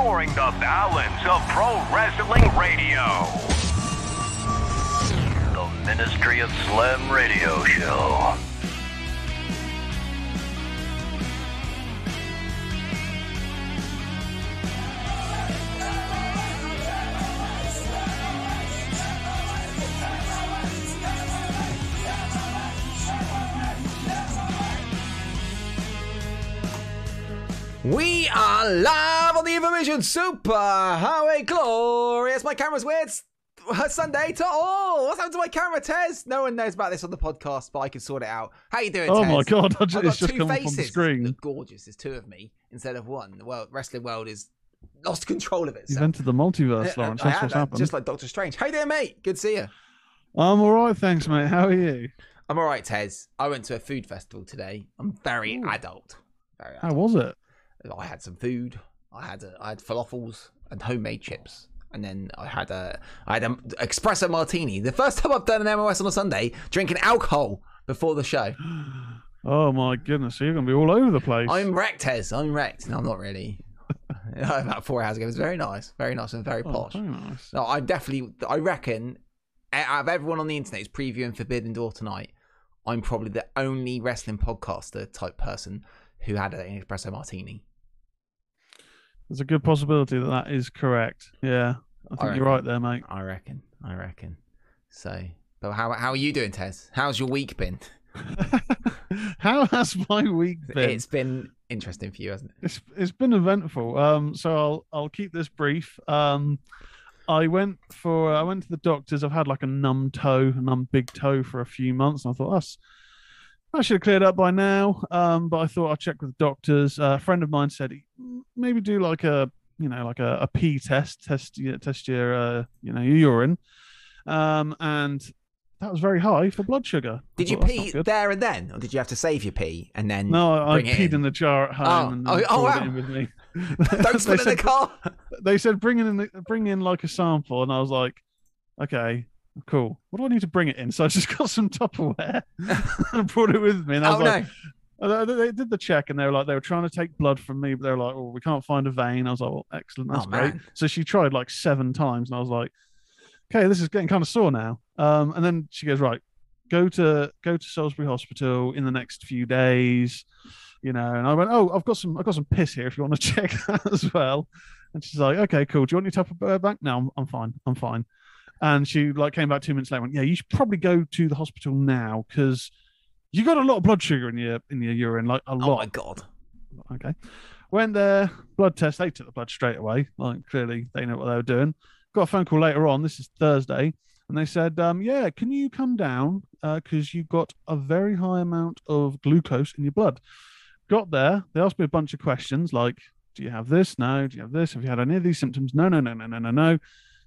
restoring the balance of pro wrestling radio. The Ministry of Slam Radio Show. We are live on the Information Super Highway Glorious. My camera's weird. It's Sunday to oh, all. What's happened to my camera, Tez? No one knows about this on the podcast, but I can sort it out. How you doing, Oh Tez? my god, I I've got it's just two up faces. on the screen. Look gorgeous. There's two of me instead of one. The world, wrestling world is lost control of it. You've entered the multiverse, Lawrence. That's what's happened. Just like Doctor Strange. Hey there, mate? Good to see you. I'm all right, thanks, mate. How are you? I'm all right, Tez. I went to a food festival today. I'm very Ooh. adult. Very How was it? I had some food. I had a, I had falafels and homemade chips, and then I had a I had an espresso martini. The first time I've done an MOS on a Sunday, drinking alcohol before the show. Oh my goodness, so you're going to be all over the place. I'm wrecked, Hez. I'm wrecked. No, I'm not really. About four hours ago, it was very nice, very nice and very Oh, posh. very nice. No, I'm definitely. I reckon out of everyone on the internet who's previewing Forbidden Door tonight, I'm probably the only wrestling podcaster type person who had an espresso martini. There's a good possibility that that is correct. Yeah, I think reckon. you're right there, mate. I reckon. I reckon. So, but how how are you doing, Tez? How's your week been? How has my week been? It's been interesting for you, hasn't it? It's it's been eventful. Um, so I'll I'll keep this brief. Um, I went for I went to the doctors. I've had like a numb toe, a numb big toe for a few months, and I thought that's that should have cleared up by now. Um, but I thought I'd check with the doctors. Uh, a friend of mine said "Mm, maybe do like a you know like a, a pee test, test your test your uh, you know your urine, um, and that was very high for blood sugar. Did you thought, "That's pee there and then, or did you have to save your pee and then? No, I, I peed in? in the jar at home Oh, and oh, oh, wow. it with me. Don't spill in the car. they said bring in bring in like a sample, and I was like, okay, cool. What do I need to bring it in? So I just got some Tupperware and brought it with me. And I Oh was like, no! they they did the check, and they were like, they were trying to take blood from me, but they were like, oh, we can't find a vein. I was like, well, excellent, that's Oh, great. man. So she tried like seven times, and I was like, okay, this is getting kind of sore now. Um, and then she goes, right, go to go to Salisbury Hospital in the next few days. You know, and I went, oh, I've got some, I've got some piss here if you want to check that as well. And she's like, okay, cool. Do you want your Tupperware back? No, I'm, I'm fine. I'm fine. And she like came back two minutes later. and Went, yeah, you should probably go to the hospital now because you got a lot of blood sugar in your in your urine, like a lot. Oh lot. my god! Okay. Went there, blood test. They took the blood straight away. Like clearly they know what they were doing. Got a phone call later on. This is Thursday, and they said, um, "Yeah, can you come down Uh, because you've got a very high amount of glucose in your blood." Got there. They asked me a bunch of questions like, "Do you have this? No. Do you have this? Have you had any of these symptoms? No, no, no, no, no, no, no."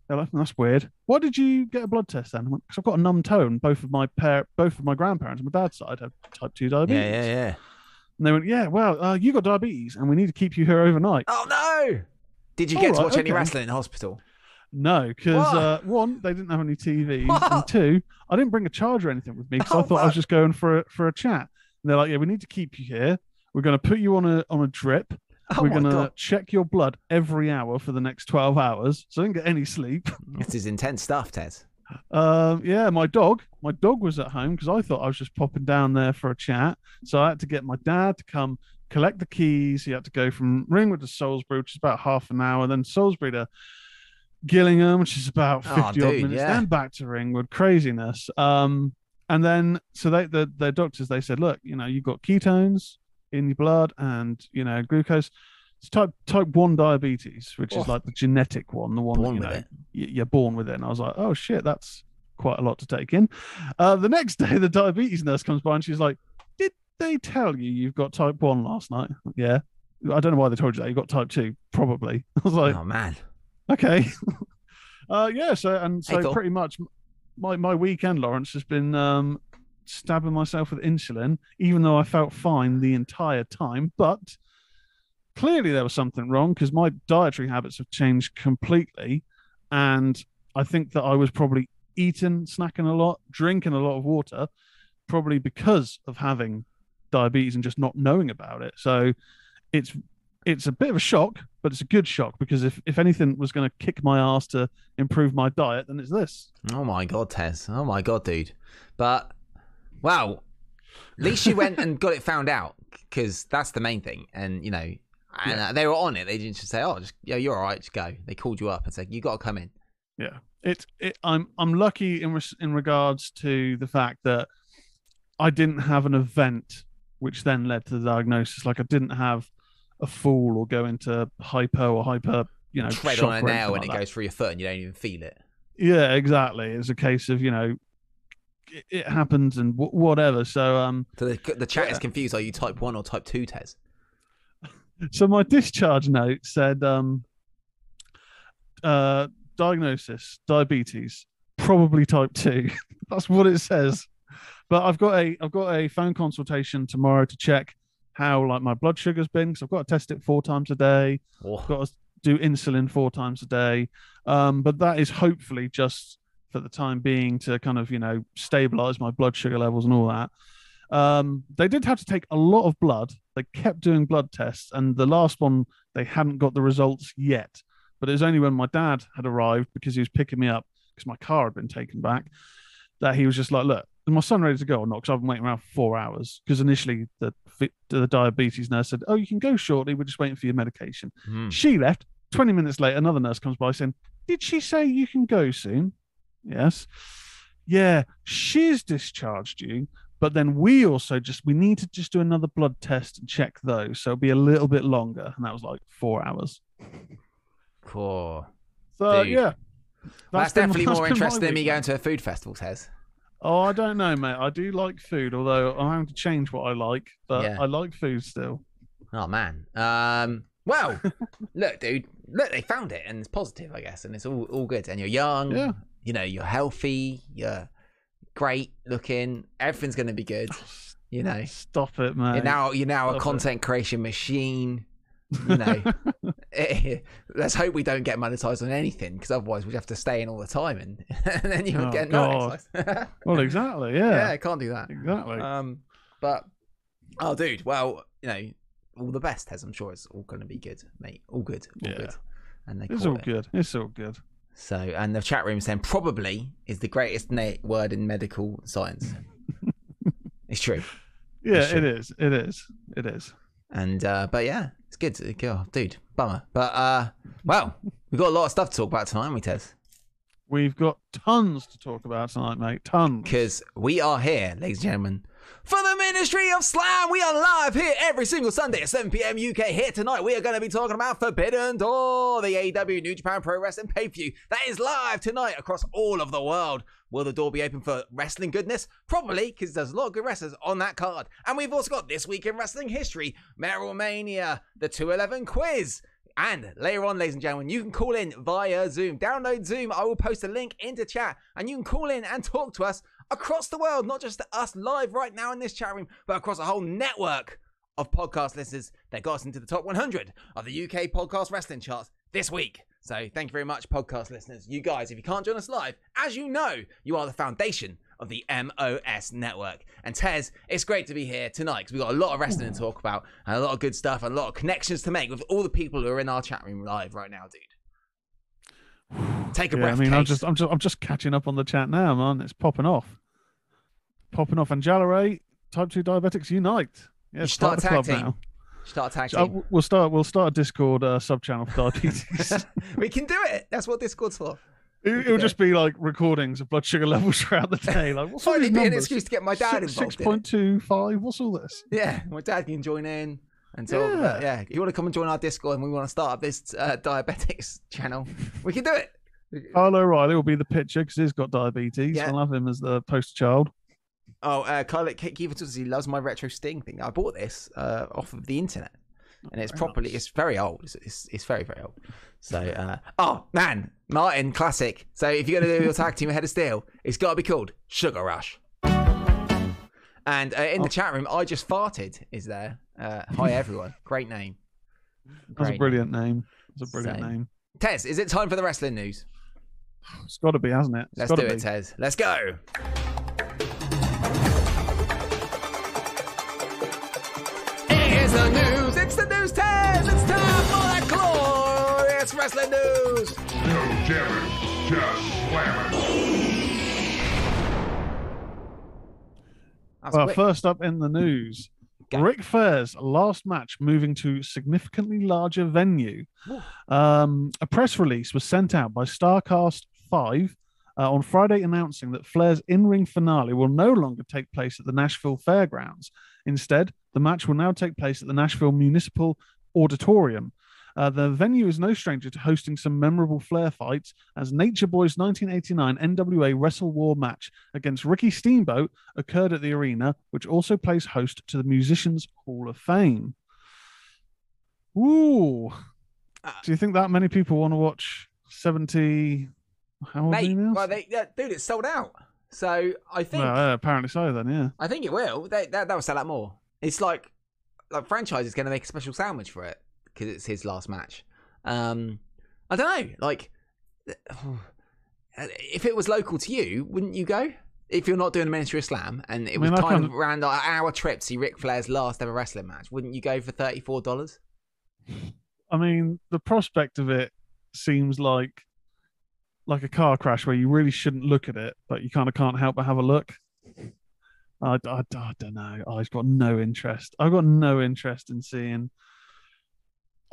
They're like, "That's weird. Why did you get a blood test then?" Because I've got a numb toe, and both of my par- both of my grandparents on my dad's side have type two diabetes. Yeah, yeah, yeah. And they went, "Yeah, well, uh, you got diabetes, and we need to keep you here overnight." Oh no! Did you All get to right, watch any wrestling in hospital? No, because uh, one, they didn't have any TVs, What? and two, I didn't bring a charger or anything with me because Oh, I thought I was just going for a, for a chat. And they're like, "Yeah, we need to keep you here. We're going to put you on a on a drip. Oh We're going to check your blood every hour for the next twelve hours." So I didn't get any sleep. This is intense stuff, Ted. Um, yeah, my dog, my dog was at home because I thought I was just popping down there for a chat. So I had to get my dad to come collect the keys. He had to go from Ringwood to Salisbury, which is about half an hour, then Salisbury to Gillingham, which is about Oh, 50 odd minutes, yeah. then back to Ringwood. Craziness. Um, and then so they the their doctors they said, look, you know, you've got ketones in your blood and you know glucose. It's type type one diabetes, which Oh. is like the genetic one, the one Born that, you know you're born with it. And I was like, oh shit, that's quite a lot to take in. Uh, the next day, the diabetes nurse comes by and she's like, did they tell you you've got type one last night? Yeah. I don't know why they told you that. You got type two, probably. I was like, oh man! okay. uh, yeah. So and so Hey, pretty much my my weekend, Lawrence, has been um, stabbing myself with insulin, even though I felt fine the entire time. But clearly there was something wrong because my dietary habits have changed completely, and I think that I was probably eating, snacking a lot, drinking a lot of water, probably because of having diabetes and just not knowing about it. So it's it's a bit of a shock, but it's a good shock because if, if anything was going to kick my ass to improve my diet, then it's this. Oh my god, Tez. Oh my god, dude. But wow, at least you went and got it found out because that's the main thing. And you know, and uh, they were on it. They didn't just say, "Oh, just yeah, you're all right, just go." They called you up and said, "You got to come in." Yeah, it, it I'm I'm lucky in res- in regards to the fact that I didn't have an event which then led to the diagnosis. Like I didn't have a fall or go into hypo or hyper, you know, tread on a nail when like it that. goes through your foot and you don't even feel it. Yeah, exactly. It's a case of you know, it, happens and w- whatever. So um, So the the chat is confused. Are you type one or type two, Tez? so my discharge note said um, uh, diagnosis diabetes, probably type two. That's what it says. But I've got a I've got a phone consultation tomorrow to check how like my blood sugar's been because I've got to test it four times a day. Oh, got to do insulin four times a day. Um, but that is hopefully just for the time being to kind of, you know, stabilize my blood sugar levels and all that. Um, they did have to take a lot of blood. They kept doing blood tests, and the last one they hadn't got the results yet. But it was only when my dad had arrived because he was picking me up because my car had been taken back that he was just like, "Look, is my son ready to go or not?" Because I've been waiting around for four hours. Because initially the the diabetes nurse said, "Oh, you can go shortly. We're just waiting for your medication." hmm. She left. 20 minutes later, another nurse comes by saying, Did she say you can go soon? Yes. Yeah, she's discharged you. But then we also just, we need to just do another blood test and check those. So it'll be a little bit longer. And that was like four hours. Cool. So, Dude. yeah. That's, been- definitely that's more interesting than me going to a food festival, Tez. Oh, I don't know, mate. I do like food, although I'm having to change what I like. But Yeah. I like food still. Oh man. Um. Well, look, dude. Look, they found it, and it's positive, I guess, and it's all all good. And you're young. Yeah. You know, you're healthy. You're great looking. Everything's gonna be good. You know. Stop it, man. You're now you're now a Stop it. content creation machine. You know. Let's hope we don't get monetized on anything, because otherwise we'd have to stay in all the time, and, and then you would Oh, get no exercise. well, exactly. yeah, Yeah. I can't do that. Exactly. Um, but oh, dude, well, you know, all the best, Tez. I'm sure it's all going to be good, mate. All good, all Yeah. good. And they it's all it. good. It's all good. So, and the chat room saying probably is the greatest na- word in medical science. it's true. Yeah, sure. it is. It is. It is. And uh, but yeah, it's good. To, oh, dude, bummer. But uh, well, we've got a lot of stuff to talk about tonight, haven't we, Tez? We've got tons to talk about tonight, mate. Tons. because we are here, ladies and gentlemen, for the Ministry of Slam. We are live here every single Sunday at 7 p.m. UK. Here tonight, we are going to be talking about Forbidden Door, the AEW New Japan Pro Wrestling pay per view that is live tonight across all of the world. Will the door be open for wrestling goodness? Probably, because there's a lot of good wrestlers on that card. And we've also got This Week in Wrestling History, Meryl Mania, the 211 quiz. And later on, ladies and gentlemen, you can call in via Zoom. Download Zoom. I will post a link into chat, and you can call in and talk to us across the world, not just to us live right now in this chat room, but across a whole network of podcast listeners that got us into the top 100 of the UK podcast wrestling charts this week. So thank you very much, podcast listeners. You guys, if you can't join us live, as you know, you are the foundation of the MOS network. And Tez, it's great to be here tonight because we've got a lot of wrestling to talk about and a lot of good stuff and a lot of connections to make with all the people who are in our chat room live right now, dude. Take a yeah, breath. I mean, I'm just, I'm just, I'm just catching up on the chat now, man. It's popping off, popping off. And Jalaray, Type Two Diabetics Unite. Yeah, You start start club tag team. now. Start a tag Uh, we'll start. We'll start a Discord uh, sub channel for diabetes. we can do it. That's what Discord's for. it, will just be like recordings of blood sugar levels throughout the day. Like, what's all Finally these be an excuse to get my dad Six involved. in it. point two five. What's all this? Yeah, my dad can join in and talk Yeah. about. Yeah, if you want to come and join our Discord and we want to start up this uh, diabetics channel, we can do it. Carlo O'Reilly will be the pitcher because he's got diabetes. Yeah. I'll have him as the poster child. Oh, uh, Kyle Kiefer says he loves my retro Sting thing. I bought this uh, off of the internet, and it's very properly. nice. It's very old. It's, it's it's very very old. So, uh, oh man, Martin, classic. So if you're gonna do your tag team ahead of steel, it's got to be called Sugar Rush. And uh, in the Oh. chat room, I just farted. Is there? Uh, hi everyone. Great name. That's a brilliant name. That's a brilliant Same. name. Tez, is it time for the wrestling news? It's got to be, hasn't it? It's Let's gotta do be. it, Tez. Let's go. Here's the news. It's the news, Tez. It's time for that glorious wrestling news. No jamming, just slamming. That's Well, quick. first up in the news, Go. Ric Flair's last match moving to significantly larger venue. Um, a press release was sent out by Starrcast 5 uh, on Friday announcing that Flair's in ring finale will no longer take place at the Nashville Fairgrounds. Instead, the match will now take place at the Nashville Municipal Auditorium. Uh, the venue is no stranger to hosting some memorable Flair fights, as Nature Boy's 1989 NWA Wrestle War match against Ricky Steamboat occurred at the arena, which also plays host to the Musicians Hall of Fame. Ooh. Uh, Do you think that many people want to watch 70? How old Mate, well, they, yeah, dude, it's sold out. So I think Well, yeah, apparently so, then, yeah. I think it will. They, that that will sell out more. It's like like franchise is going to make a special sandwich for it because it's his last match. Um, I don't know. Like, if it was local to you, wouldn't you go? If you're not doing a miniature slam and it was mean, I kind of around an hour trip to see Ric Flair's last ever wrestling match, wouldn't you go for thirty four dollars? I mean, the prospect of it seems like like a car crash where you really shouldn't look at it, but you kind of can't help but have a look. I, I, I don't know. I've got no interest. I've got no interest in seeing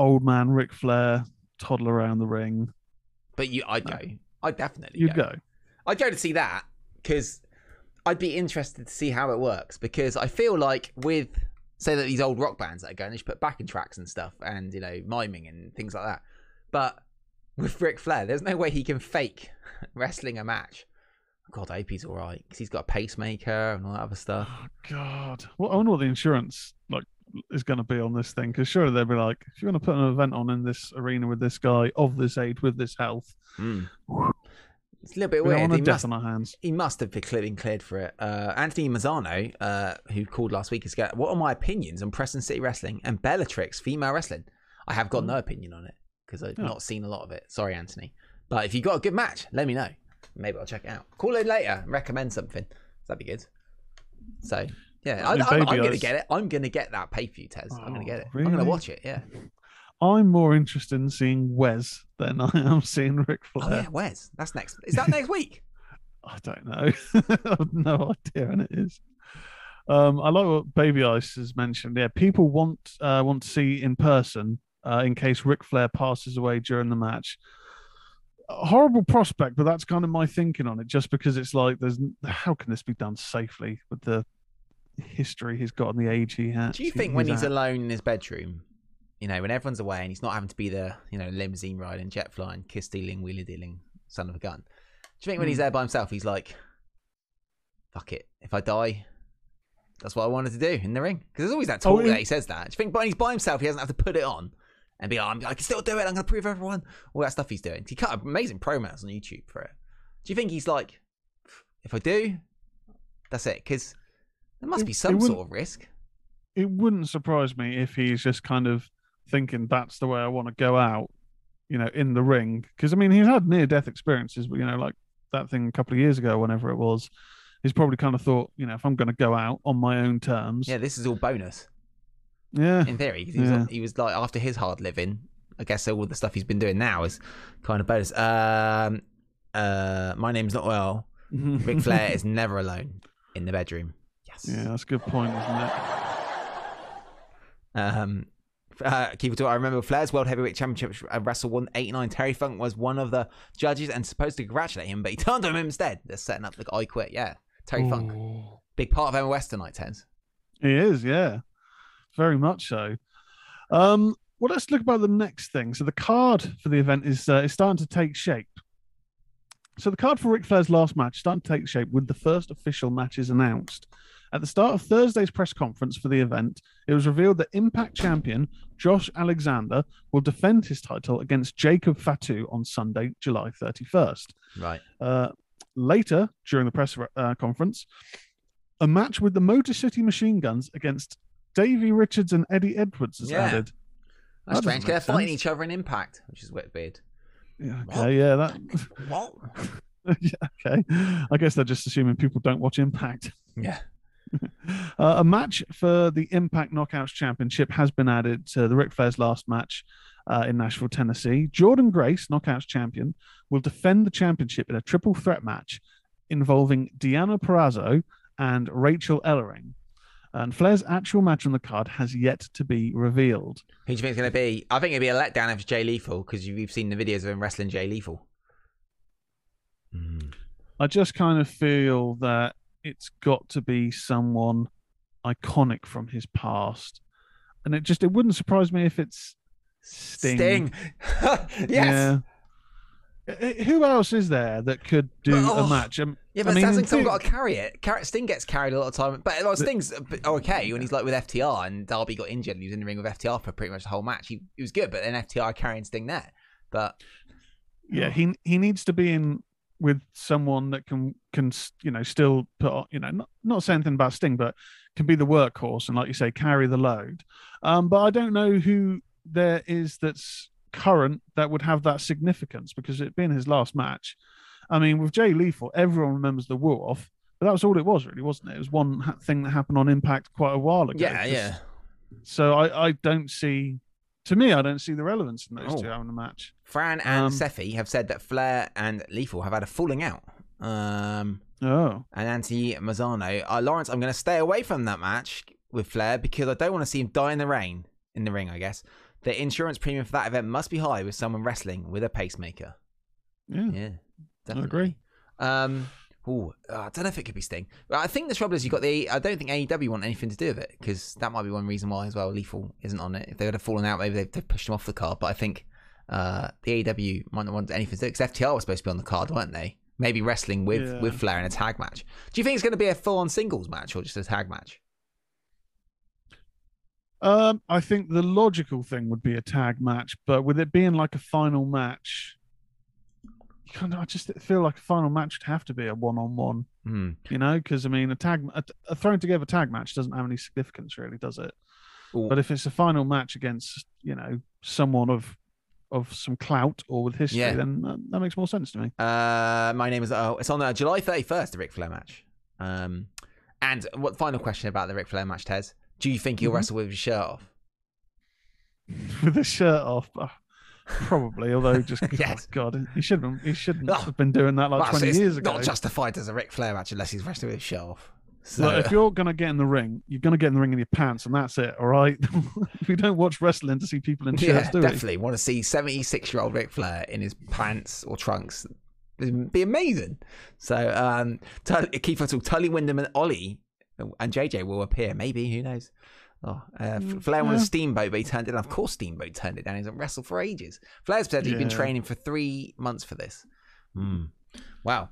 old man Ric Flair toddle around the ring. But you, I'd go. I'd definitely You'd go. go. I'd go to see that because I'd be interested to see how it works because I feel like with say that these old rock bands that are going, they should put backing tracks and stuff and you know miming and things like that. But with Ric Flair, there's no way he can fake wrestling a match. God, I hope he's all right because he's got a pacemaker and all that other stuff. Oh God. Well, I wonder what the insurance like is going to be on this thing because surely they'll be like, if you're going to put an event on in this arena with this guy of this age with this health, It's a little bit weird. want a He death must, on our hands. he must have been cleared, been cleared for it. Uh, Anthony Mazzano, uh, who called last week, is going, What are my opinions on Preston City Wrestling and Bellatrix female wrestling? I have got no opinion on it because I've Oh. not seen a lot of it. Sorry, Anthony. But if you got a good match, let me know. Maybe I'll check it out. Call in later and recommend something. That'd be good. So, yeah, I, I mean, I, I'm going to get it. I'm going to get that pay per view, Tez. I'm going to Oh, get it. I'm going to watch it, yeah. I'm more interested in seeing Wes than I am seeing Ric Oh, Flair. yeah, where's? That's next. Is that next week? I don't know. I've no idea when it is. Um, I like what Baby Ice has mentioned. Yeah, people want uh, want to see in person uh, in case Ric Flair passes away during the match. A horrible prospect, but that's kind of my thinking on it. Just because it's like, there's how can this be done safely with the history he's got and the age he has? Do you think when he's alone in his bedroom, you know, when everyone's away and he's not having to be the, you know, limousine riding, jet flying, kiss stealing, wheelie dealing, son of a gun? Do you think when he's Hmm. there by himself, he's like, fuck it, if I die, that's what I wanted to do in the ring? Because there's always that Oh, talk yeah. that he says that. Do you think when he's by himself, he doesn't have to put it on and be like, I can still do it, I'm going to prove everyone, all that stuff he's doing? He cut amazing promos on YouTube for it. Do you think he's like, if I do, that's it? Because there must It- be some sort of risk. it wouldn't surprise me if he's just kind of thinking that's the way I want to go out, you know, in the ring. Because I mean, he's had near death experiences, but you know, like that thing a couple of years ago, whenever it was, he's probably kind of thought, you know, if I'm going to go out on my own terms, Yeah, this is all bonus. yeah, in theory. He was, Yeah. he was like after his hard living. I guess all the stuff he's been doing now is kind of bonus. Um, uh, my name's not well. Ric Flair is never alone in the bedroom. Yes. yeah, that's a good point, isn't it? Um, uh, keep it. I remember Flair's World Heavyweight Championship at Wrestle One Eighty Nine. Terry Funk was one of the judges and supposed to congratulate him, but he turned on him instead. They're setting up the I quit. Yeah, Terry Funk, big part of West tonight. Tens. He is, yeah, very much so. Um, well, let's look about the next thing. So the card for the event is uh, is starting to take shape. So the card for Ric Flair's last match is starting to take shape with the first official matches announced. At the start of Thursday's press conference for the event, it was revealed that Impact champion Josh Alexander will defend his title against Jacob Fatu on Sunday, July 31st. Right. Uh, later, during the press uh, conference, a match with the Motor City Machine Guns against Davey Richards and Eddie Edwards is Yeah. added. That's That strange. They're fighting each other in Impact, which is weird. Yeah, What? okay, yeah, that. What? yeah, okay. I guess they're just assuming people don't watch Impact. Yeah. Uh, a match for the Impact Knockouts Championship has been added to the Ric Flair's last match. uh, in Nashville, Tennessee. Jordynne Grace, Knockouts champion, will defend the championship in a triple threat match involving Deonna Purrazzo and Rachel Ellering. And Flair's actual match on the card has yet to be revealed. Who do you think it's going to be? I think it'll be a letdown if it's Jay Lethal because you've seen the videos of him wrestling Jay Lethal. I just kind of feel that it's got to be someone iconic from his past. And it just it wouldn't surprise me if it's Sting. Sting. yes. Yeah. Uh, uh, Who else is there that could do Oh, a match? Um, Yeah, I but mean, Sting's in still got to carry it. Car- Sting gets carried a lot of time, but well, Sting's a okay when he's like with FTR and Darby got injured and he was in the ring with FTR for pretty much the whole match. He, he was good, but then FTR carrying Sting there. But yeah, he he needs to be in with someone that can can you know still put on, you know not not say anything about Sting, but can be the workhorse and like you say carry the load. Um, but I don't know who there is that's current that would have that significance because it being his last match. I mean, with Jay Lethal, everyone remembers the woo off, but that was all it was really, wasn't it? It was one ha- thing that happened on Impact quite a while ago. yeah, yeah. So I I don't see. To me, I don't see the relevance in those Oh. two having a match. Fran and Um, Seffi have said that Flair and Lethal have had a falling out. Um, Oh, and Anthony Mazzano, uh, Lawrence, I'm going to stay away from that match with Flair because I don't want to see him die in the rain in the ring. I guess the insurance premium for that event must be high with someone wrestling with a pacemaker. yeah. Yeah, I definitely. agree. Um, uh, I don't know if it could be Sting. I think the trouble is you've got the. I don't think AEW want anything to do with it because that might be one reason why as well. Lethal isn't on it. If they would have fallen out, maybe they've, they've pushed him off the card. But I think uh, the AEW might not want anything to do because FTR was supposed to be on the card, weren't they? Maybe wrestling with Yeah. with Flair in a tag match. Do you think it's going to be a full on singles match or just a tag match? Um, I think the logical thing would be a tag match, but with it being like a final match, of, I just feel like a final match would have to be a one-on-one. Hmm. You know, because I mean, a tag, a, a thrown together tag match doesn't have any significance, really, does it? Ooh. But if it's a final match against, you know, someone of of some clout or with history, Yeah. then that, that makes more sense to me. Uh, my name is. Oh, it's on uh, July thirty first. The Ric Flair match. Um, and what final question about the Ric Flair match, Tez? Do you think he'll Mhm. wrestle with his shirt off? with the shirt off, uh, probably. Although, just Yes. God, he shouldn't. He shouldn't Oh. have been doing that like twenty years ago. Not justified as a Ric Flair match unless he's wrestling with his shirt off. So, Look, if you're gonna get in the ring, you're gonna get in the ring in your pants, and that's it. All right. If we don't watch wrestling to see people in shirts, yeah, do we? definitely want to see seventy-six-year-old Ric Flair in his pants or trunks. It'd be amazing. So, um, Tully, Keith Tully Wyndham, and Ollie and JJ will appear. Maybe who knows? Oh, uh, Mm, Flair wanted yeah. Steamboat, but he turned it down. Of course, Steamboat turned it down. He hasn't wrestled for ages. Flair's said he'd been training for three months for this. Hmm. Wow.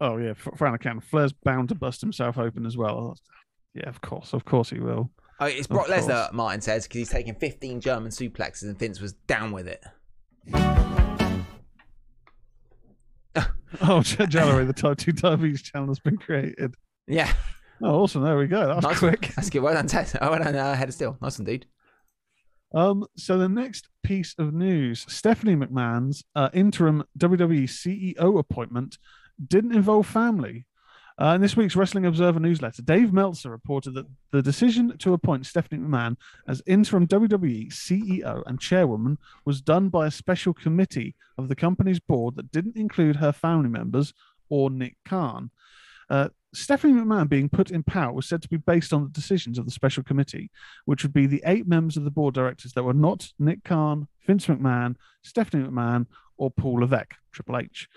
Oh yeah, for, for Anakin, Flair's bound to bust himself open as well. Yeah, of course, of course he will. Oh, it's Brock Lesnar. Martin says, because he's taken 15 German suplexes and Vince was down with it. Oh, Jallery, the Type Two Diabetes channel has been created. Yeah. Oh, awesome! There we go. That was nice quick. That's good. Well done, Ted. Well done, uh, Head of Steel. Nice indeed. Um, so the next piece of news: Stephanie McMahon's uh, interim WWE CEO appointment didn't involve family. Uh, in this week's Wrestling Observer newsletter, Dave Meltzer reported that the decision to appoint Stephanie McMahon as interim WWE CEO and chairwoman was done by a special committee of the company's board that didn't include her family members or Nick Khan. Uh, Stephanie McMahon being put in power was said to be based on the decisions of the special committee, which would be the eight members of the board directors that were not Nick Khan, Vince McMahon, Stephanie McMahon, or Paul Levesque, Triple H.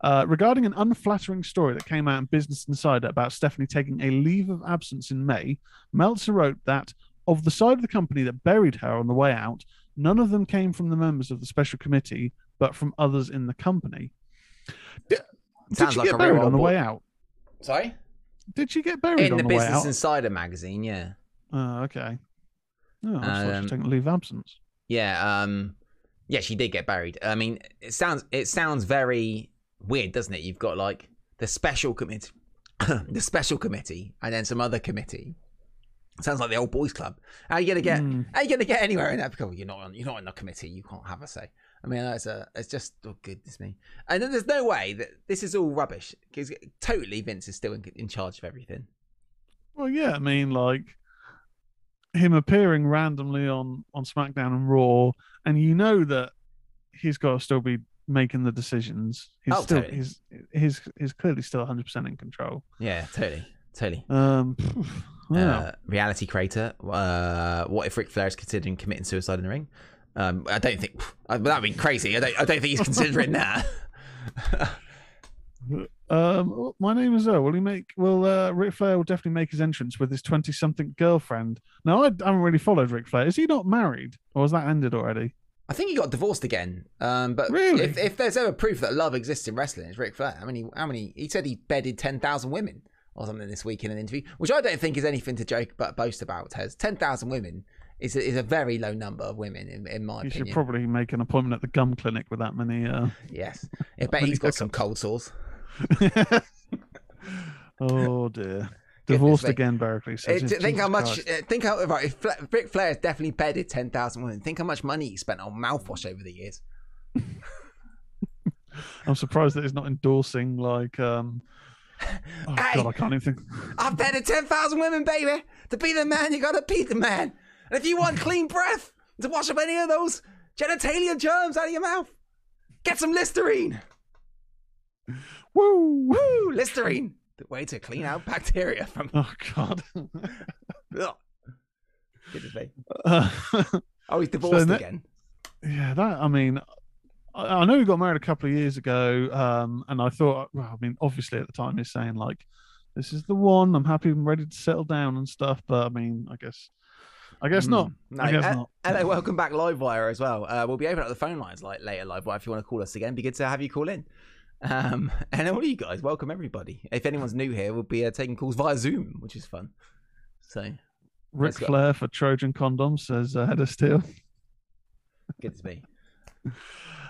Uh, regarding an unflattering story that came out in Business Insider about Stephanie taking a leave of absence in May, Meltzer wrote that of the side of the company that buried her on the way out, none of them came from the members of the special committee, but from others in the company. Did, did Sounds she like get a buried on the way out? Sorry? Did she get buried In on the the, way Business out? Insider magazine, yeah. Oh, okay. Oh, I thought she Um, was taking leave absence. Yeah, um yeah, she did get buried. I mean, it sounds it sounds very weird, doesn't it? You've got like the special committee the special committee and then some other committee. Sounds like the old boys club. How are you gonna get Hmm. how are you gonna get anywhere in that because you're not on you're not in the committee, you can't have a say. I mean it's a it's just oh goodness me. And then there's no way that this is all rubbish. Because totally Vince is still in, in charge of everything. Well, yeah, I mean, like, him appearing randomly on on SmackDown and Raw, and you know that he's got to still be making the decisions. He's Oh, still totally. he's he's he's clearly still 100 percent in control. Yeah, totally, totally. Um, yeah. Uh, reality creator. Uh, what if Ric Flair is considering committing suicide in the ring? Um, I don't think that'd be crazy. I don't. I don't think he's considering that. Um, my name is Earl. Will he make? Will uh, Ric Flair will definitely make his entrance with his twenty-something girlfriend? Now I haven't really followed Ric Flair. Is he not married, or has that ended already? I think he got divorced again. Um, but Really? if, if there's ever proof that love exists in wrestling, it's Ric Flair. How many? How many? He said he bedded ten thousand women or something this week in an interview, which I don't think is anything to joke but boast about. Has ten thousand women is a, is a very low number of women in, in my You should probably make an appointment at the gum clinic with that many. Uh... yes, I bet he's got some cold sores. oh dear. Divorced again, Berkeley Uh, think Jesus how much. Christ. Uh, think how right. If Ric Flair has definitely bedded ten thousand women. Think how much money he spent on mouthwash over the years. I'm surprised that he's not endorsing like. um Oh Hey! God, I can't even think. I've bedded 10,000 women, baby. To be the man, you gotta be the man. And if you want clean breath to wash up any of those genitalia germs out of your mouth, get some Listerine. Woo! Woo, Listerine. The way to clean out bacteria from. Oh God. Ugh. Goodness me. Uh, Oh, he's divorced ne- again. yeah, that. I mean, I, I know he got married a couple of years ago, um, and I thought, well, I mean, obviously at the time he's saying like, "This is the one. I'm happy. I'm ready to settle down and stuff." But I mean, I guess, I guess not. Mm. No, I guess uh, not. Hello, welcome back, Livewire as well. Uh, we'll be opening up the phone lines like later, Livewire. If you want to call us again, be good to have you call in. Um, and all you guys, welcome everybody. If anyone's new here, we'll be uh, taking calls via Zoom, which is fun. So Ric let's. Flair for Trojan condoms says uh, head of steel. good to be.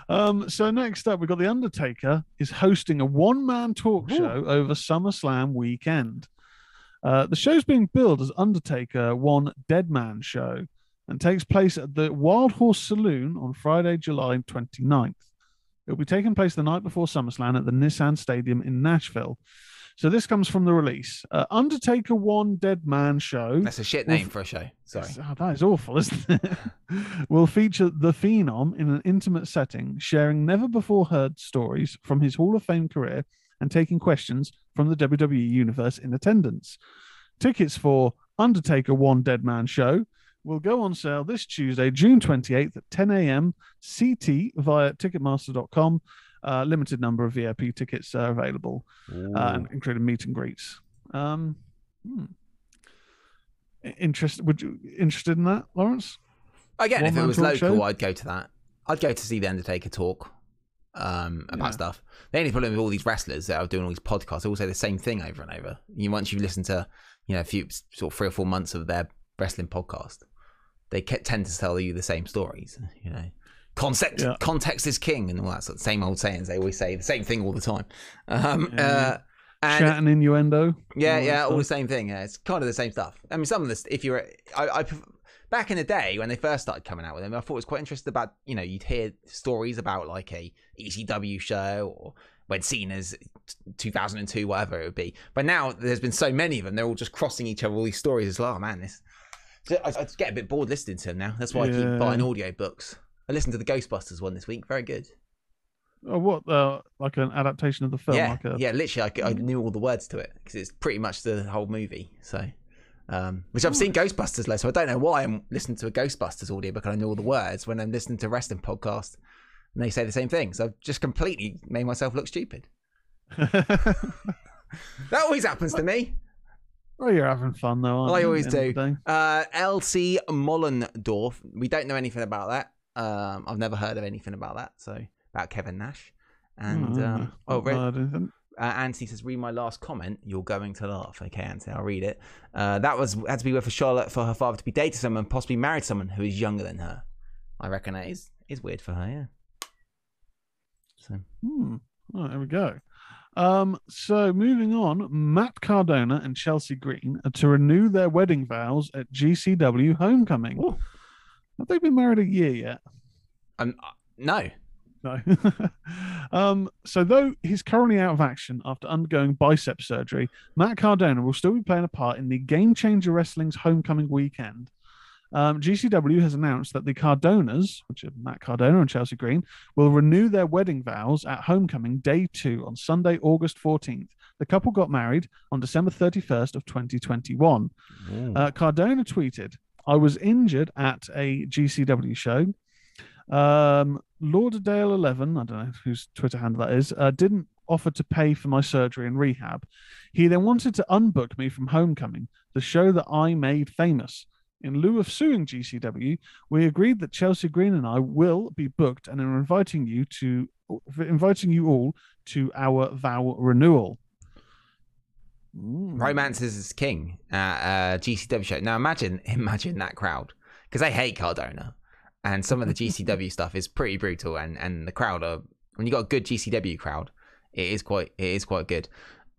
Um, so next up, we've got The Undertaker is hosting a one-man talk Ooh. show over SummerSlam weekend. Uh, the show's being billed as Undertaker One Dead Man Show and takes place at the Wild Horse Saloon on Friday, July 29th. It will be taking place the night before SummerSlam at the Nissan Stadium in Nashville. So this comes from the release. Uh, Undertaker One Dead Man Show. That's a shit name for a show. Sorry. Oh, that is awful, isn't it? will feature the Phenom in an intimate setting, sharing never before heard stories from his Hall of Fame career and taking questions from the WWE Universe in attendance. Tickets for Undertaker One Dead Man Show will go on sale this Tuesday, June 28th at 10 a.m. CT via Ticketmaster.com. Uh, limited number of VIP tickets are available, uh, and including meet and greets. Um, hmm. Interested? Would you interested in that, Lawrence? Again, if it one-man was local, show? I'd go to that. I'd go to see the Undertaker talk um, about Yeah. stuff. The only problem with all these wrestlers that are doing all these podcasts, they all say the same thing over and over. You once you listen to, you know, a few sort of three or four months of their wrestling podcast, they ke- tend to tell you the same stories. You know, concept, Yeah. context is king, and all that sort of same old sayings. They always say the same thing all the time. Um, Yeah. uh, and Chat and innuendo. yeah, all yeah, all the same thing. Yeah, it's kind of the same stuff. I mean, some of this, if you're, I, I, back in the day when they first started coming out with them, I thought it was quite interesting about, you know, you'd hear stories about like a ECW show or when Cena's 2002, whatever it would be. But now there's been so many of them, they're all just crossing each other, all these stories as well. Oh, man, this, So I, I get a bit bored listening to them now. That's why I keep buying audio books. I listened to the Ghostbusters one this week. Very good. Oh, what? Uh, like an adaptation of the film? yeah, like a, yeah, literally, I knew all the words to it because it's pretty much the whole movie. So, um, which I've seen Ghostbusters loads, so I don't know why I'm listening to a Ghostbusters audiobook and I know all the words when I'm listening to wrestling podcast and they say the same thing. So I've just completely made myself look stupid. That always happens to me. well, you're having fun though. Aren't I you, always the end of the day? Uh, LC Mollendorf. We don't know anything about that. Um, I've never heard of anything about that. So about Kevin Nash. And Oh, um, oh, not Red, heard anything. Uh, Anthony says, "Read my last comment. You're going to laugh." Okay, Anthony, I'll read it. Uh, that was had to be with for Charlotte for her father to be dating someone, possibly married someone who is younger than her. I reckon that is is weird for her. Yeah. So Hmm. Oh, there we go. Um, so moving on, Matt Cardona and Chelsea Green are to renew their wedding vows at GCW Homecoming. Ooh. Have they been married a year yet? um, uh, no, No. um, so though he's currently out of action after undergoing bicep surgery, Matt Cardona will still be playing a part in the Game Changer Wrestling's Homecoming weekend. Um, GCW has announced that the Cardonas, which are Matt Cardona and Chelsea Green, will renew their wedding vows at Homecoming Day 2 on Sunday, August 14th. The couple got married on December 31st of 2021. Uh, Cardona tweeted, I was injured at a GCW show. Um, Lauderdale 11, I don't know whose Twitter handle that is, uh, didn't offer to pay for my surgery and rehab. He then wanted to unbook me from Homecoming, the show that I made famous. In lieu of suing GCW, we agreed that Chelsea Green and I will be booked and are inviting you to inviting you all to our vow renewal. Romance is king at a GCW show. Now imagine, imagine that crowd because they hate Cardona, and some of the GCW stuff is pretty brutal. And and the crowd are when you got a good GCW crowd, it is quite it is quite good.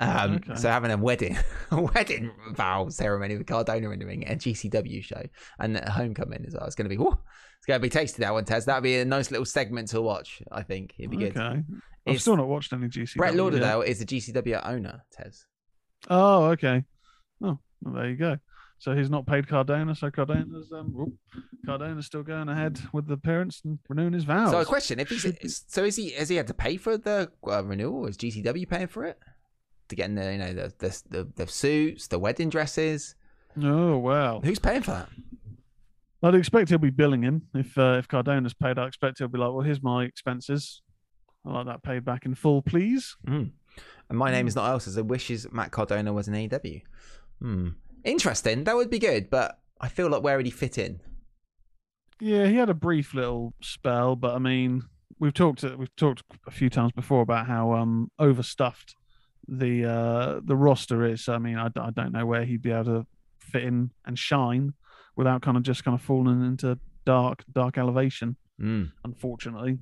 Um, Okay. So having a wedding a wedding vow ceremony with Cardona renewing at a GCW show and a homecoming as well. It's going to be it's going to be tasty that one, Tez. That'd be a nice little segment to watch. I think it'd be good. Okay. I've It's- still not watched any GCW. Brett yet. Lauderdale is the GCW owner, Tez. Oh, okay. Oh, well, there you go. So he's not paid Cardona, so Cardona's um, whoop, Cardona's still going ahead with the parents and renewing his vows. So a question: If he's Should so, is he has he had to pay for the uh, renewal? Is GCW paying for it to get in the you know the the the, the suits, the wedding dresses? Oh well, Who's paying for that? I'd expect he'll be billing him if uh, if Cardona's paid. I expect he'll be like, well, here's my expenses. I like that paid back in full, please. And my name is not else as I wishes Matt Cardona was an AEW. Hmm. Interesting. That would be good, but I feel like where would he fit in? Yeah, he had a brief little spell, but I mean, we've talked we've talked a few times before about how um overstuffed the uh the roster is. I mean, I don't know where he'd be able to fit in and shine without kind of just kind of falling into dark dark elevation. Hmm. Unfortunately,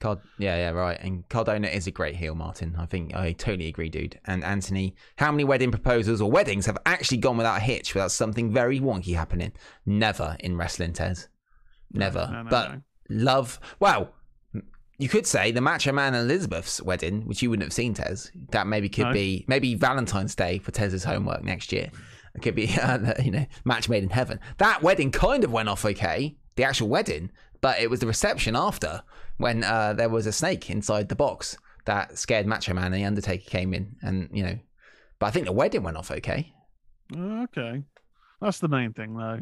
Card, yeah, yeah, right. And Cardona is a great heel, Martin. I think I totally agree, dude. And Anthony, how many wedding proposals or weddings have actually gone without a hitch, without something very wonky happening? Never in wrestling, Tez. Never. no, no, but no. love. Well, you could say the Macho Man and Elizabeth's wedding, which you wouldn't have seen, Tez. That maybe could be maybe Valentine's Day for Tez's homework next year. It could be, uh, you know, match made in heaven. That wedding kind of went off okay, the actual wedding, but it was the reception after when uh, there was a snake inside the box that scared Macho Man and the Undertaker came in, and you know. But I think the wedding went off okay. okay, that's the main thing though.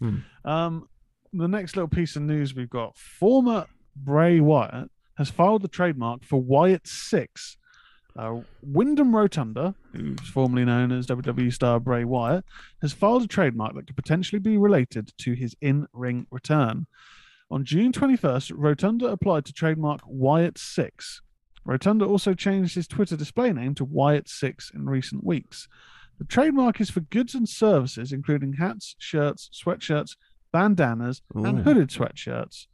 Hmm. Um, the next little piece of news we've got: former Bray Wyatt has filed the trademark for Wyatt Six. Uh, Windham Rotunda, who's formerly known as WWE star Bray Wyatt, has filed a trademark that could potentially be related to his in-ring return. On June 21st, Rotunda applied to trademark Wyatt Six. Rotunda also changed his Twitter display name to Wyatt Six in recent weeks. The trademark is for goods and services, including hats, shirts, sweatshirts, bandanas, and hooded sweatshirts.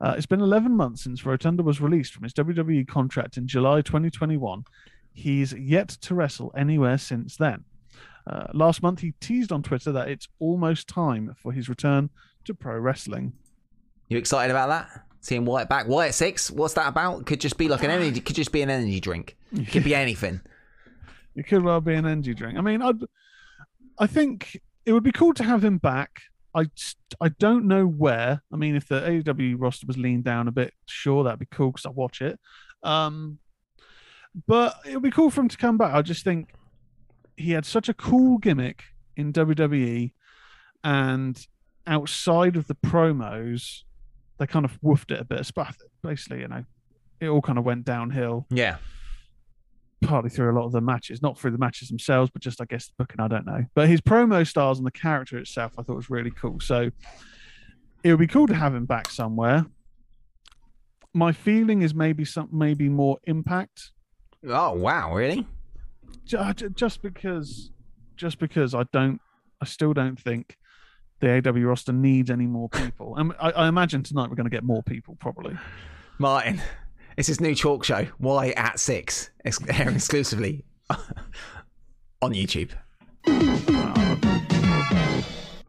Uh, it's been 11 months since Rotunda was released from his WWE contract in July 2021. He's yet to wrestle anywhere since then. Uh, last month, he teased on Twitter that it's almost time for his return to pro wrestling. You excited about that? Seeing Wyatt back. Wyatt Six. What's that about? Could just be like an energy. Could just be an energy drink. Could be anything. It could well be an energy drink. I mean, I'd, I think it would be cool to have him back. I, I don't know where. I mean, if the AEW roster was leaned down a bit, sure, that'd be cool because I watch it. Um, but it would be cool for him to come back. I just think he had such a cool gimmick in WWE, and outside of the promos, they kind of woofed it a bit. But basically, you know, it all kind of went downhill Yeah. partly through a lot of the matches, not through the matches themselves, but just I guess the booking. I don't know, but his promo styles and the character itself, I thought was really cool. So it would be cool to have him back somewhere. My feeling is maybe some, maybe more impact, Oh wow! Really? Ju- uh, just because, just because I don't, I still don't think the AW roster needs any more people. And I, I imagine tonight we're going to get more people probably. Martin, it's his new talk show. Why at six? Airing exclusively on YouTube.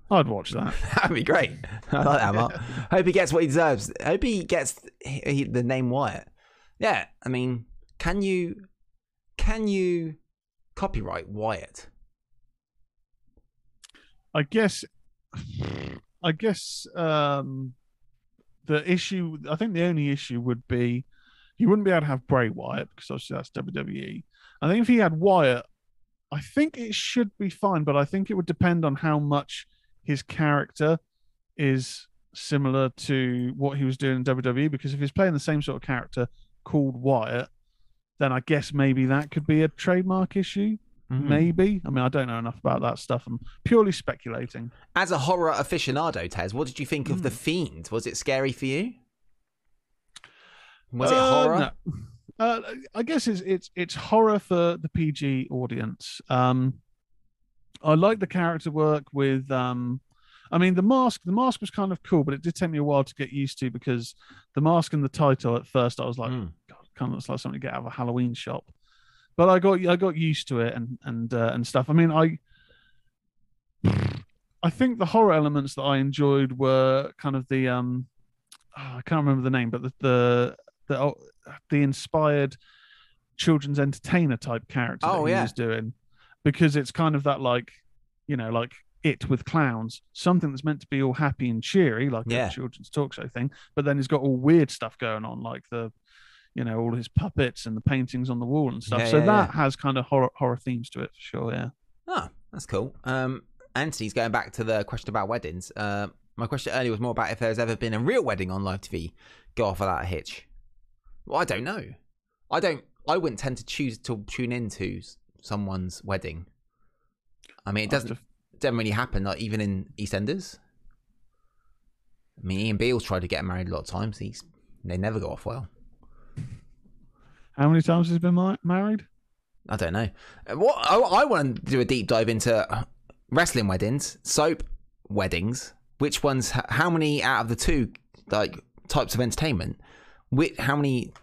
I'd watch that. That'd be great. I like that, Mark. Hope he gets what he deserves. Hope he gets he, he- the name Wyatt. Yeah, I mean, can you can you copyright Wyatt? I guess I guess um, the issue. I think the only issue would be he wouldn't be able to have Bray Wyatt because obviously that's WWE. I think if he had Wyatt, I think it should be fine, but I think it would depend on how much his character is similar to what he was doing in WWE. Because if he's playing the same sort of character called Wyatt, then I guess maybe that could be a trademark issue. Hmm. Maybe. I mean, I don't know enough about that stuff. I'm purely speculating. As a horror aficionado, Tez, what did you think of Hmm. The Fiend? Was it scary for you? Was it Uh, horror? no. Uh, I guess it's it's it's horror for the PG audience. Um, I like the character work with. Um, I mean, the mask. The mask was kind of cool, but it did take me a while to get used to because the mask and the title at first, I was like, Mm. God, kind of looks like something to get out of a Halloween shop. But I got I got used to it and and uh, and stuff. I mean, I I think the horror elements that I enjoyed were kind of the um oh, I can't remember the name, but the the the, oh, the inspired children's entertainer type character Oh, that he yeah. was doing because it's kind of that like you know like it with clowns something that's meant to be all happy and cheery like Yeah. a children's talk show thing but then he's got all weird stuff going on like the you know all his puppets and the paintings on the wall and stuff Yeah, so yeah, that yeah. has kind of horror horror themes to it for sure yeah Oh, that's cool. Um, Anthony's going back to the question about weddings. Uh, my question earlier was more about if there's ever been a real wedding on live TV. Go off without a hitch. Well, I don't know. I don't. I wouldn't tend to choose to tune into someone's wedding. I mean, it doesn't doesn't really happen. Like even in EastEnders. I mean, Ian Beale's tried to get married a lot of times. He's they never go off well. How many times has he been married I don't know. Uh, What I, I want to do a deep dive into wrestling weddings, soap weddings. Which ones? How many out of the two like types of entertainment? Which, how many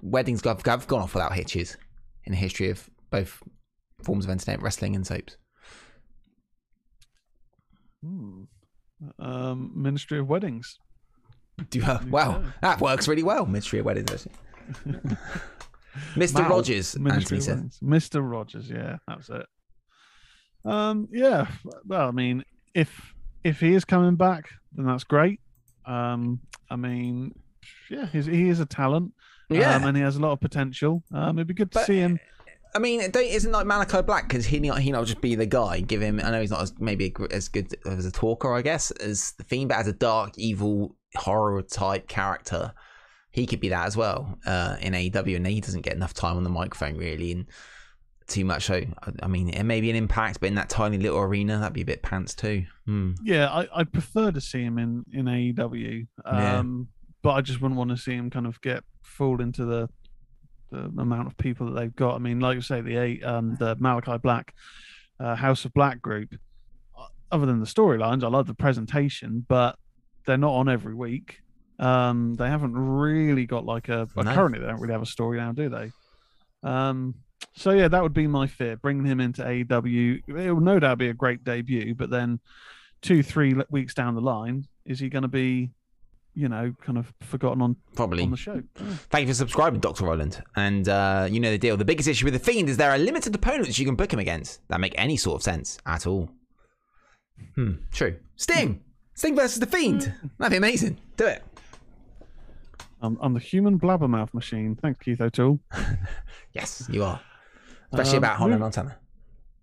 weddings have, have gone off without hitches in the history of both forms of entertainment, wrestling and soaps? Hmm. um ministry of weddings Do you, wow, that works really well. Ministry of weddings, actually. Mr. Rogers, Anthony said. Mr. Rogers, yeah, that's it. Um, yeah. Well, I mean, if if he is coming back, then that's great. Um, I mean, yeah, he's, he is a talent. Yeah. um, and he has a lot of potential. Um, it'd be good to But- see him. I mean, don't, isn't like Malachi Black because he not he not just be the guy. Give him. I know he's not as maybe as good as a talker, I guess, as the fiend, but as a dark, evil horror type character, he could be that as well uh, in AEW. And he doesn't get enough time on the microphone really, and too much. So I, I mean, it may be an impact, but in that tiny little arena, that'd be a bit pants too. Hmm. Yeah, I, I'd prefer to see him in in AEW. Yeah. Um, but I just wouldn't want to see him kind of get fooled into the the amount of people that they've got. I mean, like you say, the eight, um, the Malachi Black, uh, House of Black group. uh, Other than the storylines, I love the presentation, but they're not on every week. Um, they haven't really got like a. No. currently, they don't really have a story now, do they? Um, so yeah, that would be my fear. Bringing him into AEW, it will no doubt be a great debut, but then two, three weeks down the line, is he going to be, you know, kind of forgotten on Probably. on the show? Thank you for subscribing, Dr. Roland. And uh, you know the deal. The biggest issue with The Fiend is there are limited opponents you can book him against that make any sort of sense at all. Hmm, true. Sting! Sting versus The Fiend! That'd be amazing. Do it. I'm, I'm the human blabbermouth machine. Thanks, Keith O'Toole. Yes, you are. Especially Um, about move- Montana.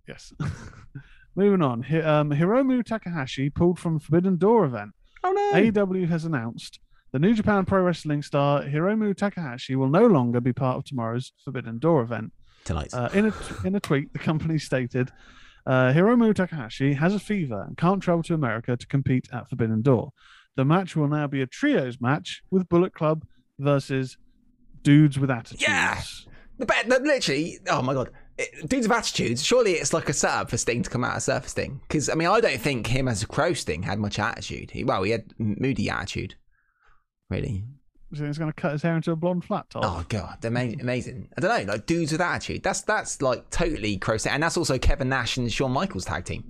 Yes. Moving on. Hi- um, Hiromu Takahashi pulled from Forbidden Door event. Oh no! AEW has announced the New Japan Pro Wrestling star Hiromu Takahashi will no longer be part of tomorrow's Forbidden Door event. Tonight. Uh, in a in a tweet, the company stated, uh, "Hiromu Takahashi has a fever and can't travel to America to compete at Forbidden Door. The match will now be a trios match with Bullet Club versus Dudes with Attitudes." Yeah! the, literally, oh my god. It, dudes of attitudes, surely it's like a setup for Sting to come out of Surfer Sting. Because, I mean, I don't think him as a crow Sting had much attitude. He, well, he had moody attitude. Really. So he's going to cut his hair into a blonde flat top. Oh god, they're ama- amazing. I don't know, like dudes with attitude. That's that's like totally cross, and that's also Kevin Nash and Shawn Michaels tag team.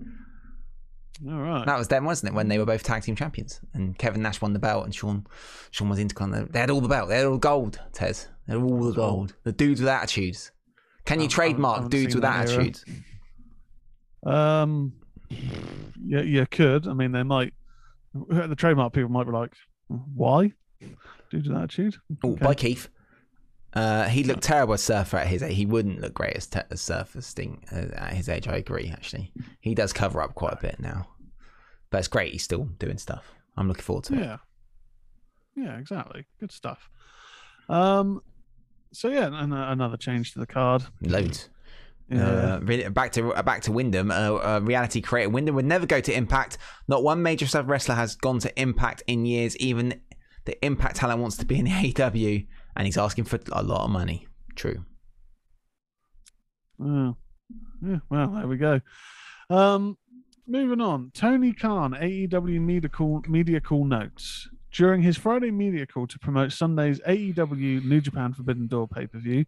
All right. That was them, wasn't it? When they were both tag team champions, and Kevin Nash won the belt, and Sean Shawn was Intercontinental. They had all the belt. They had all gold. Tez, they had all the gold. The dudes with attitudes. Can you I trademark haven't dudes seen with that attitudes? Um, you, you could. I mean, they might. The trademark people might be like, "Why?" To that attitude. Oh, Okay. by Keith. Uh, he looked terrible as surfer at his age. He wouldn't look great as, te- as surfer sting uh, at his age. I agree. Actually, he does cover up quite a bit now, but it's great. He's still doing stuff. I'm looking forward to it. Yeah. Yeah, exactly. Good stuff. Um. So yeah, and uh, another change to the card. Loads. Yeah. Uh, back to uh, back to Windham. Uh, uh, reality creator Windham would never go to Impact. Not one major star wrestler has gone to Impact in years. Even the Impact talent wants to be in the AEW, and he's asking for a lot of money. True. Oh. Yeah, well, there we go. Um, moving on. Tony Khan, AEW Media Call, Media Call Notes. During his Friday media call to promote Sunday's AEW New Japan Forbidden Door pay per view,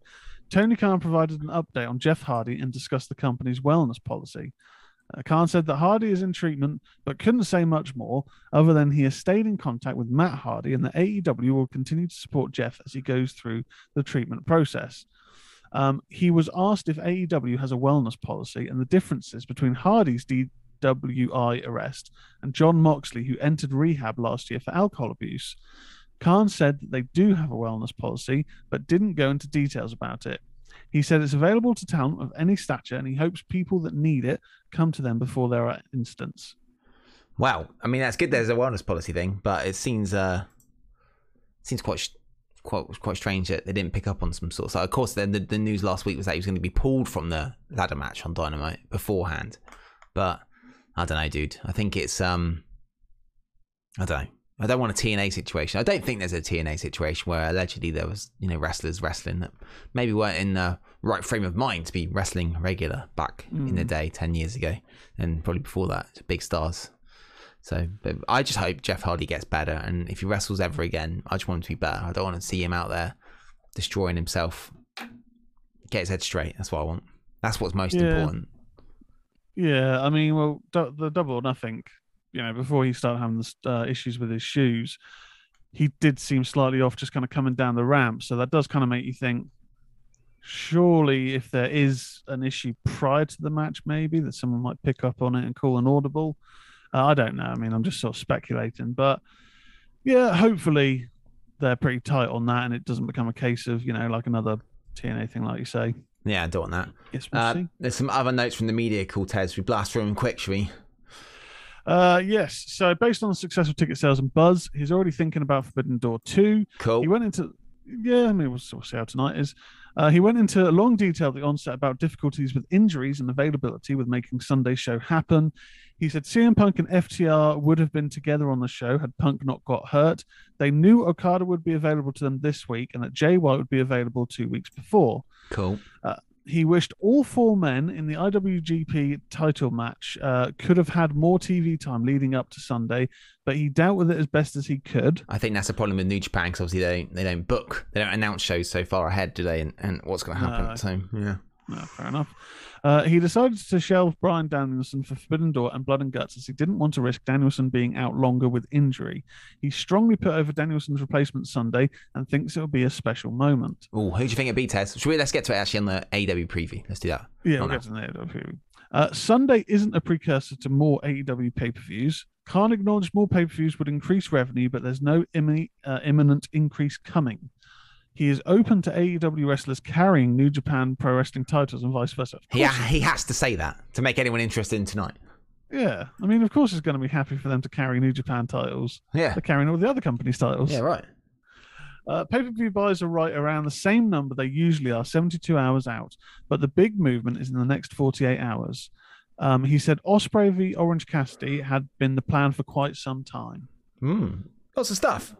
Tony Khan provided an update on Jeff Hardy and discussed the company's wellness policy. Uh, Khan said that Hardy is in treatment, but couldn't say much more, other than he has stayed in contact with Matt Hardy and that AEW will continue to support Jeff as he goes through the treatment process. Um, he was asked if AEW has a wellness policy and the differences between Hardy's DWI arrest and Jon Moxley, who entered rehab last year for alcohol abuse. Khan said that they do have a wellness policy, but didn't go into details about it. He said it's available to talent of any stature, and he hopes people that need it come to them before there are incidents. Wow. I mean, that's good. There's a wellness policy thing, but it seems uh seems quite quite quite strange that they didn't pick up on some sort. So of course, then the, the news last week was that he was going to be pulled from the ladder match on Dynamite beforehand. But I don't know, dude. I think it's um I don't know. I don't want a TNA situation. I don't think there's a TNA situation where allegedly there was, you know, wrestlers wrestling that maybe weren't in the right frame of mind to be wrestling regular back in the day, 10 years ago, and probably before that, big stars. So, but I just hope Jeff Hardy gets better, and if he wrestles ever again, I just want him to be better. I don't want to see him out there destroying himself. Get his head straight. That's what I want. That's what's most Yeah. important. Yeah, I mean, well, du- the double or nothing, you know, before he started having the uh, issues with his shoes, he did seem slightly off, just kind of coming down the ramp. So that does kind of make you think, surely, if there is an issue prior to the match, maybe that someone might pick up on it and call an audible. Uh, I don't know. I mean, I'm just sort of speculating, but yeah, hopefully they're pretty tight on that, and it doesn't become a case of you know like another TNA thing, like you say. Yeah, I don't want that. Yes, we'll Uh, see. there's some other notes from the media call, Tez. We blast through them quick, shall we? Uh, yes. So based on the successful ticket sales and buzz, he's already thinking about Forbidden Door two. Cool. He went into yeah, I mean we'll, we'll see how tonight is. Uh, he went into long detail at the onset about difficulties with injuries and availability with making Sunday show happen. He said CM Punk and FTR would have been together on the show had Punk not got hurt. They knew Okada would be available to them this week and that Jay White would be available two weeks before Cool. he wished all four men in the IWGP title match uh, could have had more TV time leading up to Sunday, but he dealt with it as best as he could. I think that's a problem with New Japan because obviously they don't, they don't book, they don't announce shows so far ahead, do they? And, and what's going to happen? No. So yeah, No, fair enough. Uh, he decided to shelve Bryan Danielson for Forbidden Door and Blood and Guts as he didn't want to risk Danielson being out longer with injury. He strongly put over Danielson's replacement Sunday and thinks it'll be a special moment. Oh, who do you think it'd be, Tez? Should we? Let's get to it actually on the AW preview. Let's do that. Yeah, we'll get to that. AEW. Uh, Sunday isn't a precursor to more AEW pay per views. Khan acknowledged more pay per views would increase revenue, but there's no uh, imminent increase coming. He is open to AEW wrestlers carrying New Japan Pro Wrestling titles and vice versa. Yeah, He he has to say that to make anyone interested in tonight. yeah, I mean, of course, he's going to be happy for them to carry New Japan titles. Yeah. They're carrying all the other companies' titles. Yeah. Right. Uh, pay per view buys are right around the same number they usually are, 72 hours out. But the big movement is in the next 48 hours. Um, he said Ospreay v Orange Cassidy had been the plan for quite some time. Hmm. Lots of stuff.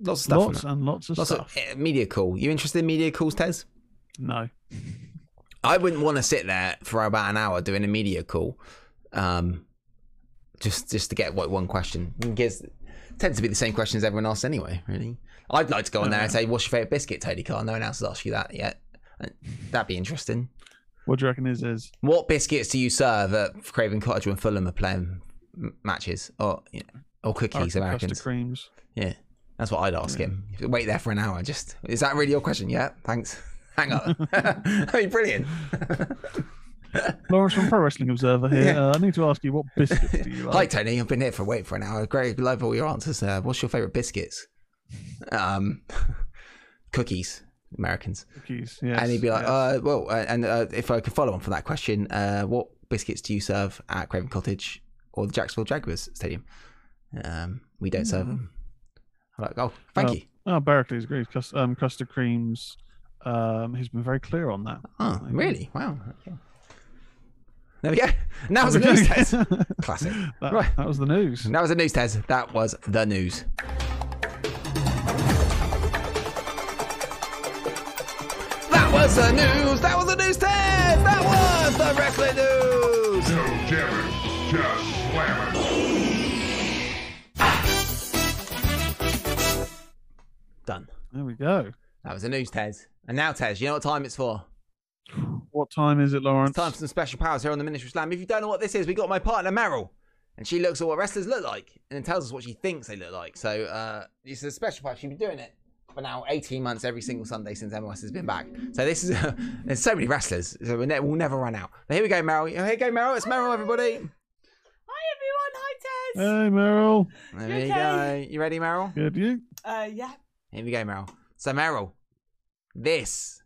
Lots of stuff. lots and lots of Lots stuff. of uh, media call. You interested in media calls, Tez? no. I wouldn't want to sit there for about an hour doing a media call, um, just just to get what one question. Because tends to be the same question as everyone else anyway. Really, I'd like to go on there and say, "What's your favorite biscuit, Tony Khan?" No one else has asked you that yet. That'd be interesting. What do you reckon his is? What biscuits do you serve at Craven Cottage when Fulham are playing m- matches, or you know, or cookies? Custard Americans. creams. Yeah, that's what I'd ask him. Wait there for an hour. Just is that really your question? Yeah, thanks. Hang on. That'd be brilliant. Lawrence from Pro Wrestling Observer here. Yeah. Uh, I need to ask you what biscuits do you like? Hi, Tony. I've been here for waiting for an hour. Great, love all your answers. Uh, what's your favorite biscuits? Um, cookies, Americans. Cookies. Yes, and he'd be like, yes. uh, well, uh, and uh, if I could follow on from that question, uh, what biscuits do you serve at Craven Cottage or the Jacksonville Jaguars Stadium? Um, we don't serve them. I'm like, oh, thank Well, you. Oh, Barracles agrees. Cus- um, custard creams. Um, he's been very clear on that. Oh, really? Wow. Okay. There we go. Now was There the news go. test. Classic. That, Right. that was the news. That was the news test. That was the news. That was the news. That was the news test. That was the wrestling news. No jamming, just slamming. Done. There we go. That was the news, Tez. And now, Tez, you know what time it's for? What time is it, Lawrence? It's time for some special powers here on the Ministry Slam. If you don't know what this is, we got my partner Meryl, and she looks at what wrestlers look like and then tells us what she thinks they look like. So uh, it's a special power. She's been doing it for now 18 months every single Sunday since MOS has been back. So this is there's so many wrestlers, so we'll, ne- we'll never run out. But here we go, Meryl. Here you go, Meryl. It's Meryl, everybody. Hi everyone, hi Tez. Hey, Meryl. There You you okay? go. You ready, Meryl? Good, you? Uh, yeah. Here we go, Meryl. So Meryl, this.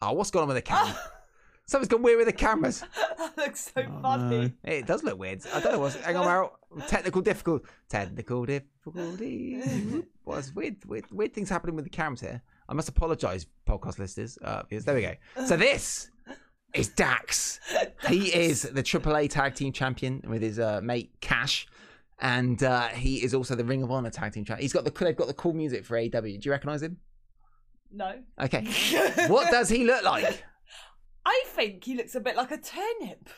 Oh, what's going on with the camera? Something's gone weird with the cameras. that looks so Oh, funny. It does look weird. I don't know what's. Hang on, Meryl. Technical difficult. Technical difficulty. What's weird, weird? Weird things happening with the cameras here. I must apologise, podcast listeners. Uh, there we go. So this is Dax. He is the AAA Tag Team Champion with his uh, mate Cash, and uh, he is also the Ring of Honor Tag Team Champion. He's got the they've got the cool music for AW. Do you recognise him? No. Okay. What does he look like? I think he looks a bit like a turnip.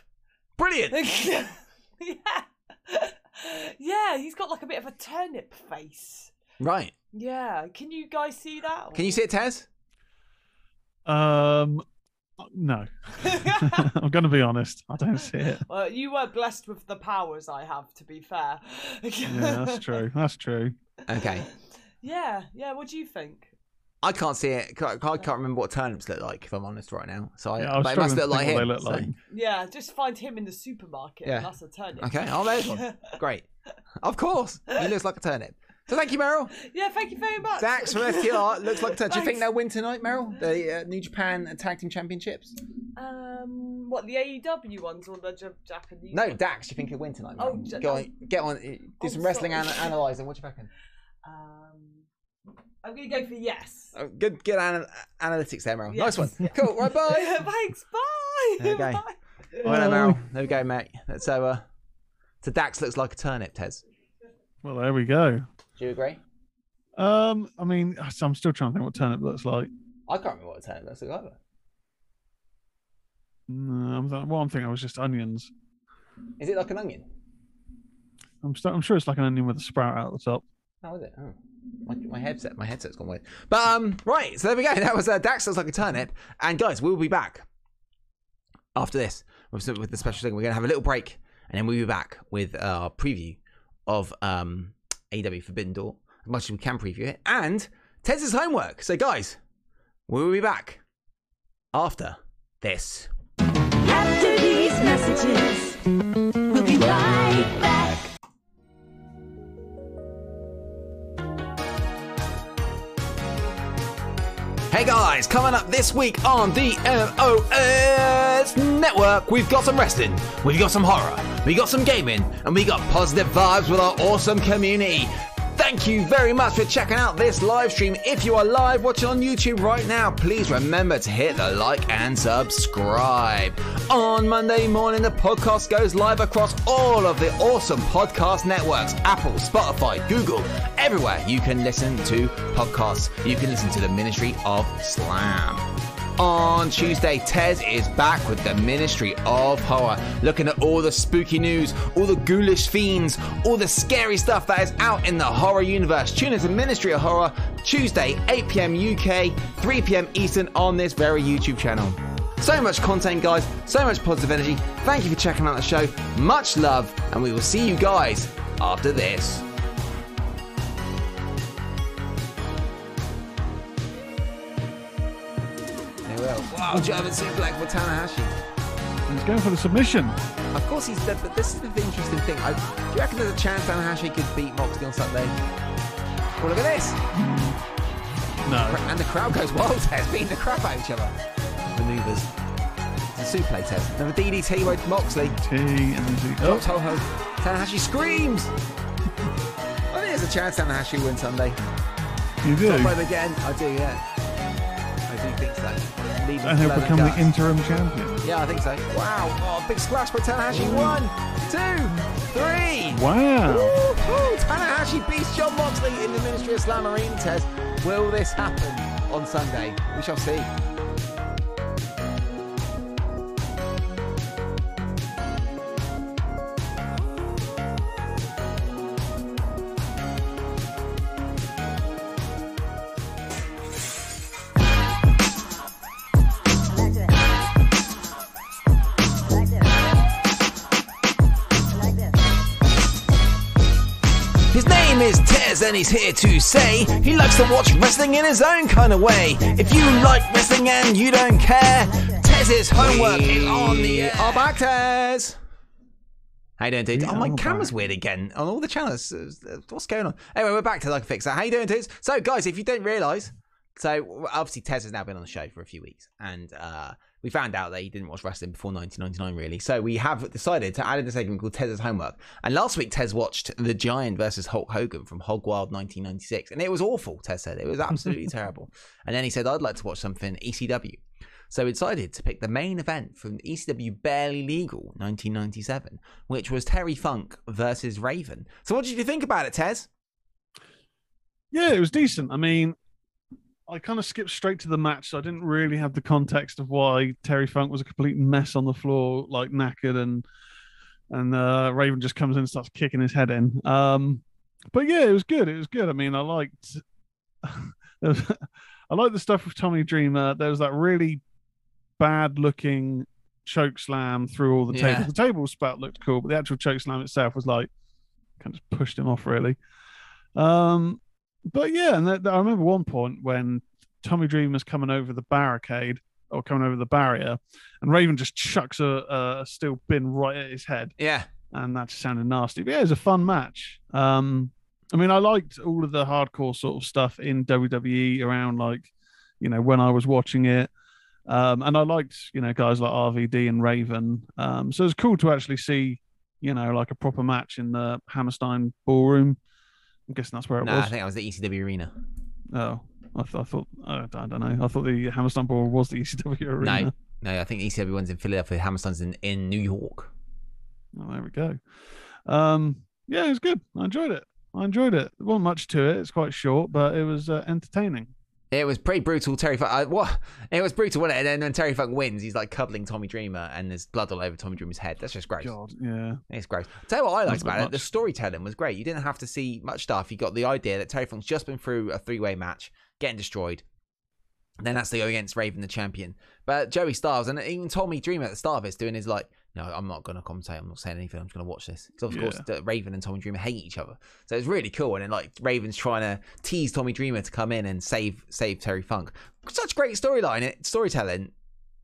Brilliant. yeah. Yeah, he's got like a bit of a turnip face. Right. Yeah. Can you guys see that? Can you see it, Tez? Um, no. I'm going to be honest. I don't see it. Well, you were blessed with the powers I have, to be fair. Yeah, that's true. That's true. Okay. Yeah, yeah. What do you think? I can't see it. I can't remember what turnips look like, if I'm honest, right now. So I, Yeah, I but it must look like him. what they look so- like. Yeah, just find him in the supermarket. Yeah. And that's a turnip. Okay, oh, there's one. Great. Of course. He looks like a turnip. So thank you, Meryl. Yeah, thank you very much. Dax from FTR looks like a turnip. Do you think they'll win tonight, Meryl? The uh, New Japan Tag Team Championships? Um, what the AEW ones or the J- Japanese? No. Dax, do you think he'll win tonight, Oh, Meryl? J- Go oh. on, get on, uh, do Oh, some wrestling sorry. ana- analysing. What do you reckon? Um, I'm gonna go for yes. Oh, good good ana- analytics there, Meryl. Yes. Nice one. Cool, right, bye. Thanks. Bye. There you go. Bye. Well done, Meryl. There we go, mate. So, uh, so Dax looks like a turnip, Tez. Well, there we go. Do you agree? Um, I mean, I'm still trying to think what turnip looks like. I can't remember what a turnip looks like either. No, I'm th- well, I'm thinking it was just onions. Is it like an onion? I'm, st- I'm sure it's like an onion with a sprout out the top. How is it? Oh. My, my headset, my headset's gone weird. But um, right, so there we go. That was uh, Dax looks like a turnip. And guys, we'll be back after this with, with the special thing. We're gonna have a little break, and then we'll be back with our preview of um AW Forbidden Door as much as we can preview it, and Tez's homework. So guys, we'll be back after this. After these messages, we'll be right back. Hey guys, coming up this week on the MOS Network, we've got some wrestling, we've got some horror, we got some gaming, and we got positive vibes with our awesome community. Thank you very much for checking out this live stream. If you are live watching on YouTube right now, please remember to hit the like and subscribe. On Monday morning, the podcast goes live across all of the awesome podcast networks Apple, Spotify, Google, everywhere you can listen to podcasts. You can listen to the Ministry of Slam. On Tuesday, Tez is back with the Ministry of Horror, looking at all the spooky news, all the ghoulish fiends, all the scary stuff that is out in the horror universe. Tune into Ministry of Horror Tuesday, 8 pm UK, 3 pm Eastern on this very YouTube channel. So much content, guys, so much positive energy. Thank you for checking out the show. Much love, and we will see you guys after this. They will. Wow, German suplex for Tanahashi. He's going for the submission. Of course he's dead, but this is the interesting thing. I, do you reckon there's a chance Tanahashi could beat Moxley on Sunday? Well, look at this. No. And the crowd goes wild, Tez, beating the crap out of each other. Maneuvers. The suplex test. Another DDT with Moxley. T and then Oh, oh, Toho. Tanahashi screams. I think there's a chance Tanahashi wins Sunday. you do. Top again. I do, yeah. I do think so. Leaving And he'll become the interim champion. Yeah, I think so. Wow. Oh, big splash by Tanahashi. One, two, three. Wow. Woo-hoo! Tanahashi beats Jon Moxley in the Ministry of Slam Arena test. Will this happen on Sunday? We shall see. Tez, and he's here to say he likes to watch wrestling in his own kind of way. If you like wrestling and you don't care, Tez's homework is on the air. Are back, Tez. How you doing, dude? Oh, my camera's back. weird again on all the channels. Uh, What's going on? Anyway, we're back to like a fix that. How you doing, dudes? So, guys, if you don't realise, so obviously Tez has now been on the show for a few weeks, and uh, we found out that he didn't watch wrestling before 1999, really. So we have decided to add in a segment called Tez's Homework. And last week, Tez watched The Giant versus Hulk Hogan from Hog Wild 1996, and it was awful. Tez said it was absolutely terrible. And then he said, "I'd like to watch something ECW." So we decided to pick the main event from ECW Barely Legal 1997, which was Terry Funk versus Raven. So what did you think about it, Tez? Yeah, it was decent. I mean, I kind of skipped straight to the match, so I didn't really have the context of why Terry Funk was a complete mess on the floor, like knackered, and and uh, Raven just comes in and starts kicking his head in. Um, but yeah, it was good. It was good. I mean, I liked, I liked the stuff with Tommy Dreamer. There was that really bad looking choke slam through all the Yeah. tables. The table spout looked cool, but the actual choke slam itself was like kind of just pushed him off really. Um, but yeah, and that, that- I remember one point when Tommy Dreamer's coming over the barricade or coming over the barrier, and Raven just chucks a, a steel bin right at his head, Yeah. and that just sounded nasty. But yeah, it was a fun match. Um, I mean, I liked all of the hardcore sort of stuff in WWE around like, you know, when I was watching it. Um, and I liked, you know, guys like RVD and Raven. Um, so it was cool to actually see, you know, like a proper match in the Hammerstein ballroom. I'm guessing that's where it No, was. I think that was the ECW arena. Oh, I, th- I thought I, I don't know. I thought the Hammerstein Ball was the ECW arena. No, no, I think the ECW one's in Philadelphia. Hammerstein's in, in New York. Oh, there we go. Um, yeah, it was good. I enjoyed it. I enjoyed it. There wasn't much to it. It's quite short, but it was uh, entertaining. It was pretty brutal. Terry Funk, I, what? It was brutal, wasn't it? And then when Terry Funk wins, he's like cuddling Tommy Dreamer, and there's blood all over Tommy Dreamer's head. That's just gross. God, yeah. It's gross. Tell you what I liked about it. The storytelling was great. You didn't have to see much stuff. You got the idea that Terry Funk's just been through a three-way match, getting destroyed. And then that's to go against Raven, the champion. But Joey Styles and even Tommy Dreamer at the start of it's doing his like, no, I'm not going to commentate. I'm not saying anything. I'm just going to watch this. Because of course, the Raven and Tommy Dreamer hate each other. So it's really cool. And then like Raven's trying to tease Tommy Dreamer to come in and save save Terry Funk. Such great storyline, it storytelling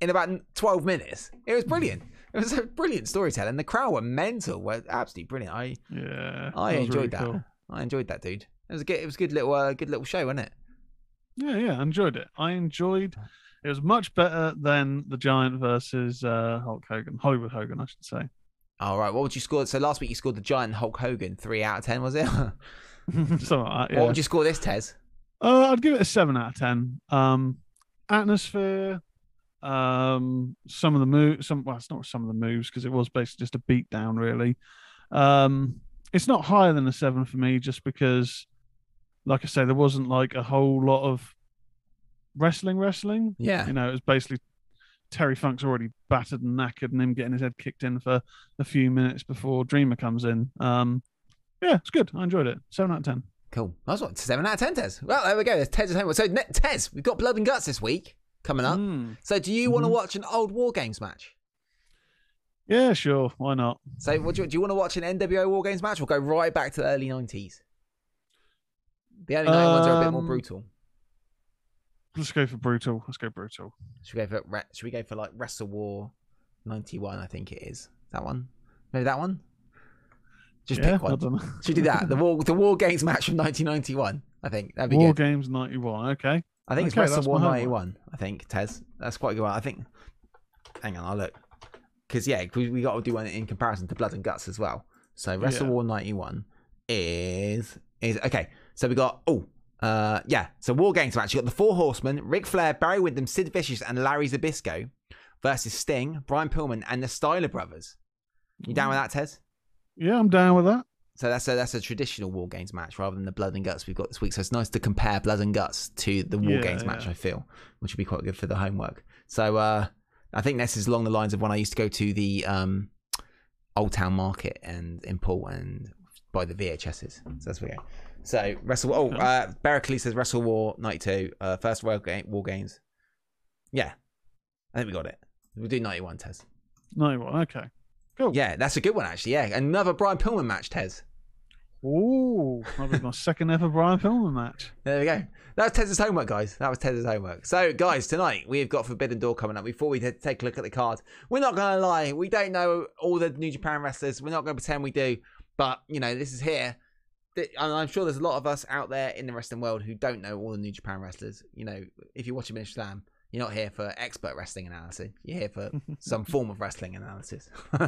in about 12 minutes. It was brilliant. It was a brilliant storytelling. The crowd were mental. Were absolutely brilliant. I Yeah. I enjoyed really that. cool. I enjoyed that, dude. It was a good. It was a good little, uh, good little show, wasn't it? Yeah, yeah. I enjoyed it. I enjoyed. It was much better than the Giant versus uh, Hulk Hogan, Hollywood Hogan, I should say. All right. What would you score? So last week you scored the Giant Hulk Hogan three out of ten, was it? what Something like that, yeah. would you score this, Tez? Uh, I'd give it a seven out of ten. Um, atmosphere, um, some of the moves, some well, it's not some of the moves because it was basically just a beat down, really. Um, it's not higher than a seven for me, just because, like I say, there wasn't like a whole lot of wrestling, wrestling. Yeah. You know, it was basically Terry Funk's already battered and knackered, and him getting his head kicked in for a few minutes before Dreamer comes in. Um, yeah, it's good. I enjoyed it. Seven out of ten. Cool. That's what seven out of ten, Tez. Well, there we go. There's Tez's homework. So ne- Tez, we've got Blood and Guts this week coming up. Mm. So do you want to Mhm. watch an old War Games match? Yeah, sure. Why not? So what do you, do you want to watch an NWO War Games match? We'll go right back to the early nineties. The early 90s ones are a bit more Um, brutal. Let's go for brutal. Let's go brutal. Should we go for should we go for like Wrestle War 91, I think it is. That one? Maybe that one? Just yeah, pick one. Should we do that? The War the War Games match from 1991. I think that'd be War good. Games '91. Okay. I think it's Okay, Wrestle that's War 91. I think Tez. That's quite a good one. I think. Hang on, I'll look. Because yeah, we, we got to do one in comparison to Blood and Guts as well. So Wrestle Yeah. War 91 is is okay. So we got oh uh yeah. So War Games match. You got the Four Horsemen: Ric Flair, Barry Windham, Sid Vicious, and Larry Zbyszko versus Sting, Brian Pillman, and the Steiner Brothers. You down with that, Tez? Yeah, I'm down with that. So that's a that's a traditional War Games match rather than the Blood and Guts we've got this week. So it's nice to compare Blood and Guts to the War Yeah, Games match. yeah. I feel, which would be quite good for the homework. So uh, I think this is along the lines of when I used to go to the um, Old Town Market and in and buy the VHSs. So that's where we go. So Wrestle. Oh, uh, Berkeley says Wrestle War '92, uh, first World game, War Games. Yeah, I think we got it. We'll do '91, Tez. '91. Okay. Cool. Yeah, that's a good one actually. Yeah, another Brian Pillman match, Tez. Ooh, that was my second ever Brian Pillman match. There we go. That was Tez's homework, guys. That was Tez's homework. So, guys, tonight we've got Forbidden Door coming up. Before we take a look at the card, we're not going to lie. We don't know all the New Japan wrestlers. We're not going to pretend we do. But, you know, this is here. I'm sure there's a lot of us out there in the wrestling world who don't know all the New Japan wrestlers. You know, if you're watching Minish Slam, you're not here for expert wrestling analysis. You're here for some form of wrestling analysis.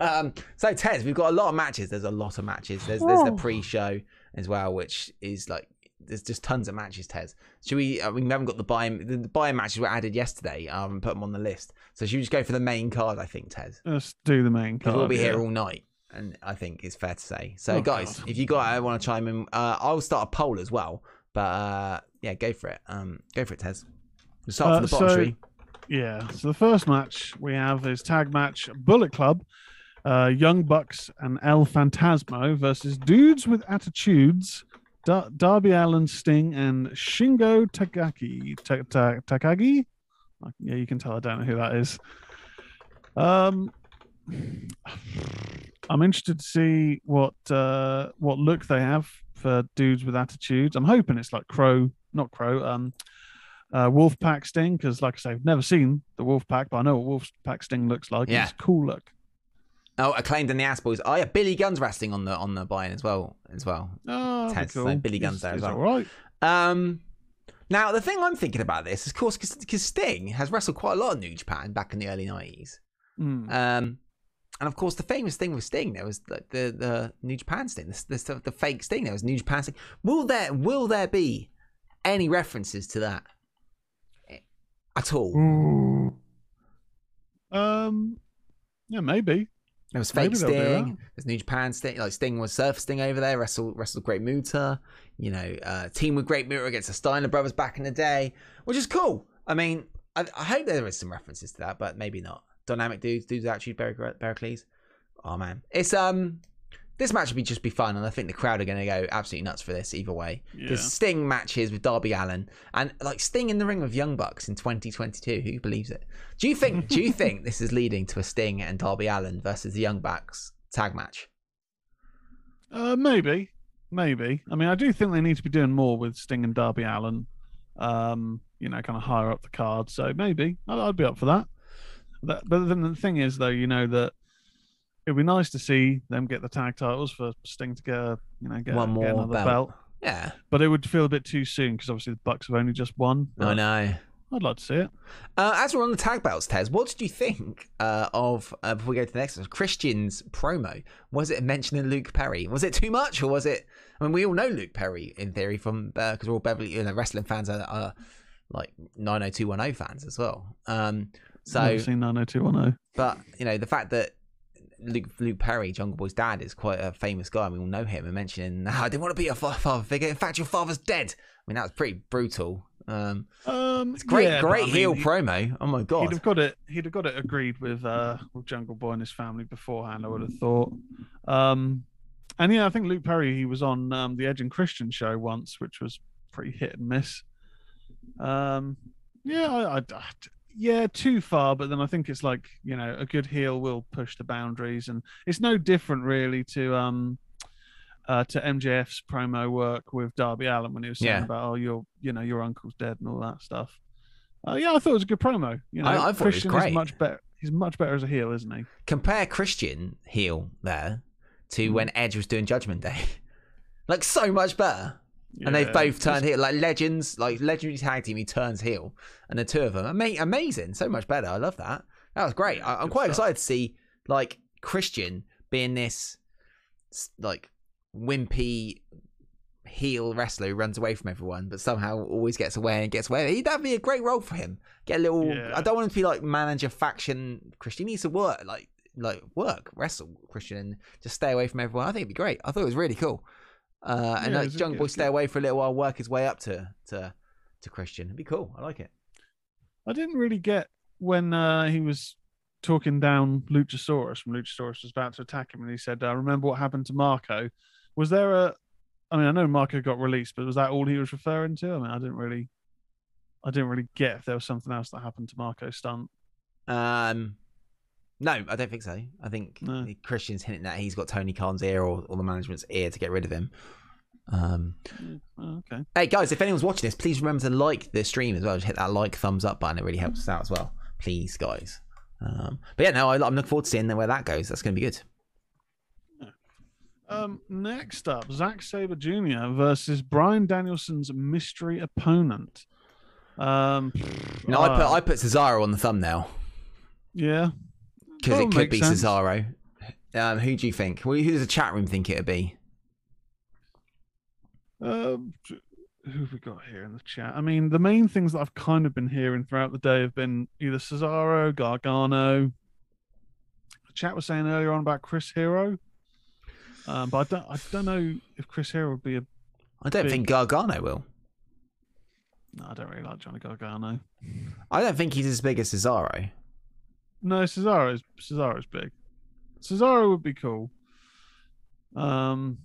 um, so, Tez, we've got a lot of matches. There's a lot of matches. There's, there's the Oh. pre-show as well, which is like there's just tons of matches. Tez, should we? Uh, we haven't got the buy the, the buy matches were added yesterday. Um, and put them on the list. So should we just go for the main card? I think Tez, Let's do the main because card. we'll be here all night. And I think it's fair to say. So, Oh, guys, God. if you guys want to chime in, uh, I'll start a poll as well. But uh, yeah, go for it. Um, go for it, Tez. We'll start Uh, from the bottom, so- we? Yeah. So the first match we have is tag match Bullet Club, uh, Young Bucks and El Fantasmo versus Dudes with Attitudes, Dar- Darby Allin, Sting, and Shingo Takagi. Ta- ta- Takagi. Uh, Yeah, you can tell I don't know who that is. Um, I'm interested to see what uh, what look they have for dudes with attitudes. I'm hoping it's like Crow, not Crow. Um, uh, Wolfpack Sting, because like I say, I've never seen the Wolfpack, but I know what Wolfpack Sting looks like. Yeah. It's a cool look. Oh, acclaimed in the ass boys. Oh yeah, Billy Gunn's wrestling on the on the buy-in as well. As well. Oh, that'd so cool. Billy Gunn's He's- there as well. all right. Um, now the thing I'm thinking about this, is, of course, because Sting has wrestled quite a lot in New Japan back in the early '90s. Mm. Um, and of course, the famous thing with Sting there was the the, the New Japan Sting, the, the the fake Sting. There was New Japan Sting. Will there will there be any references to that at all? Um, yeah, maybe. There was fake Maybe Sting. There's New Japan Sting. Like Sting was Surf Sting over there. Wrestled wrestled Great Muta. You know, uh, team with Great Muta against the Steiner brothers back in the day, which is cool. I mean, I, I hope there is some references to that, but maybe not. Dynamic dudes, dudes actually Berkeley's. Oh man, it's um, this match would be just be fun, and I think the crowd are going to go absolutely nuts for this either way. Because Yeah. Sting matches with Darby Allin and like Sting in the ring with Young Bucks in 2022. Who believes it? Do you think? do you think this is leading to a Sting and Darby Allin versus the Young Bucks tag match? Uh, maybe, maybe. I mean, I do think they need to be doing more with Sting and Darby Allen. Um, you know, kind of higher up the card. So maybe I'd, I'd be up for that. That. But then the thing is, though, you know that it'd be nice to see them get the tag titles for Sting to get, a, you know, get, One get another belt. belt. Yeah, But it would feel a bit too soon because obviously the Bucks have only just won. I know. I'd like to see it. Uh, as we're on the tag belts, Tez, what did you think uh, of uh, before we go to the next one? Christian's promo? Was it mentioning Luke Perry? Was it too much, or was it? I mean, we all know Luke Perry in theory from because we're all Beverly, you know, wrestling fans are, are like 90210 fans as well. Um, so, Never seen 90210. but you know, the fact that Luke, Luke Perry, Jungle Boy's dad, is quite a famous guy. We all know him. And mentioning, "Ah, I didn't want to be a father figure. In fact, your father's dead. I mean, that was pretty brutal. Um, Um, it's great, yeah, great I mean, heel he- promo. Oh my god, He'd have got it. He'd have got it agreed with uh with Jungle Boy and his family beforehand. I would have thought. Um, and yeah, I think Luke Perry. He was on um, the Edge and Christian show once, which was pretty hit and miss. Um, yeah, I, I, I- yeah, too far. But then I think it's like you know, a good heel will push the boundaries, and it's no different really to um. Uh, to MJF's promo work with Darby Allin when he was saying Yeah. about oh your you know your uncle's dead and all that stuff. Uh, yeah, I thought it was a good promo. You know, I- I thought it was Christian is much better. he's much better as a heel, isn't he? Compare Christian heel there to when Edge was doing Judgment Day. like so much better. And they've both turned heel, like legends, like legendary tag team. He turns heel, and the two of them, ama- amazing, so much better. I love that. That was great. I- I'm quite stuff. excited to see like Christian being this like wimpy heel wrestler who runs away from everyone, but somehow always gets away and gets away. He- That'd be a great role for him. Get a little. Yeah. I don't want him to be like manager faction. Christian needs to work like like work wrestle Christian and just stay away from everyone. I think it'd be great. I thought it was really cool. Uh, and Yeah, like Jungle stay away for a little while, work his way up to to to Christian. It'd be cool. I like it. I didn't really get when uh, he was talking down Luchasaurus when Luchasaurus was about to attack him, and he said, uh, "Remember what happened to Marco?" Was there a? I mean, I know Marco got released, but was that all he was referring to? I mean, I didn't really, I didn't really get if there was something else that happened to Marco Stunt. Um, no, I don't think so. I think No. Christian's hinting that he's got Tony Khan's ear or, or the management's ear to get rid of him. Um, Oh, okay. hey guys, if anyone's watching this, please remember to like the stream as well. Just hit that like thumbs up button; it really helps us out as well. Please, guys. Um, but yeah, no, I, I'm looking forward to seeing where that goes. That's going to be good. Um, next up, Zack Sabre Jr. versus Bryan Danielson's mystery opponent. Um, No, I put uh, I put Cesaro on the thumbnail yeah. Because Oh, it could be sense. Cesaro. Um, who do you think? Well, who does the chat room think it'd be? Um, who have we got here in the chat? I mean, the main things that I've kind of been hearing throughout the day have been either Cesaro, Gargano. The chat was saying earlier on about Chris Hero, um, but I don't, I don't know if Chris Hero would be a. I don't Big. think Gargano will. No, I don't really like Johnny Gargano. I don't think he's as big as Cesaro. No, Cesaro's Cesaro's big. Cesaro would be cool. Um,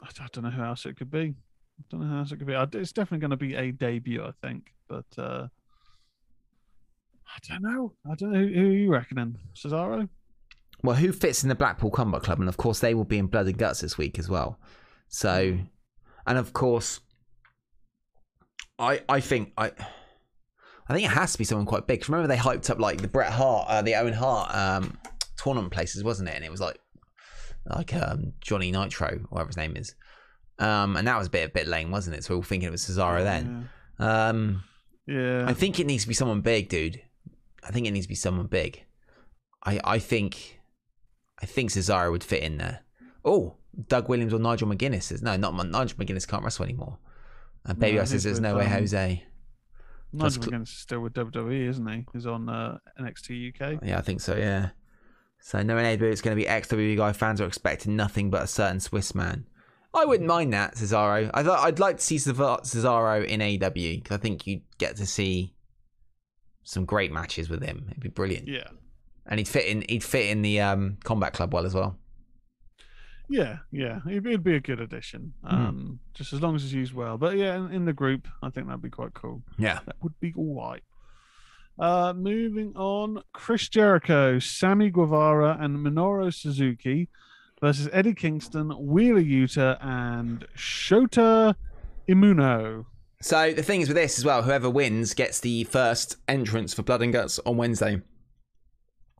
I, don't know who else it could be. I don't know who else it could be. It's definitely going to be a debut, I think. But uh, I don't know. I don't know who, who you reckoning. Cesaro? Well, who fits in the Blackpool Combat Club? And of course, they will be in Blood and Guts this week as well. So, and of course, I I think I I think it has to be someone quite big. remember, they hyped up like the Bret Hart, uh, the Owen Hart um, tournament places, wasn't it? And it was like like um, Johnny Nitro, whatever his name is. Um, and that was a bit a bit lame, wasn't it? So we were all thinking it was Cesaro then. Um, Yeah. I think it needs to be someone big, dude. I think it needs to be someone big. I I think I think Cesaro would fit in there. Oh, Doug Williams or Nigel McGuinness says no, not Nigel McGuinness can't wrestle anymore. And Baby No, no, says there's no way Jose. Nigel cl- McGuinness is still with WWE, isn't he? He's on uh, NXT UK. Yeah, I think so. Yeah. So no AW, it's going to be ex-WWE guy. Fans are expecting nothing but a certain Swiss man. I wouldn't mind that Cesaro. I thought I'd like to see Cesaro Cesaro in AW because I think you'd get to see some great matches with him. It'd be brilliant. Yeah. and he'd fit in. He'd fit in the um, combat club well as well. Yeah, yeah, it'd, it'd be a good addition, Hmm. um, just as long as it's used well. But yeah, in, in the group, I think that'd be quite cool. Yeah. That would be all right. Uh, moving on, Chris Jericho, Sammy Guevara, and Minoru Suzuki versus Eddie Kingston, Wheeler Yuta, and Shota Umino. So the thing is with this as well, whoever wins gets the first entrance for Blood and Guts on Wednesday.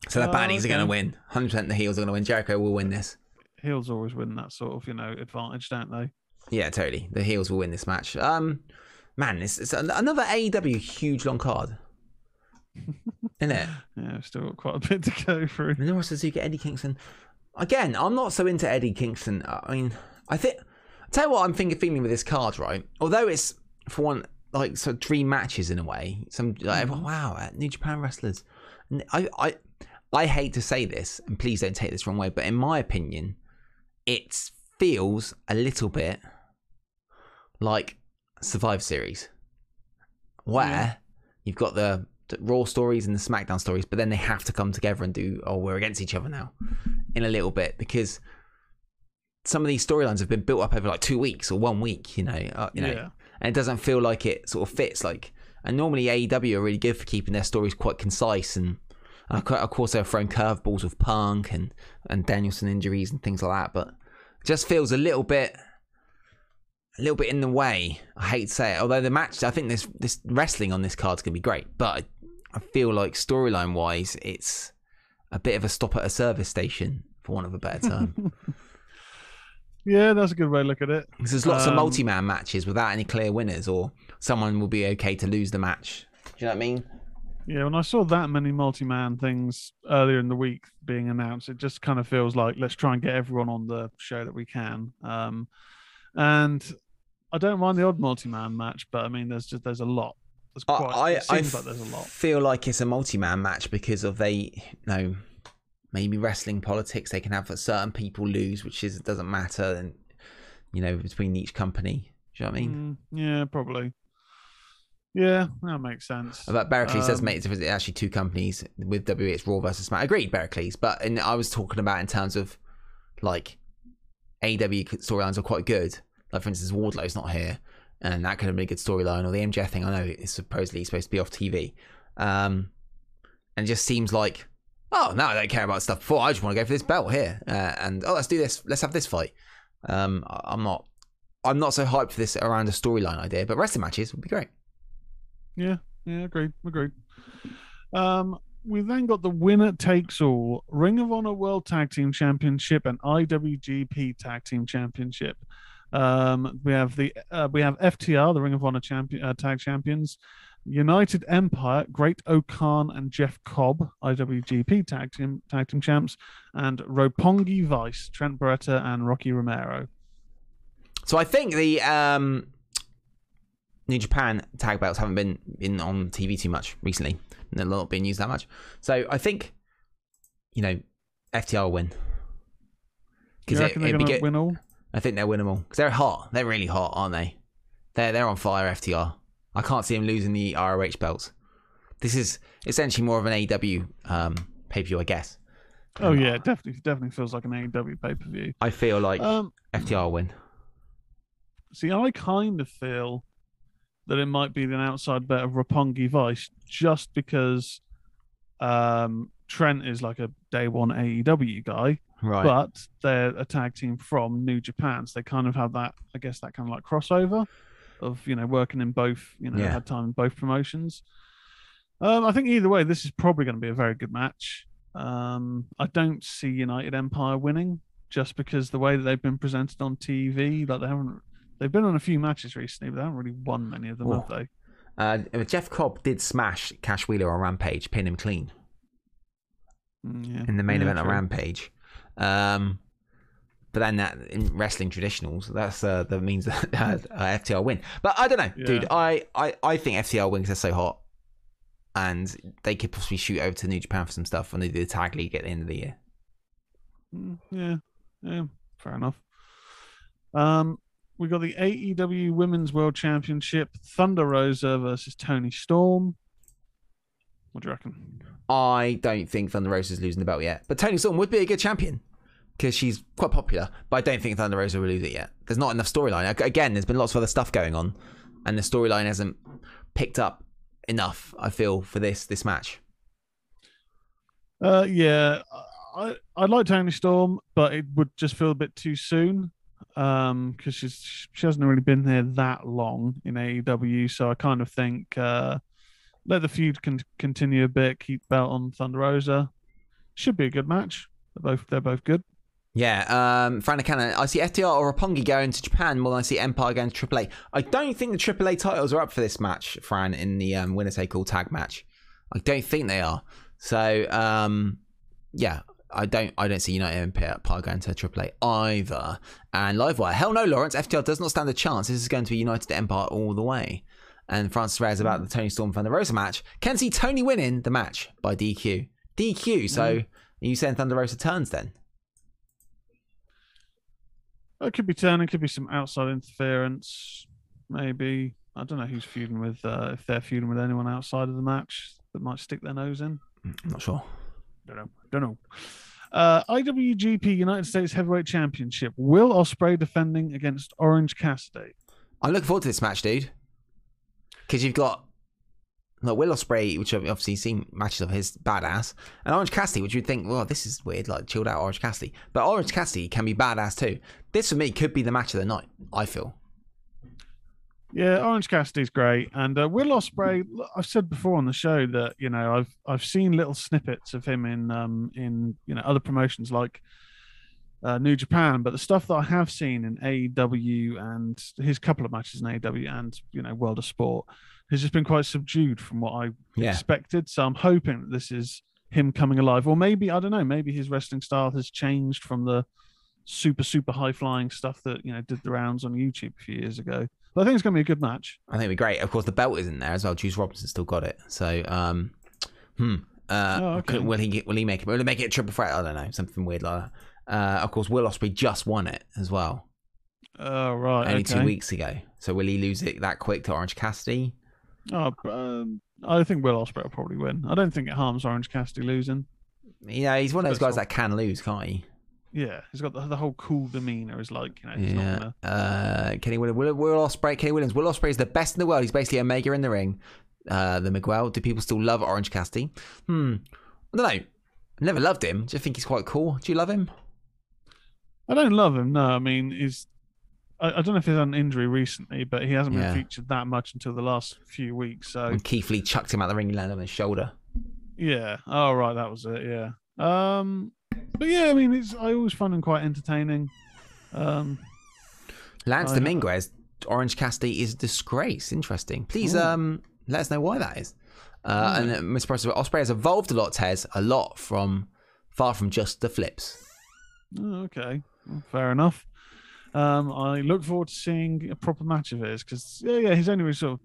So the Oh, baddies are going to win. 100% the heels are going to win. Jericho will win this. Heels always win that sort of, you know, advantage, don't they? Yeah, totally. The heels will win this match. Um, man, it's, it's another AEW huge long card, isn't it? Yeah, we've still got quite a bit to go through. Minoru Suzuki, Eddie Kingston. Again, I'm not so into Eddie Kingston. I mean, I think. Tell you what, I'm thinking feeling with this card, right? Although it's for one like so dream matches in a way. Some like everyone, wow, uh, New Japan wrestlers. I, I, I hate to say this, and please don't take this wrong way, but in my opinion, it feels a little bit like Survivor Series, where Yeah. you've got the, the Raw stories and the SmackDown stories, but then they have to come together and do, oh, we're against each other now, in a little bit because some of these storylines have been built up over like two weeks or one week, you know, uh, you know, Yeah. and it doesn't feel like it sort of fits. Like, and normally AEW are really good for keeping their stories quite concise and. Of course, they're throwing curveballs with Punk and, and Danielson injuries and things like that, but just feels a little bit a little bit in the way. I hate to say it. Although the match, I think this this wrestling on this card's gonna be great, but I feel like storyline wise, it's a bit of a stop at a service station, for want of a better term. Yeah, that's a good way to look at it. 'Cause there's lots of Um, multi-man matches without any clear winners, or someone will be okay to lose the match. Do you know what I mean? Yeah, when I saw that many multi-man things earlier in the week being announced, it just kind of feels like let's try and get everyone on the show that we can. Um, and I don't mind the odd multi-man match, but I mean, there's just there's a lot. There's quite. I, I seems like there's a lot. feel like it's a multi-man match because of they, you know, maybe wrestling politics. They can have certain people lose, which is doesn't matter, and you know, between each company. Do you know what I mean? Mm, yeah, probably. Yeah, that makes sense. But says, Um, mate, it's actually two companies with WWE. It's Raw versus Smack. Agreed, Berkeley's. But and I was talking about in terms of like AW storylines are quite good. Like for instance, Wardlow's not here, and that could have been a good storyline. Or the MJF thing, I know it's supposedly supposed to be off TV, um, and it just seems like, oh no, I don't care about stuff before. I just want to go for this belt here, uh, and oh, let's do this. Let's have this fight. Um, I- I'm not, I'm not so hyped for this around a storyline idea, but wrestling matches would be great. Yeah, yeah, agreed, agreed. Um, we then got the winner takes all Ring of Honor World Tag Team Championship and IWGP Tag Team Championship. Um, we have the uh, we have FTR, the Ring of Honor champion uh, tag champions, United Empire, Great O-Khan and Jeff Cobb, IWGP tag team tag team champs, and Roppongi Vice, Trent Beretta and Rocky Romero. So I think the um, New Japan tag belts haven't been in on TV too much recently. They're not being used that much. So I think, you know, FTR will win. Because they're it'd be going to good. win all? I think they'll win them all. Because they're hot. They're really hot, aren't they? They're they're on fire. FTR. I can't see them losing the ROH belts. This is essentially more of an AEW um, pay per view, I guess. Oh yeah, it definitely definitely feels like an AEW pay per view. I feel like Um, FTR will win. See, I kind of feel that it might be an outside bet of Roppongi Vice just because um, Trent is like a day one AEW guy, Right. but they're a tag team from New Japan. So they kind of have that, I guess, that kind of like crossover of, you know, working in both, you know, Yeah. had time in both promotions. Um, I think either way, this is probably going to be a very good match. Um, I don't see United Empire winning just because the way that they've been presented on TV, like they haven't, they've been on a few matches recently, but they haven't really won many of them, have Oh. they? Uh, Jeff Cobb did smash Cash Wheeler on Rampage, pin him clean Mm, yeah. in the main Yeah, event true. Rampage. Um, but then that in wrestling traditionals, that's uh, that means that uh, FTR win. But I don't know, dude. I, I, I think FTR wins. They're so hot, and they could possibly shoot over to New Japan for some stuff when they do the tag league at the end of the year. Mm, yeah, yeah, fair enough. Um, we got the AEW Women's World Championship: Thunder Rosa versus Toni Storm. What do you reckon? I don't think Thunder Rosa's losing the belt yet, but Toni Storm would be a good champion because she's quite popular. But I don't think Thunder Rosa will lose it yet. There's not enough storyline. Again, there's been lots of other stuff going on, and the storyline hasn't picked up enough. I feel for this this match. Uh, yeah, I I'd like Toni Storm, but it would just feel a bit too soon. Um, because she's she hasn't really been there that long in AEW, so I kind of think uh, let the feud con- continue a bit, keep belt on Thunder Rosa. Should be a good match. They're both they're both good. Yeah, um, Fran Cannon. I see FTR or Roppongi going to Japan more than I see Empire going to AAA. I don't think the AAA titles are up for this match, Fran, in the um, winner take all tag match. I don't think they are. So, um, yeah, I don't. I don't see United Empire going to AAA either. And Livewire, hell no, Lawrence. FTR does not stand a chance. This is going to be United Empire all the way. And Francis Reyes about hmm. the Toni Storm Thunder Rosa match. Can see Toni winning the match by DQ. DQ. So, hmm. are you saying Thunder Rosa turns then? It could be turning, could be some outside interference, maybe. I don't know who's feuding with, uh, if they're feuding with anyone outside of the match that might stick their nose in. I'm not sure. Don't know. Don't know. Uh, IWGP United States Heavyweight Championship. Will Ospreay defending against Orange Cassidy? I'm looking forward to this match, dude. Because you've got like Will Ospreay, which I've obviously seen matches of his badass, and Orange Cassidy, which you'd think, well, this is weird, like chilled out Orange Cassidy. But Orange Cassidy can be badass too. This for me could be the match of the night. I feel. Yeah, Orange Cassidy's great, and uh, Will Ospreay. I've said before on the show that you know I've I've seen little snippets of him in um in you know other promotions like uh, New Japan, but the stuff that I have seen in AEW and his couple of matches in AEW and you know World of Sport has just been quite subdued from what I Yeah. expected. So I'm hoping that this is him coming alive, or maybe I don't know, maybe his wrestling style has changed from the super super high flying stuff that you know did the rounds on YouTube a few years ago. But I think it's going to be a good match. I think it'd be great. Of course, the belt isn't there as well. Juice Robinson still got it. So, um, hmm. Uh, Oh, okay. could- will he get? Will he make it? Will he make it a triple threat? I don't know. Something weird like that. Uh, of course, Will Ospreay just won it as well, Oh right, only okay. two weeks ago. So will he lose it that quick to Orange Cassidy? Oh, um, I think Will Ospreay will probably win. I don't think it harms Orange Cassidy losing. Yeah, he's one of those guys that can lose, can't he? Yeah, he's got the, the whole cool demeanor. Is like you know he's Yeah. not gonna. Uh, Kenny Williams. Will, Will Ospreay. Kenny Williams. Will Ospreay is the best in the world. He's basically Omega in the ring. Uh, the Miguel. Do people still love Orange Cassidy? Hmm. I don't know. Never loved him. Do you think he's quite cool? Do you love him? I don't love him. No, I mean he's. I, I don't know if he's had an injury recently, but he hasn't been featured that much until the last few weeks. So When Keith Lee chucked him out the ring, landed on his shoulder. yeah. Oh right, that was it. Yeah. Um. But yeah, I mean, it's I always find them quite entertaining. Um. Lance I- Dominguez, Orange Cassidy is a disgrace. Interesting. Please Ooh. um let us know why that is. Uh, and uh, Mr. Ospreay has evolved a lot, Tez, a lot from far from just the flips. Oh, okay, Well, fair enough. Um, I look forward to seeing a proper match of his because yeah, yeah, he's only sort of.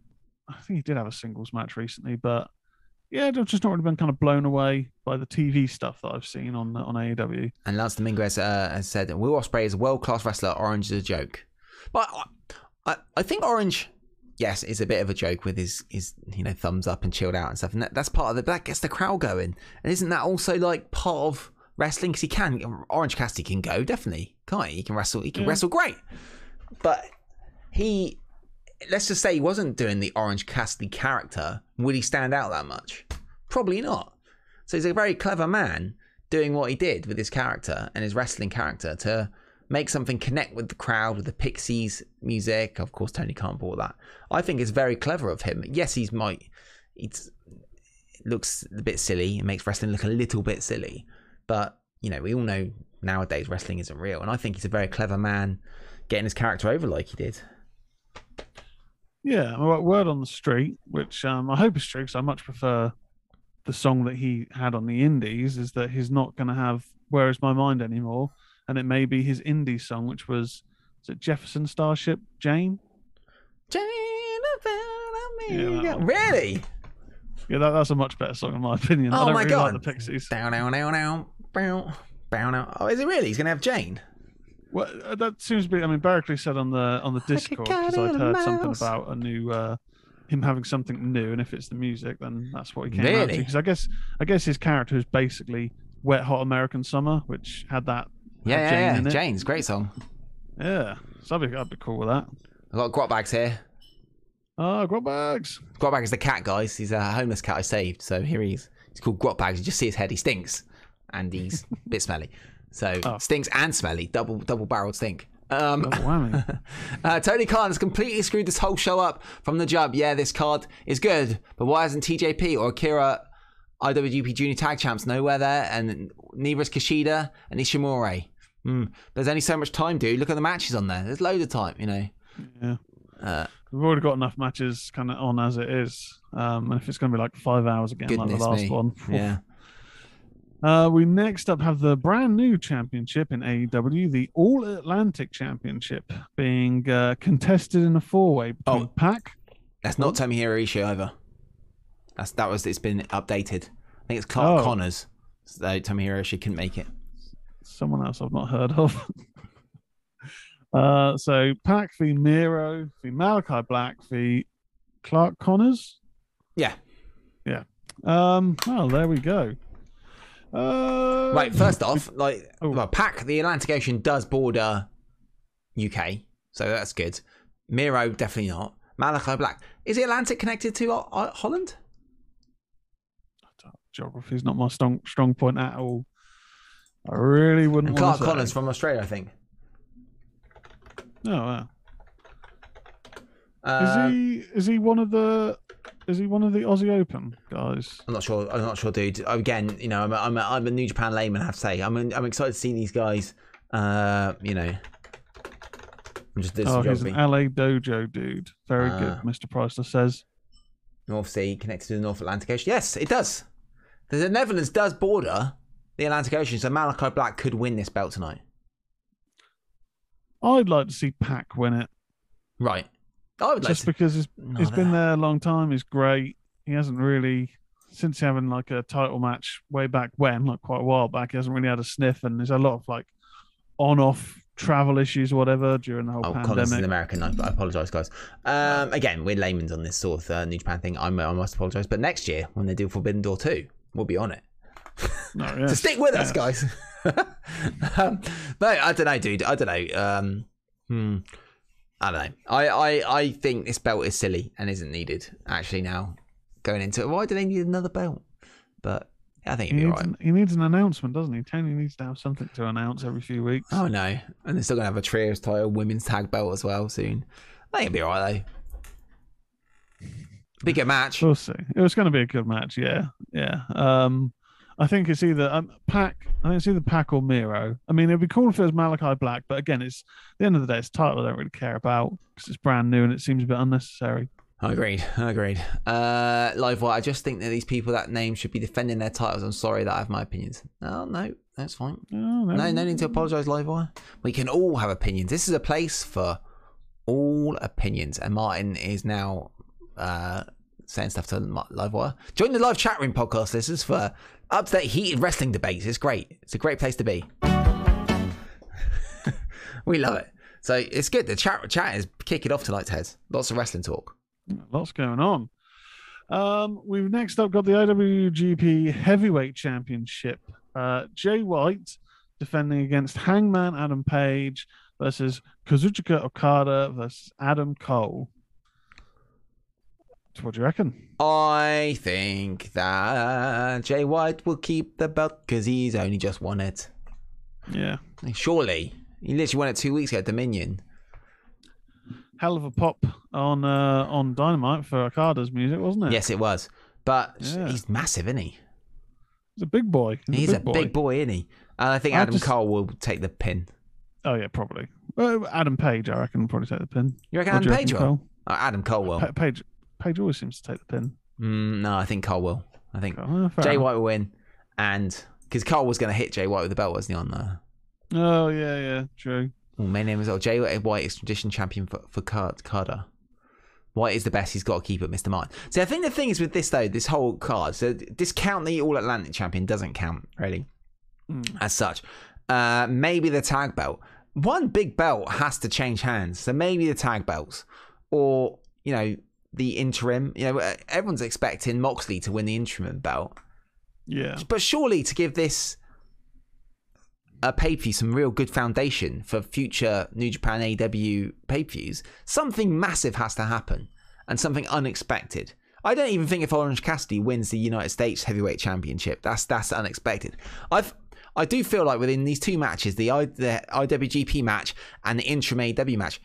I think he did have a singles match recently, but yeah, I've just not really been kind of blown away by the TV stuff that I've seen on on AEW. And Lance Dominguez uh, has said Will Ospreay is a world class wrestler. Orange is a joke, but I, I, think Orange, yes, is a bit of a joke with his his you know thumbs up and chilled out and stuff, and that, that's part of the that gets the crowd going. And isn't that also like part of wrestling? Because he can Orange Cassidy can go definitely, can't he? He can wrestle. He can wrestle great, but he. Let's just say he wasn't doing the Orange Cassidy character. Would he stand out that much? Probably not. So he's a very clever man doing what he did with his character and his wrestling character to make something connect with the crowd with the Pixies music. Of course, Tony Khan bought that. I think it's very clever of him. Yes, he's might. It looks a bit silly. It makes wrestling look a little bit silly, but you know we all know nowadays wrestling isn't real, and I think he's a very clever man getting his character over like he did. Yeah, well, word on the street, which um, I hope is true because I much prefer the song that he had on the Indies, is that he's not going to have "Where Is My Mind" anymore, and it may be his indie song, which was is it Jefferson Starship Jane? Jane, yeah, really? Yeah, that, that's a much better song in my opinion. I Oh don't my really God. like the Pixies. Down, down, down, down, bow, bow, down. Oh, is it really? He's gonna have Jane. Well, uh, that seems to be. I mean, Berkeley said on the on the Discord because cat I'd and a heard something about a new uh, him having something new, and if it's the music, then that's what he came out to. Really? Because I guess I guess his character is basically Wet Hot American Summer, which had that. Yeah, had yeah, yeah. in it. Jane's great song. Yeah, so I'd be, I'd be cool with that. I've got grot bags here. Oh, grub bags. Grot bag is the cat, guys. He's a homeless cat I saved. So here he is. He's called grot bags. You just see his head. He stinks, and he's a bit smelly. So Oh. stinks and smelly, double double barreled stink. Um, uh, Tony Khan has completely screwed this whole show up from the jump. Yeah, this card is good, but why isn't TJP or Akira IWGP Junior Tag Champs nowhere there? And neither is Kushida and Ishimori. Hmm. There's only so much time, dude. Look at the matches on there. There's loads of time, you know. yeah. Uh, We've already got enough matches kind of on as it is. Um, and if it's going to be like five hours again, like the last me. one. Yeah. Uh, we next up have the brand new championship in AEW, the All Atlantic Championship, being uh, contested in a four way between Oh. Pac. That's not Tomohiro Ishii either. That's that was it's been updated. I think it's Clark Oh. Connors. So Tomohiro Ishii couldn't make it. someone else I've not heard of. uh, so Pac v Miro v Malachi Black v Clark Connors. Yeah. Yeah. Um, well, there we go. Uh, Right, first off, like Oh. well, Pac the Atlantic Ocean does border UK, so that's good. Miro definitely not. Malachi Black is the Atlantic connected to uh, uh, Holland? geography is not my strong strong point at all. I really wouldn't. And wanna Clark say. Connors from Australia, I think. Oh, wow. Uh, is he is he one of the is he one of the Aussie Open guys? I'm not sure. I'm not sure, dude. Again, you know, I'm a, I'm a, I'm a New Japan layman. I have to say, I'm I'm excited to see these guys. Uh, you know, I'm just Oh, he's an. LA Dojo dude. Very Ah. good, Mr. Priceler says. North Sea connected to the North Atlantic Ocean. Yes, it does. The Netherlands does border the Atlantic Ocean, so Malachi Black could win this belt tonight. I'd like to see Pac win it, Right. I would like just to. because he's, No, he's been there a long time. He's great. He hasn't really since having like a title match way back when, like quite a while back. He hasn't really had a sniff, and there's a lot of like on-off travel issues, or whatever, during the whole pandemic. Oh, Collins is an. American. I, I apologise, guys. Um, again, we're laymen on this sort of uh, New Japan thing. I'm, I must apologise. But next year, when they do Forbidden Door 2, we'll be on it. No, So stick with us, guys. um, no, I don't know, dude. I don't know. Um, hmm. I don't know. I, I, I think this belt is silly and isn't needed actually now going into it. Why do they need another belt? But I think He it'd be needs, alright. an, he needs an announcement, doesn't he? Tony needs to have something to announce every few weeks. Oh no. And they're still gonna have a trios title, women's tag belt as well soon. I think it'll be alright though. Bigger match. We'll see. It was going to be a good match. Yeah, yeah. Um, I think it's either um, Pac. I think it's either Pac or Miro. I mean, it'd be cool if it was Malachi Black, but again, it's at the end of the day, it's a title I don't really care about because it's brand new and it seems a bit unnecessary. I agreed. I agreed. Uh, live wire. I just think that these people that name should be defending their titles. I'm sorry that I have my opinions. No, no, that's fine. Oh, No, no need to apologise, live wire. We can all have opinions. This is a place for all opinions. And Martin is now uh, saying stuff to live wire. Join the live chat room podcast. This is for up to date heated wrestling debates. It's great. It's a great place to be. we love it. So it's good. The chat chat is kicking off tonight, Ted. Lots of wrestling talk. Lots going on. Um, we've next up got the IWGP Heavyweight Championship. Uh, Jay White defending against Hangman Adam Page versus Kazuchika Okada versus Adam Cole. What do you reckon? I think that Jay White will keep the belt because he's only just won it. Yeah, Surely. He literally won it two weeks ago at Dominion. hell of a pop on uh, on Dynamite for Okada's music, wasn't it? Yes, it was. But Yeah. he's massive, isn't he? he's a big boy. He's, a, big, boy. isn't he? And I think I Adam just- Cole will take the pin. Oh yeah, probably. Well, Adam Page, I reckon, will probably take the pin. You reckon do Adam Page reckon, will? Cole? Uh, Adam Cole will. Pa- Page, Page always seems to take the pin. Mm, no, I think Carl will. I think Oh, Jay enough. White will win. And because Carl was going to hit Jay White with the belt, wasn't he? On there. Oh yeah, yeah, true. well, main name as well. Jay White is tradition champion for, for Card- Carter. White is the best. He's got to keep it, Mr. Martin. So I think the thing is with this though, this whole card. So discount the All Atlantic champion doesn't count really, Mm. as such. Uh, maybe the tag belt. One big belt has to change hands. So maybe the tag belts, or you know the interim. You know everyone's expecting Moxley to win the interim belt, Yeah, but surely to give this a pay per view some real good foundation for future New Japan AW pay per views, something massive has to happen and something unexpected. I don't even think if Orange Cassidy wins the United States Heavyweight Championship, that's that's unexpected. I've I do feel like within these two matches, the, I, the IWGP match and the interim AW match,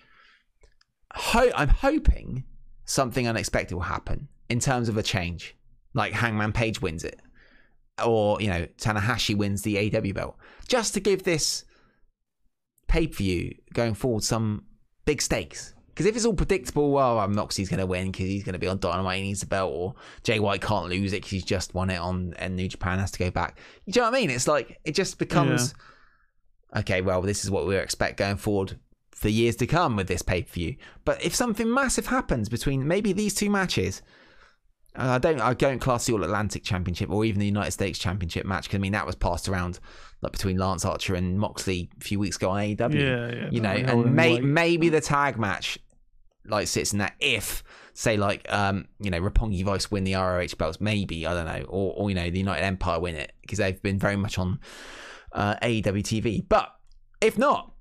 ho- I'm hoping something unexpected will happen in terms of a change, like Hangman Page wins it or you know Tanahashi wins the AW belt, just to give this pay per view going forward some big stakes. Because if it's all predictable, well, um, Moxley's going to win because he's going to be on Dynamite, he needs the belt, or Jay White can't lose it because he's just won it on, and New Japan has to go back. You know what I mean? It's like it just becomes okay. Well, this is what we expect going forward for years to come with this pay per view. But if something massive happens between maybe these two matches, I don't, I don't class the All Atlantic Championship or even the United States Championship match because I mean that was passed around like between Lance Archer and Moxley a few weeks ago on AEW. Yeah, yeah, You know, don't really hold and may, weight. maybe the tag match like sits in that if say like um you know Roppongi Vice win the ROH belts maybe I don't know or or you know the United Empire win it because they've been very much on uh, AEW TV. But if not,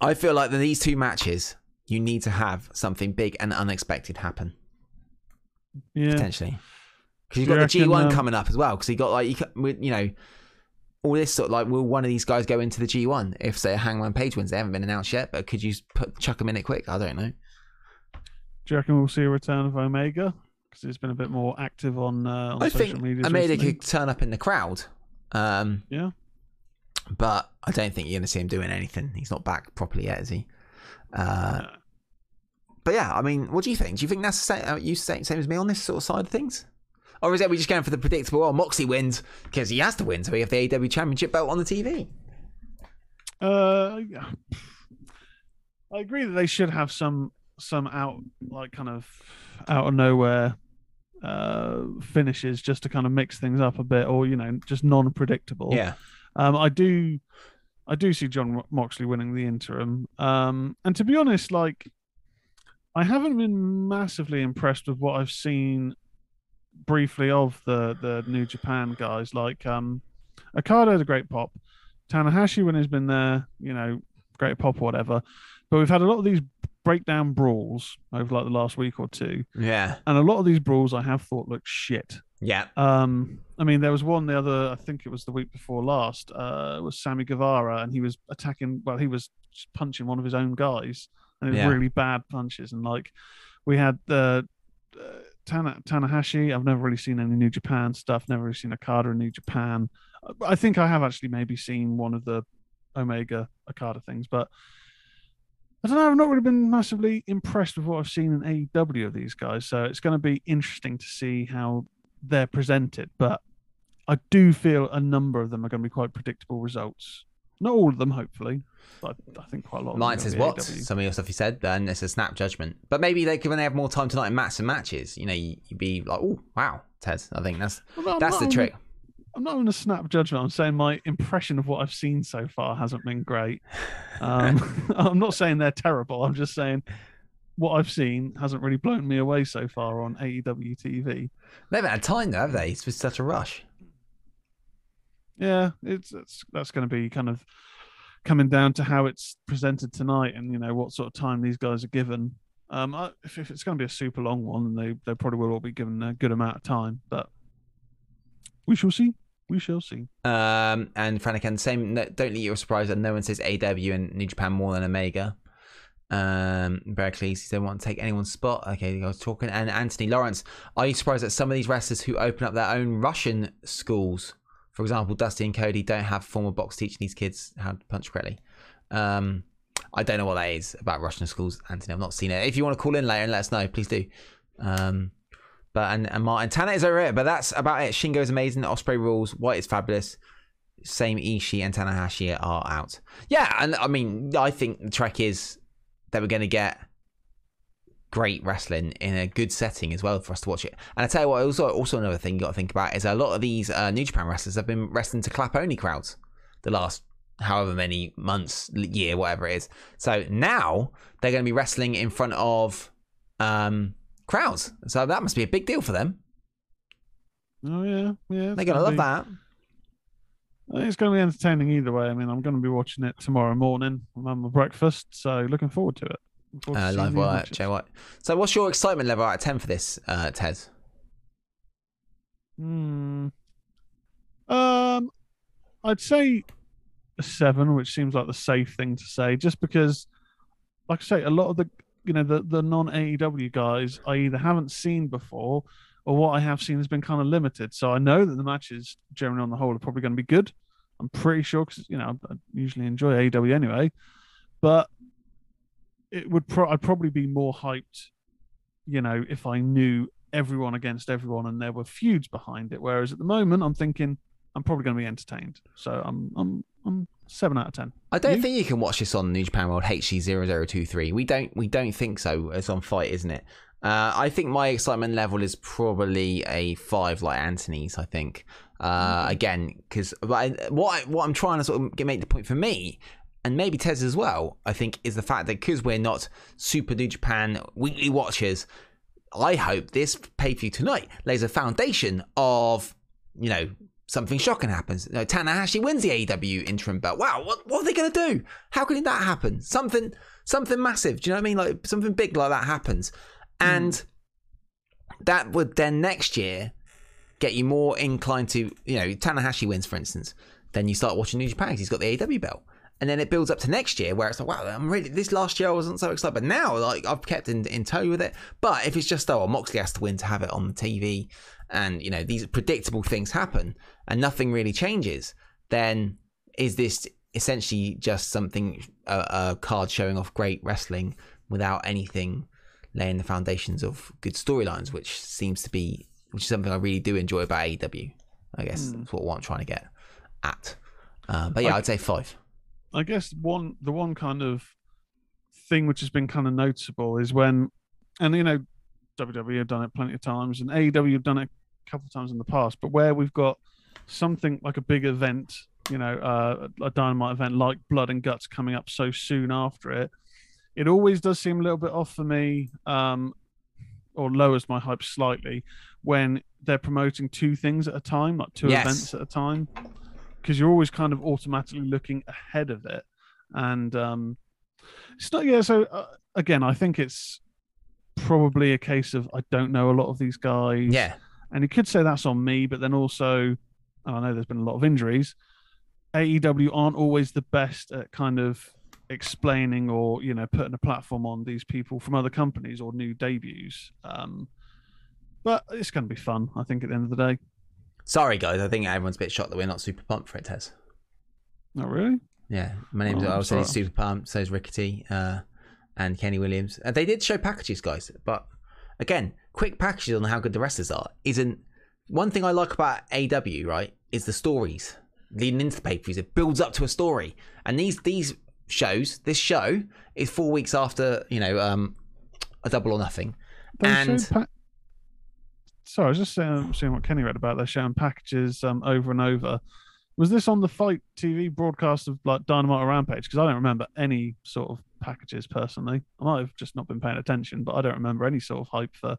I feel like that these two matches you need to have something big and unexpected happen yeah. potentially. Because you've got the G1 um, coming up as well. Because you got like you know all this sort of like will one of these guys go into the G1 if say Hangman Page wins? They haven't been announced yet, but could you put chuck them in it quick? I don't know. Do you reckon we'll see a return of Omega? Because he's been a bit more active on, uh, on I social think media. Omega recently. could turn up in the crowd. Um, Yeah. But I don't think you're going to see him doing anything. He's not back properly yet, is he? Uh, No. but yeah, I mean, what do you think? Do you think that's the same, you same, same as me on this sort of side of things? Or is it we just going for the predictable? Oh, Moxie wins because he has to win, so we have the AW Championship belt on the TV. Uh, yeah. I agree that they should have some some out like kind of out of nowhere uh finishes just to kind of mix things up a bit, or you know, just non-predictable. Yeah, Um, I do, I do see Jon Moxley winning the interim. Um, and to be honest, like, I haven't been massively impressed with what I've seen briefly of the the New Japan guys. Like, um, Okada's a great pop. Tanahashi, when he's been there, you know, great pop or whatever. But we've had a lot of these breakdown brawls over like the last week or two, yeah, and a lot of these brawls I have thought look shit. Yeah. Um, I mean, there was one the other, I think it was the week before last. Uh, was Sammy Guevara, and he was attacking. Well, he was punching one of his own guys, and it was Yeah. really bad punches. And like, we had the uh, Tana, Tanahashi. I've never really seen any New Japan stuff. Never really seen Okada in New Japan. I think I have actually maybe seen one of the Omega Okada things, but I don't know. I've not really been massively impressed with what I've seen in AEW of these guys. So it's going to be interesting to see how they're presented. But I do feel a number of them are going to be quite predictable results. Not all of them, hopefully, but I think quite a lot. Of Mine says what? AEW. Some of your stuff you said, then it's a snap judgment. But maybe they when they have more time tonight in mats and matches, you know, you, you'd be like, oh wow, Ted. I think that's I'm that's the on trick. I'm not going a snap judgment. I'm saying my impression of what I've seen so far hasn't been great. Um, I'm not saying they're terrible. I'm just saying what I've seen hasn't really blown me away so far on AEW TV. They haven't had time though, have they? It's been such a rush. Yeah, it's, it's that's going to be kind of coming down to how it's presented tonight, and you know what sort of time these guys are given. Um, I, if, if it's going to be a super long one, then they they probably will all be given a good amount of time, but we shall see. We shall see. Um, and Franican, same. No, don't let you surprised that no one says AW and New Japan more than Omega. Um, Berkeley, they want to take anyone's spot. Okay, I was talking. And Anthony Lawrence, are you surprised that some of these wrestlers who open up their own Russian schools, for example, Dusty and Cody, don't have formal box teaching these kids how to punch correctly? Um, I don't know what that is about Russian schools, Anthony. I've not seen it. If you want to call in later and let us know, please do. Um, but and, and Martin Tanner is over it, but that's about it. Shingo is amazing. Ospreay rules. White is fabulous. Same Ishii and Tanahashi are out. Yeah, and I mean, I think the track is that we're going to get great wrestling in a good setting as well for us to watch it. And I tell you what, also also another thing you got to think about is a lot of these uh, New Japan wrestlers have been wrestling to clap only crowds the last however many months, year, whatever it is. So now they're going to be wrestling in front of um, crowds. So that must be a big deal for them. Oh yeah, yeah. They're going to love that. Think it's going to be entertaining either way. I mean, I'm going to be watching it tomorrow morning. I'm having my breakfast, so looking forward to it. Forward Uh, seeing live wire. Jay White. So, what's your excitement level out of ten for this, uh, Ted? Hmm. Um, I'd say a seven, which seems like the safe thing to say, just because, like I say, a lot of the you know the the non AEW guys I either haven't seen before, or what I have seen has been kind of limited. So I know that the matches generally on the whole are probably going to be good. I'm pretty sure because you know I usually enjoy AEW anyway, but it would pro- I'd probably be more hyped, you know, if I knew everyone against everyone and there were feuds behind it. Whereas at the moment, I'm thinking I'm probably going to be entertained. So I'm I'm I'm seven out of ten. I don't You? think you can watch this on New Japan World HG0023. We don't we don't think so. It's on Fight, isn't it? Uh, I think my excitement level is probably a five, like Anthony's. I think uh, again because what I, what I'm trying to sort of make the point for me, and maybe Tez as well. I think is the fact that because we're not super New Japan weekly watchers, I hope this pay per view tonight lays a foundation of you know something shocking happens. You know, Tanahashi wins the AEW interim belt. Wow, what, what are they going to do? How can that happen? Something something massive. Do you know what I mean? Like something big like that happens, and mm. that would then next year get you more inclined to you know Tanahashi wins for instance. Then you start watching New Japan. He's got the AEW belt. and then it builds up to next year where it's like, wow, I'm really this last year I wasn't so excited, but now like I've kept in, in tow with it. But if it's just oh, Moxley has to win to have it on the TV, and you know these predictable things happen and nothing really changes, then is this essentially just something a, a card showing off great wrestling without anything laying the foundations of good storylines, which seems to be which is something I really do enjoy about AEW. I guess that's what, I'm trying to get at. Uh, but yeah, I'd say five. I guess one the one kind of thing which has been kind of noticeable is when, and you know, WWE have done it plenty of times, and AEW have done it a couple of times in the past, but where we've got something like a big event, you know, uh, a dynamite event like Blood and Guts coming up so soon after it, it always does seem a little bit off for me, um, or lowers my hype slightly when they're promoting two things at a time, like two Yes. events at a time because you're always kind of automatically looking ahead of it. And um it's not yeah so uh, again i think it's probably a case of i don't know a lot of these guys. Yeah, and you could say that's on me but then also i know there's been a lot of injuries aew aren't always the best at kind of explaining or you know putting a platform on these people from other companies or new debuts um but it's going to be fun i think at the end of the day sorry guys, I think everyone's a bit shocked that we're not super pumped for it, Tez. not really Yeah, my name's Oh, I was saying super pumped. So is Rickety uh, and Kenny Williams. And they did show packages, guys. But again, quick packages on how good the wrestlers are isn't one thing I like about AW. Right, is the stories leading into the pay per views. It builds up to a story, and these these shows, this show is four weeks after you know um, a double or nothing, They and pa- Sorry, I was just saying, seeing what Kenny read about. They're showing packages um, over and over. Was this on the Fight TV broadcast of like Dynamite or Rampage? Because I don't remember any sort of packages personally. I might have just not been paying attention, but I don't remember any sort of hype for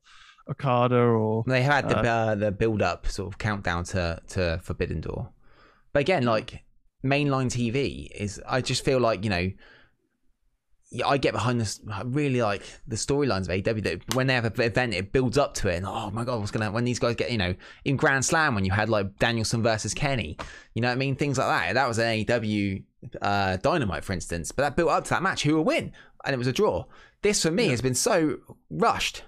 Okada or They had the Uh, uh, the build up sort of countdown to to Forbidden Door, but again, like mainline TV is, I just feel like you know, yeah, I get behind this. I really like the storylines of AEW that when they have an event, it builds up to it, and oh my god, what's gonna when these guys get you know in Grand Slam when you had like Danielson versus Kenny, you know what I mean, things like that. That was an AEW uh, Dynamite, for instance, but that built up to that match. Who will win? And it was a draw. This for me has been so rushed.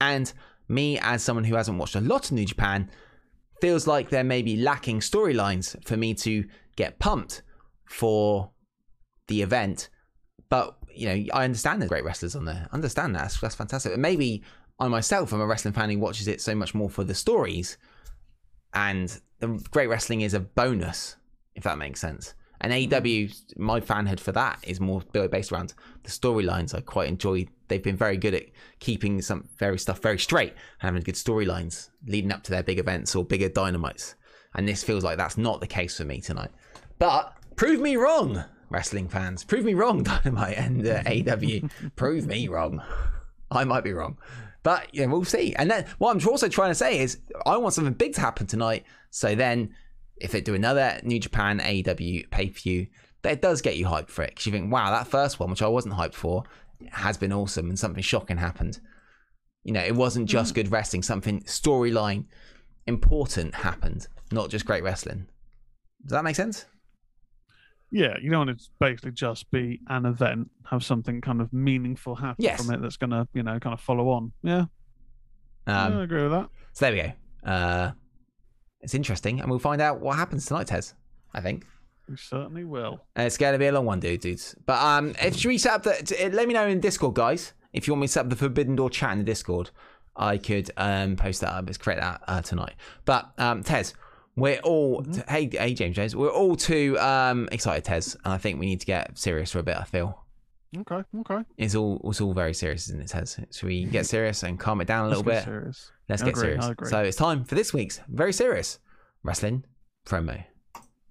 And me, as someone who hasn't watched a lot of New Japan, feels like there may be lacking storylines for me to get pumped for the event. But you know, I understand there's great wrestlers on there. Understand that. That's, that's fantastic. And maybe I myself I'm a wrestling fan who watches it so much more for the stories, and the great wrestling is a bonus, if that makes sense. And AEW, my fanhood for that is more based around the storylines. I quite enjoy. They've been very good at keeping some very stuff very straight, having good storylines leading up to their big events or bigger dynamites. And this feels like that's not the case for me tonight. But prove me wrong, wrestling fans. Prove me wrong, Dynamite and uh, AEW. prove me wrong. I might be wrong. But yeah, we'll see. And then what I'm also trying to say is I want something big to happen tonight. So then if they do another New Japan AEW pay per view, that does get you hyped for it. Because you think, wow, that first one, which I wasn't hyped for, has been awesome and something shocking happened. You know, it wasn't just good wrestling, something storyline important happened, not just great wrestling. Does that make sense? Yeah, you don't want it to basically just be an event, have something kind of meaningful happen Yes. from it that's gonna, you know, kind of follow on. Yeah, Um, yeah I agree with that. So there we go. Uh, it's interesting, and we'll find out what happens tonight, Tez. I think. We certainly will. Uh, It's going to be a long one, dude, dudes. But um, if should we set up the? t- uh, let me know in Discord, guys. If you want me to set up the Forbidden Door chat in the Discord, I could um post that up. Let's create that uh, tonight. But um, Tez, we're all t- hey hey James James, we're all too um excited, Tez, and I think we need to get serious for a bit. I feel Okay, okay. it's all it's all very serious, isn't it, Tez? Should we get serious and calm it down a little Let's bit? serious. Let's I get agree, serious. I agree. So it's time for this week's very serious wrestling promo.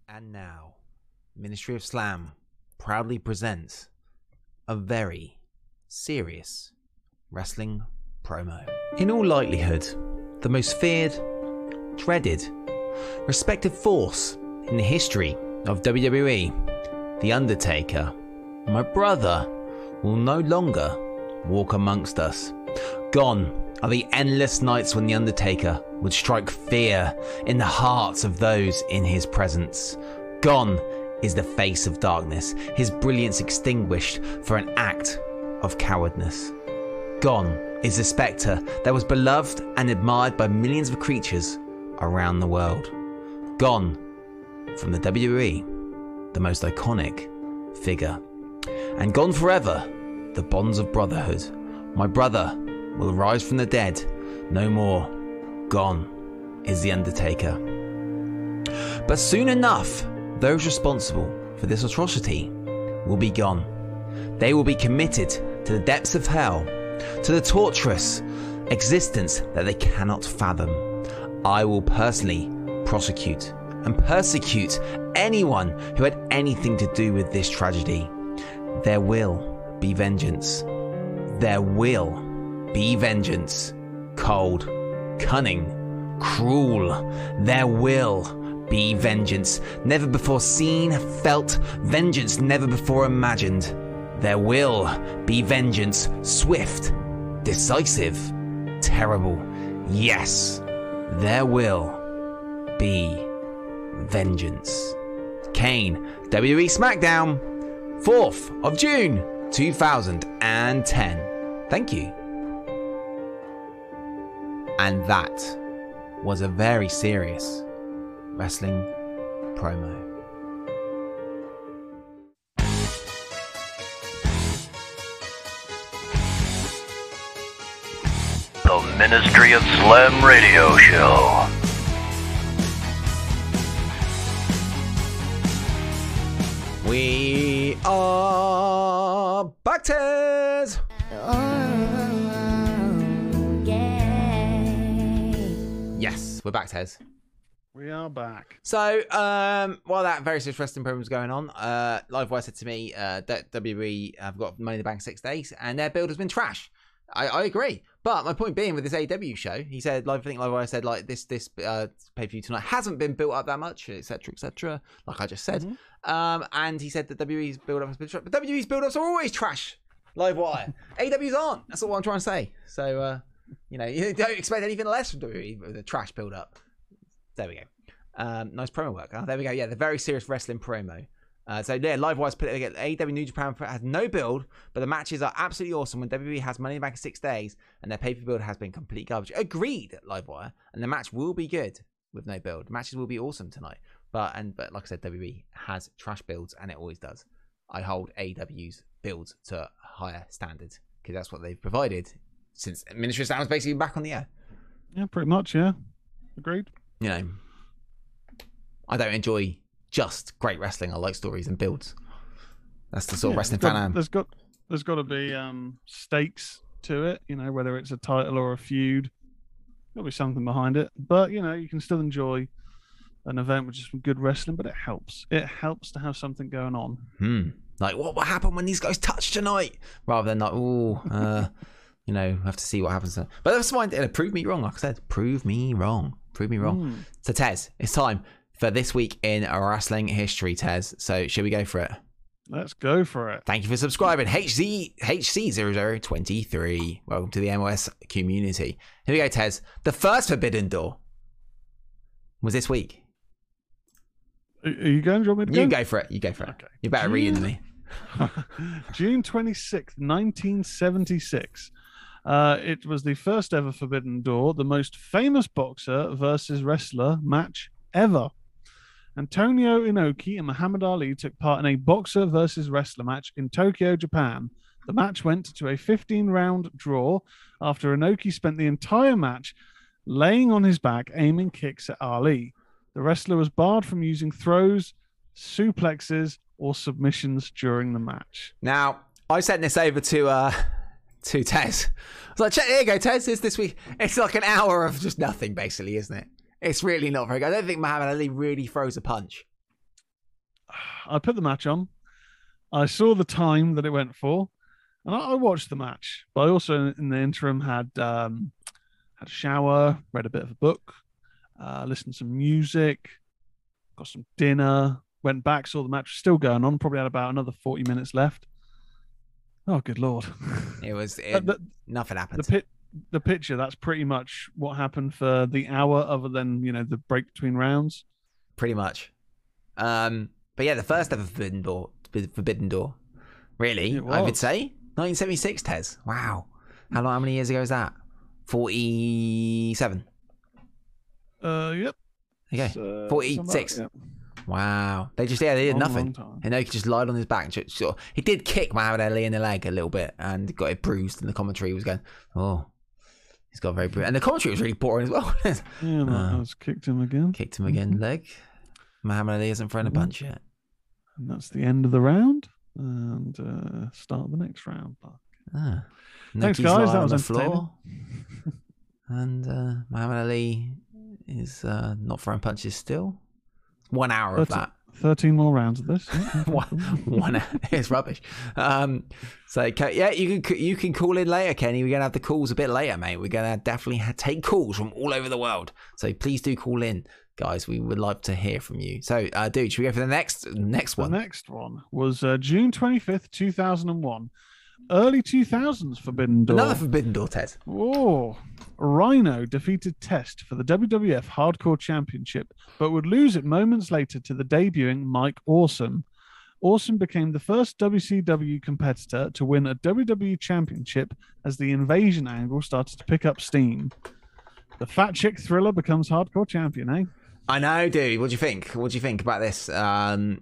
And now, Ministry of Slam proudly presents a very serious wrestling promo. In all likelihood, the most feared, dreaded, respected force in the history of WWE, The Undertaker, my brother, will no longer walk amongst us. Gone are the endless nights when The Undertaker would strike fear in the hearts of those in his presence. Gone is the face of darkness, his brilliance extinguished for an act of cowardness. Gone is the spectre that was beloved and admired by millions of creatures around the world. Gone from the WWE, the most iconic figure. And gone forever, the bonds of brotherhood. My brother will rise from the dead. No more. Gone is the Undertaker. But soon enough, those responsible for this atrocity will be gone. They will be committed to the depths of hell, to the torturous existence that they cannot fathom. I will personally prosecute and persecute anyone who had anything to do with this tragedy. There will be vengeance. There will be vengeance. Cold, cunning, cruel. There will be vengeance. Never before seen, felt, vengeance never before imagined. There will be vengeance. Swift, decisive, terrible. Yes, there will be vengeance. Kane, WWE SmackDown, 4th of June 2010. Thank you. And that was a very serious wrestling promo. The Ministry of Slam Radio Show. We are back Tez. Oh, yeah. Yes, we're back Tez. We are back. So, um, while that very interesting program was going on, uh, Livewire said to me, uh, that WWE have got Money in the Bank six days, and their build has been trash. I, I agree, but my point being with this AW show, he said, like, I think Livewire said, like this this uh, pay per view tonight hasn't been built up that much, etc. etc. Like I just said, um, and he said that WWE's build up has been trash, but WWE's build ups are always trash. Livewire, AW's aren't. That's all I'm trying to say. So, uh, you know, you don't expect anything less from WWE with a trash build up. There we go. Um, nice promo work. Huh? There we go. Yeah, the very serious wrestling promo. Uh, so yeah, live wise put it again. AEW New Japan has no build, but the matches are absolutely awesome. When WWE has Money in the Bank in six days, and their pay per build has been complete garbage. Agreed, Livewire, and the match will be good with no build. The matches will be awesome tonight. But and but like I said, WWE has trash builds, and it always does. I hold AEW's builds to higher standards because that's what they've provided since Ministry of Sound was basically back on the air. Yeah, pretty much. Yeah, agreed. you know, I don't enjoy just great wrestling. I like stories and builds. That's the sort of wrestling fan I am. There's got there's got to be um, stakes to it. You know, whether it's a title or a feud, there'll be something behind it. But you know, you can still enjoy an event with just some good wrestling. But it helps. It helps to have something going on. Hmm. Like, what will happen when these guys touch tonight? Rather than like, oh, uh, you know, have to see what happens. But that's fine. Uh, Prove me wrong. Like I said, prove me wrong. Prove me wrong. Hmm. So, Tez, it's time for this week in wrestling history, Tez. So, should we go for it? Let's go for it. Thank you for subscribing. HZ HC0023. Welcome to the MOS community. Here we go, Tez. The first Forbidden Door was this week. Are you going? Do you want me to You go? go for it. You go for it. Okay. You're better reading than me. June 26th, 1976. Uh, it was the first ever Forbidden Door, the most famous boxer versus wrestler match ever. Antonio Inoki and Muhammad Ali took part in a boxer versus wrestler match in Tokyo, Japan. The match went to a 15 round draw after Inoki spent the entire match laying on his back, aiming kicks at Ali. The wrestler was barred from using throws, suplexes, or submissions during the match. Now, I sent this over to uh to Tez. I was like, check here you go, Tez. It's this week. It's like an hour of just nothing, basically, isn't it? It's really not very good. I don't think Muhammad Ali really throws a punch. I put the match on. I saw the time that it went for, and I, I watched the match. But I also, in the interim, had um, had a shower, read a bit of a book, uh, listened to some music, got some dinner, went back, saw the match was still going on. Probably had about another forty minutes left. Oh, good lord! It was it, the, nothing the happened. pit, the picture. That's pretty much what happened for the hour, other than you know the break between rounds. pretty much. Um, But yeah, the first ever Forbidden Door. Forbidden Door. Really, I would say 1976. Tez. Wow. How long? How many years ago is that? 47. Uh, yep. Okay. Uh, 46. something like Wow. They just yeah, they did Long, nothing. long. And he just lied on his back. Just, sort he did kick Muhammad Ali in the leg a little bit and got it bruised. And the commentary was going, "Oh, he's got very bruised." And the commentary was really boring as well. Yeah, Uh, has kicked him again. Kicked him again leg. Muhammad Ali isn't throwing a Mm-hmm. punch yet. And that's the end of the round. And uh, start the next round. Ah. Thanks, Niki's guys. That on was the entertaining. floor. and uh, Muhammad Ali is uh, not throwing punches still. One hour of that. 13 more rounds of this. One, one it's rubbish. Um, so yeah, you can you can call in later, Kenny. We're gonna have the calls a bit later, mate. We're gonna definitely take calls from all over the world. So please do call in, guys. We would like to hear from you. So, uh, dude, should we go for the next next one? The next one was uh, June 25th, 2001. Early 2000s Forbidden Door. Another Forbidden Door, Ted. Oh, Rhino defeated Test for the WWF Hardcore Championship, but would lose it moments later to the debuting Mike Awesome. Awesome became the first WCW competitor to win a WWE Championship as the invasion angle started to pick up steam. The Fat Chick Thriller becomes Hardcore Champion, eh? I know, dude. What do you think? What do you think about this? Um,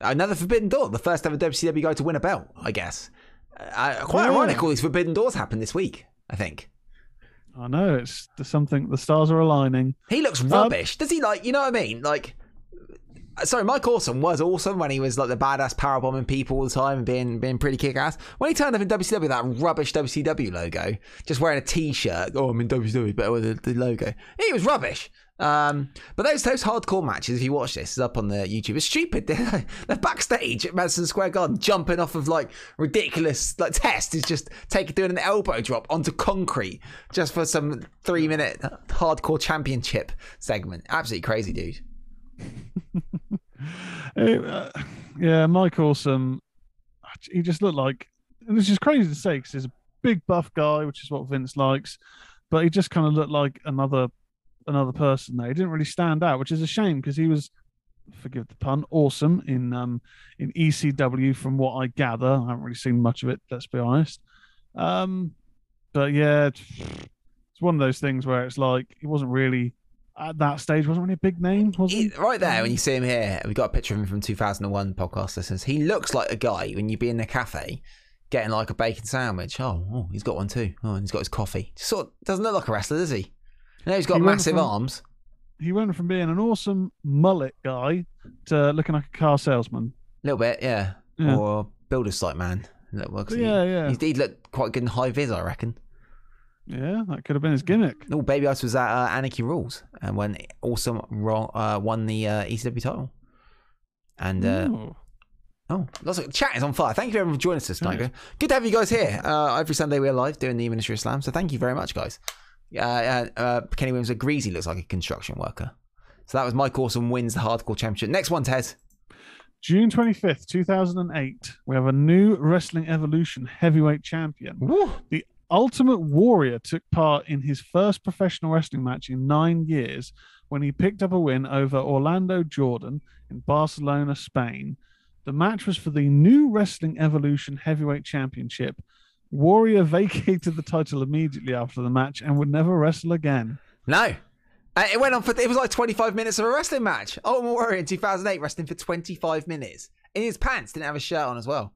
another Forbidden Door, the first ever WCW guy to win a belt, I guess. Uh, quite ironic. All these Forbidden Doors happened this week. I think I know it's something. The stars are aligning. he looks rubbish. Does he like? You know what I mean? Like, uh, sorry, Mike Awesome was awesome when he was like the badass power bombing people all the time and being being pretty kick ass. When he turned up in WCW, that rubbish WCW logo, just wearing a t-shirt. Oh, I'm in WCW, but with the, the logo, he was rubbish. Um, but those those hardcore matches, if you watch this, is up on the YouTube. It's stupid. They're, they're backstage at Madison Square Garden, jumping off of like ridiculous like test is just taking doing an elbow drop onto concrete just for some three minute hardcore championship segment. Absolutely crazy, dude. It, uh, yeah, Mike Awesome. He just looked like, and it's just crazy to say because he's a big buff guy, which is what Vince likes. But he just kind of looked like another another person there. He didn't really stand out, which is a shame because he was, forgive the pun, awesome in um in ECW. From what I gather, I haven't really seen much of it. Let's be honest. Um, but yeah, it's, one of those things where it's like he wasn't really at that stage. wasn't really a big name, was he? Right there, when you see him here, we've got a picture of him from 2001 podcast listeners. He looks like a guy when you be in the cafe getting like a bacon sandwich. Oh, oh he's got one too. Oh, and he's got his coffee. Just sort of doesn't look like a wrestler, does he? You know, he's got He massive from- arms. he went from being an awesome mullet guy to looking like a car salesman. A little bit, yeah. Yeah. Or builder site man. Well, 'cause he- Yeah, yeah. He'd, he'd look quite good in high vis, I reckon. Yeah, that could have been his gimmick. Oh, Baby Ice was at uh, Anarchy Rulz and when Awesome uh, won the uh, ECW title. And uh, Ooh. Oh, lots of chat is on fire. Thank you everyone for joining us tonight. Yes. Good to have you guys here. Uh, every Sunday we're live doing the Ministry of Slam, so thank you very much, guys. Uh, uh, uh, Kenny Williams agrees he looks like a construction worker. So that was Mike Awesome wins the Hardcore Championship. Next one, Ted. June 25th, 2008, we have a new Wrestling Evolution heavyweight champion. The Ultimate Warrior took part in his first professional wrestling match in nine years when he picked up a win over Orlando Jordan in Barcelona, Spain. The match was for the new Wrestling Evolution Heavyweight Championship. Warrior vacated the title immediately after the match and would never wrestle again. No. Uh, it went on for, it was like 25 minutes of a wrestling match. Ultimate Warrior in 2008 wrestling for 25 minutes. In his pants, didn't have a shirt on as well.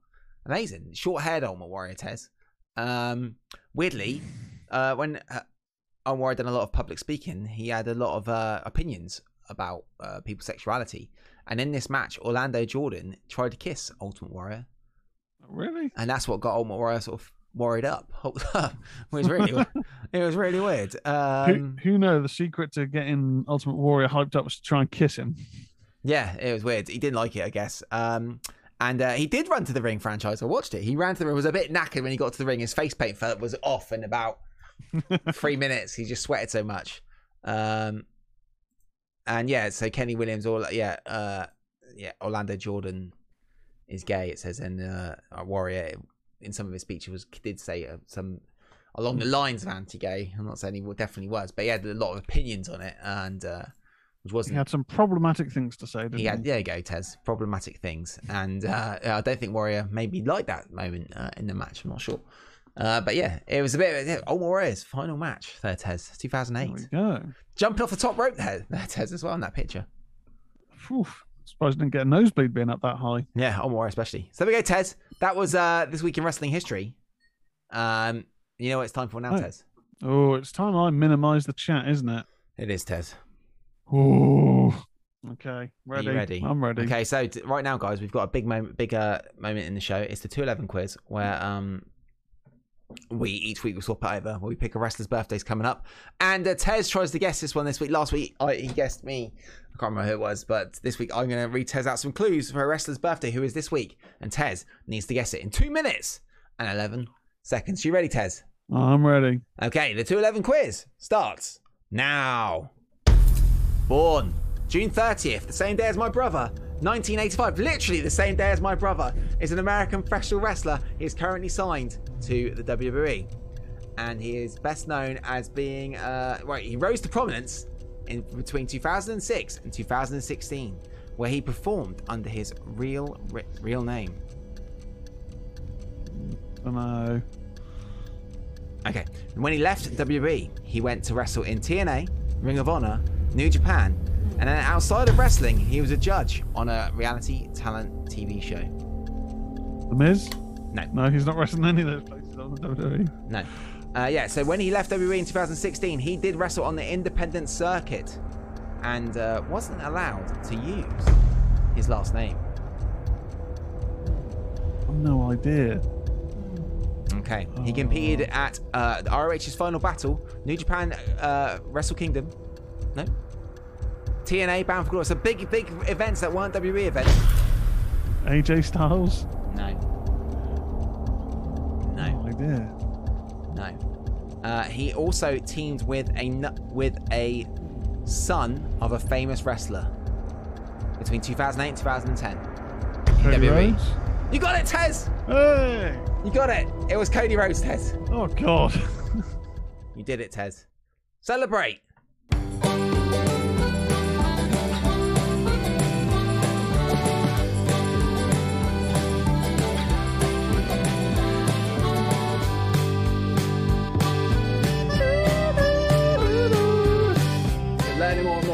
Amazing. Short haired Ultimate Warrior, Tez. Um, weirdly, uh, when uh, Ultimate Warrior done a lot of public speaking, he had a lot of uh, opinions about uh, people's sexuality. And in this match, Orlando Jordan tried to kiss Ultimate Warrior. Really? And that's what got Ultimate Warrior sort of worried up. it was really, it was really weird. Um, who, who know the secret to getting Ultimate Warrior hyped up was to try and kiss him? Yeah, it was weird. He didn't like it, I guess. Um, and uh, he did run to the ring franchise. I watched it. He ran to the ring. Was a bit knackered when he got to the ring. His face paint felt was off in about three minutes. He just sweated so much. Um, and yeah, so Kenny Williams, or yeah, uh, yeah, Orlando Jordan is gay. It says in uh, Warrior in some of his speeches was did say uh, some along the lines of anti-gay. I'm not saying he definitely was, but he had a lot of opinions on it and. Uh, wasn't. He had some problematic things to say, didn't He he? had, there you go, Tez. Problematic things, and uh, I don't think Warrior maybe liked that moment uh, in the match. I'm not sure, uh, but yeah, it was a bit. Yeah, Old Warriors final match there, Tez, There 2008. we go. Jumping off the top rope there, there, Tez as well in that picture. Phew. Surprised I didn't get a nosebleed being up that high. Yeah, Old Warrior especially. So there we go, Tez. That was uh, this week in wrestling history. Um, you know what it's time for now, Right. Tez. Oh, it's time I minimise the chat, isn't it? It is Tez. Oh. Okay. Ready. ready? I'm ready. Okay, so t- right now, guys, we've got a big moment, big uh, moment in the show. It's the two eleven quiz where um we each week we swap it over. Where we pick a wrestler's birthdays coming up, and uh, Tez tries to guess this one this week. Last week I, he guessed me. I can't remember who it was, but this week I'm going to read Tez out some clues for a wrestler's birthday who is this week, and Tez needs to guess it in two minutes and eleven seconds. You ready, Tez? I'm ready. Okay, the 211 quiz starts now. Born June 30th, the same day as my brother. 1985, literally the same day as my brother, is an American professional wrestler. He is currently signed to the WWE. And he is best known as being, uh, right, he rose to prominence in between 2006 and 2016, where he performed under his real, real name. I know. Okay. When he left WWE, he went to wrestle in TNA, Ring of Honor, New Japan, and then outside of wrestling, he was a judge on a reality talent TV show. The Miz? No. No, he's not wrestling any of those places on the WWE. No. Uh, yeah, so when he left WWE in 2016, he did wrestle on the independent circuit and uh, wasn't allowed to use his last name. I've no idea. Okay. He competed at uh, the ROH's final battle, New Japan uh, Wrestle Kingdom. No. TNA Bound for Glory. So big, big events that weren't WWE events. AJ Styles? No. No. No idea. No. Uh, he also teamed with a with a son of a famous wrestler between 2008 and 2010. Cody WWE. Rhodes? You got it, Tez. Hey! You got it. It was Cody Rhodes, Tez. Oh, God. You did it, Tez. Celebrate.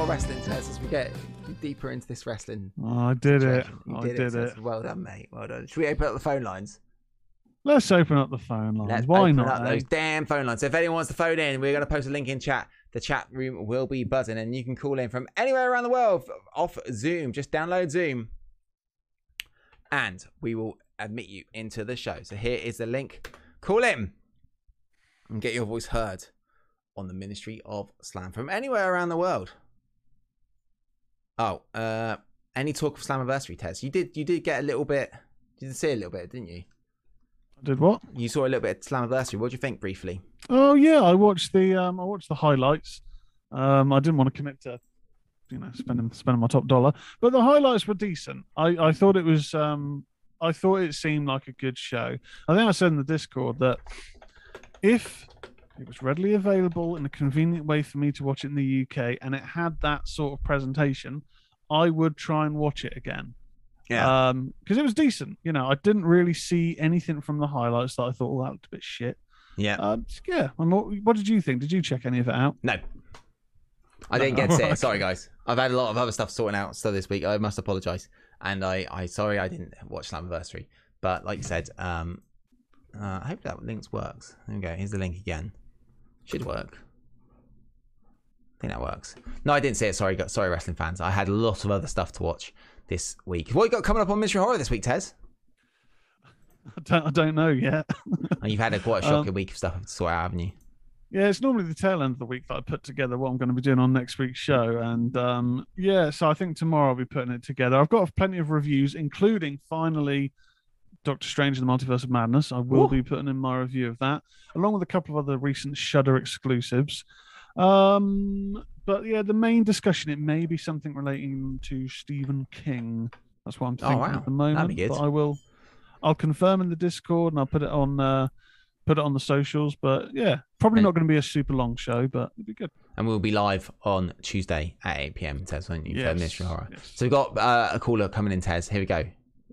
More wrestling, Tez, as we get deeper into this wrestling. Oh, I did it. situation. You I did, Tez. it. Well done, mate. Well done. Should we open up the phone lines? Let's open up the phone lines. Let's Why not? eh? those damn phone lines. So if anyone wants to phone in, we're going to post a link in chat. The chat room will be buzzing, and you can call in from anywhere around the world off Zoom. Just download Zoom, and we will admit you into the show. So here is the link. Call in and get your voice heard on the Ministry of Slam from anywhere around the world. Oh, uh, any talk of Slammiversary, Tez? You did. You did get a little bit. You did see a little bit, didn't you? Did what? You saw a little bit of Slammiversary. What do you think, briefly? Oh yeah, I watched the um I watched the highlights. Um I didn't want to commit to you know spending spending my top dollar, but the highlights were decent. I I thought it was um I thought it seemed like a good show. I think I said in the Discord that if it was readily available in a convenient way for me to watch it in the UK and it had that sort of presentation, I would try and watch it again. Um, because it was decent. You know, I didn't really see anything from the highlights that I thought, well, that looked a bit shit. yeah. Uh, yeah. And what, what did you think? Did you check any of it out? No. I didn't get to it. Sorry, guys. I've had a lot of other stuff sorting out stuff this week. I must apologise. And I, I sorry I didn't watch Slammiversary. But like you said, um, uh, I hope that link works. There we go. Here's the link again. Should work. I think that works. No, I didn't see it. Sorry, sorry, wrestling fans. I had a lot of other stuff to watch this week. What you got coming up on Ministry Horror this week, Tez? I don't, I don't know yet. And you've had a quite a Um, shocking week of stuff to sort out, haven't you? yeah, it's normally the tail end of the week that I put together what I'm going to be doing on next week's show. And um, yeah, so I think tomorrow I'll be putting it together. I've got plenty of reviews, including finally Doctor Strange and the Multiverse of Madness. I will Ooh. be putting in my review of that, along with a couple of other recent Shudder exclusives. Um, but yeah, the main discussion it may be something relating to Stephen King. That's what I'm Oh, thinking wow. at the moment. But I will, I'll confirm in the Discord and I'll put it on uh, put it on the socials. But yeah, probably Okay. not going to be a super long show, but it'll be good. And we'll be live on Tuesday at 8 pm. Tez, won't you? For Yes, Ministry Horror. yes. So we've got uh, a caller coming in, Tez. Here we go.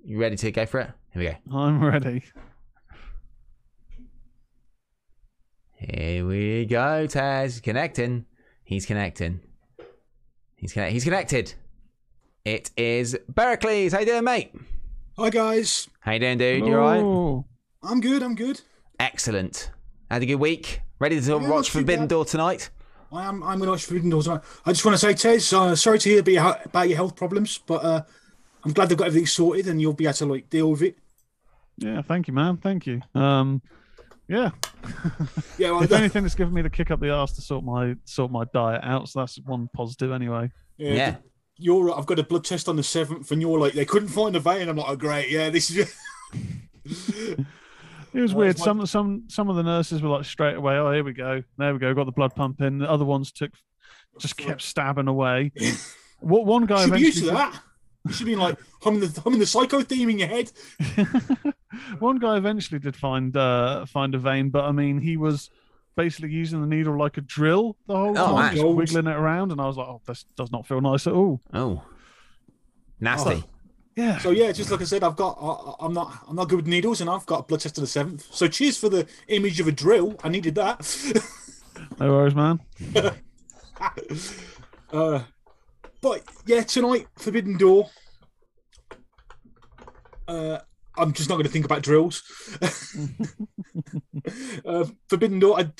You ready to go for it? Here we go. I'm ready. Here we go, Tez. Connecting. He's connecting. He's connect- He's connected. It is Berkeley. How you doing, mate? Hi guys, How you doing, dude? You alright? Oh, I'm good. I'm good. Excellent. Had a good week. Ready to Yeah, watch Forbidden bad. Door tonight? I am. I'm going to watch Forbidden Door tonight. I just want to say, Tez, uh, sorry to hear about your, about your health problems, but uh, I'm glad they've got everything sorted and you'll be able to like deal with it. yeah. Thank you, man. Thank you. Um, yeah. Yeah, well, If anything, it's given me the kick up the arse to sort my sort my diet out. So that's one positive anyway. yeah. Yeah. You're. I've got a blood test on the seventh, and you're like, they couldn't find a vein. I'm like, oh great, yeah, this is. It was Oh, weird. my- Some some some of the nurses were like straight away. Oh, here we go. There we go. Got the blood pumping. The other ones took, just kept stabbing away. What one guy should be used to eventually? That. You should be like humming the humming the psycho theme in your head. one guy eventually did find uh find a vein, but I mean he was basically using the needle like a drill the whole Oh, time, man. just wiggling it around, and I was like, oh, this does not feel nice at all. Oh. Nasty. Yeah. So yeah, just like I said, I've got. I, I'm not. I'm not good with needles, and I've got a blood test on the seventh. So cheers for the image of a drill. I needed that. No worries, man. Uh, but yeah, tonight, Forbidden Door. Uh, I'm just not going to think about drills. uh, Forbidden Door. I,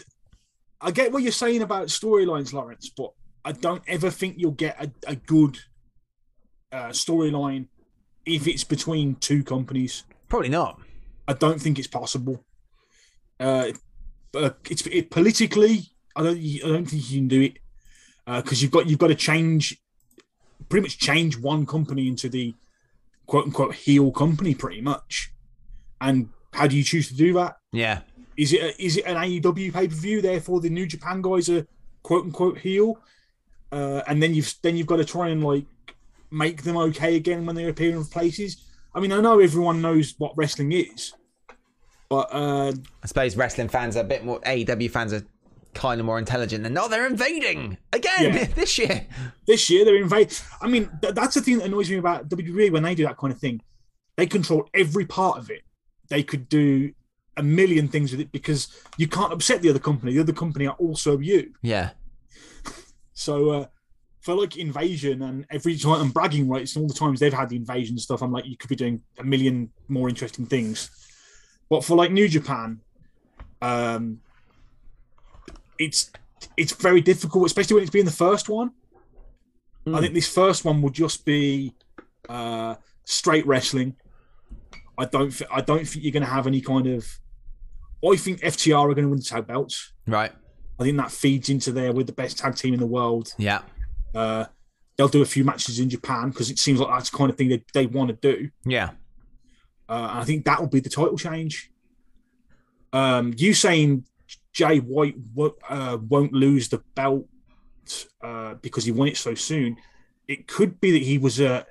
I get what you're saying about storylines, Lawrence, but I don't ever think you'll get a, a good uh, storyline if it's between two companies. Probably not. I don't think it's possible. Uh, but it's it, politically. I don't. I don't think you can do it because you've got you've got to change, pretty much change one company into the quote unquote heel company, pretty much. And how do you choose to do that? Yeah. Is it a, is it an AEW pay per view? Therefore, the New Japan guys are quote unquote heel, uh, and then you've then you've got to try and like make them okay again when they appear in places. I mean, I know everyone knows what wrestling is, but uh, I suppose wrestling fans are a bit more. AEW fans are kind of more intelligent than. No, they're invading again Yeah. this year. this year they're invade. I mean, th- that's the thing that annoys me about WWE when they do that kind of thing. They control every part of it. They could do a million things with it because you can't upset the other company. The other company are also you. Yeah. So uh, for like invasion and every time and bragging rights and all the times they've had the invasion stuff, I'm like, you could be doing a million more interesting things. But for like New Japan, um, it's it's very difficult, especially when it's being the first one. I think this first one will just be uh, straight wrestling. I don't. Th- I don't think you're going to have any kind of. I think FTR are going to win the tag belts. Right. I think that feeds into there with the best tag team in the world. Yeah. Uh, they'll do a few matches in Japan because it seems like that's the kind of thing they, they want to do. Yeah. Uh, and I think that will be the title change. Um, you saying Jay White uh, won't lose the belt uh, because he won it so soon? It could be that he was a.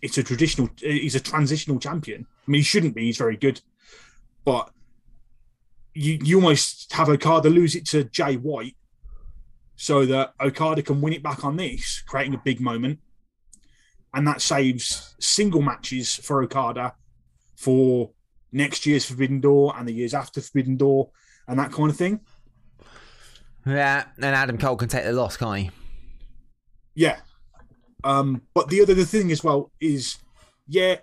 It's a traditional. He's a transitional champion. I mean, he shouldn't be. He's very good, but you you almost have Okada lose it to Jay White, so that Okada can win it back on this, creating a big moment, and that saves single matches for Okada for next year's Forbidden Door and the years after Forbidden Door and that kind of thing. Yeah. And Adam Cole can take the loss, can't he? Yeah. Um, but the other the thing as well is, yeah,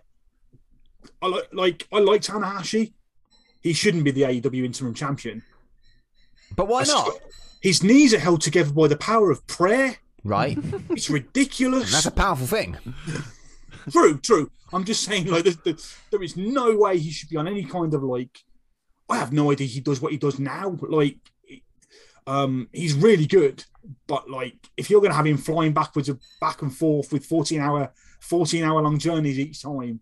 I like like I like Tanahashi. He shouldn't be the AEW interim champion. But why not? His knees are held together by the power of prayer. Right. It's ridiculous. That's a powerful thing. true, true. I'm just saying, like, there's, there is no way he should be on any kind of like. I have no idea he does what he does now, but like, um, he's really good. But like, if you're going to have him flying backwards, and back and forth with 14 hour, 14 hour long journeys each time,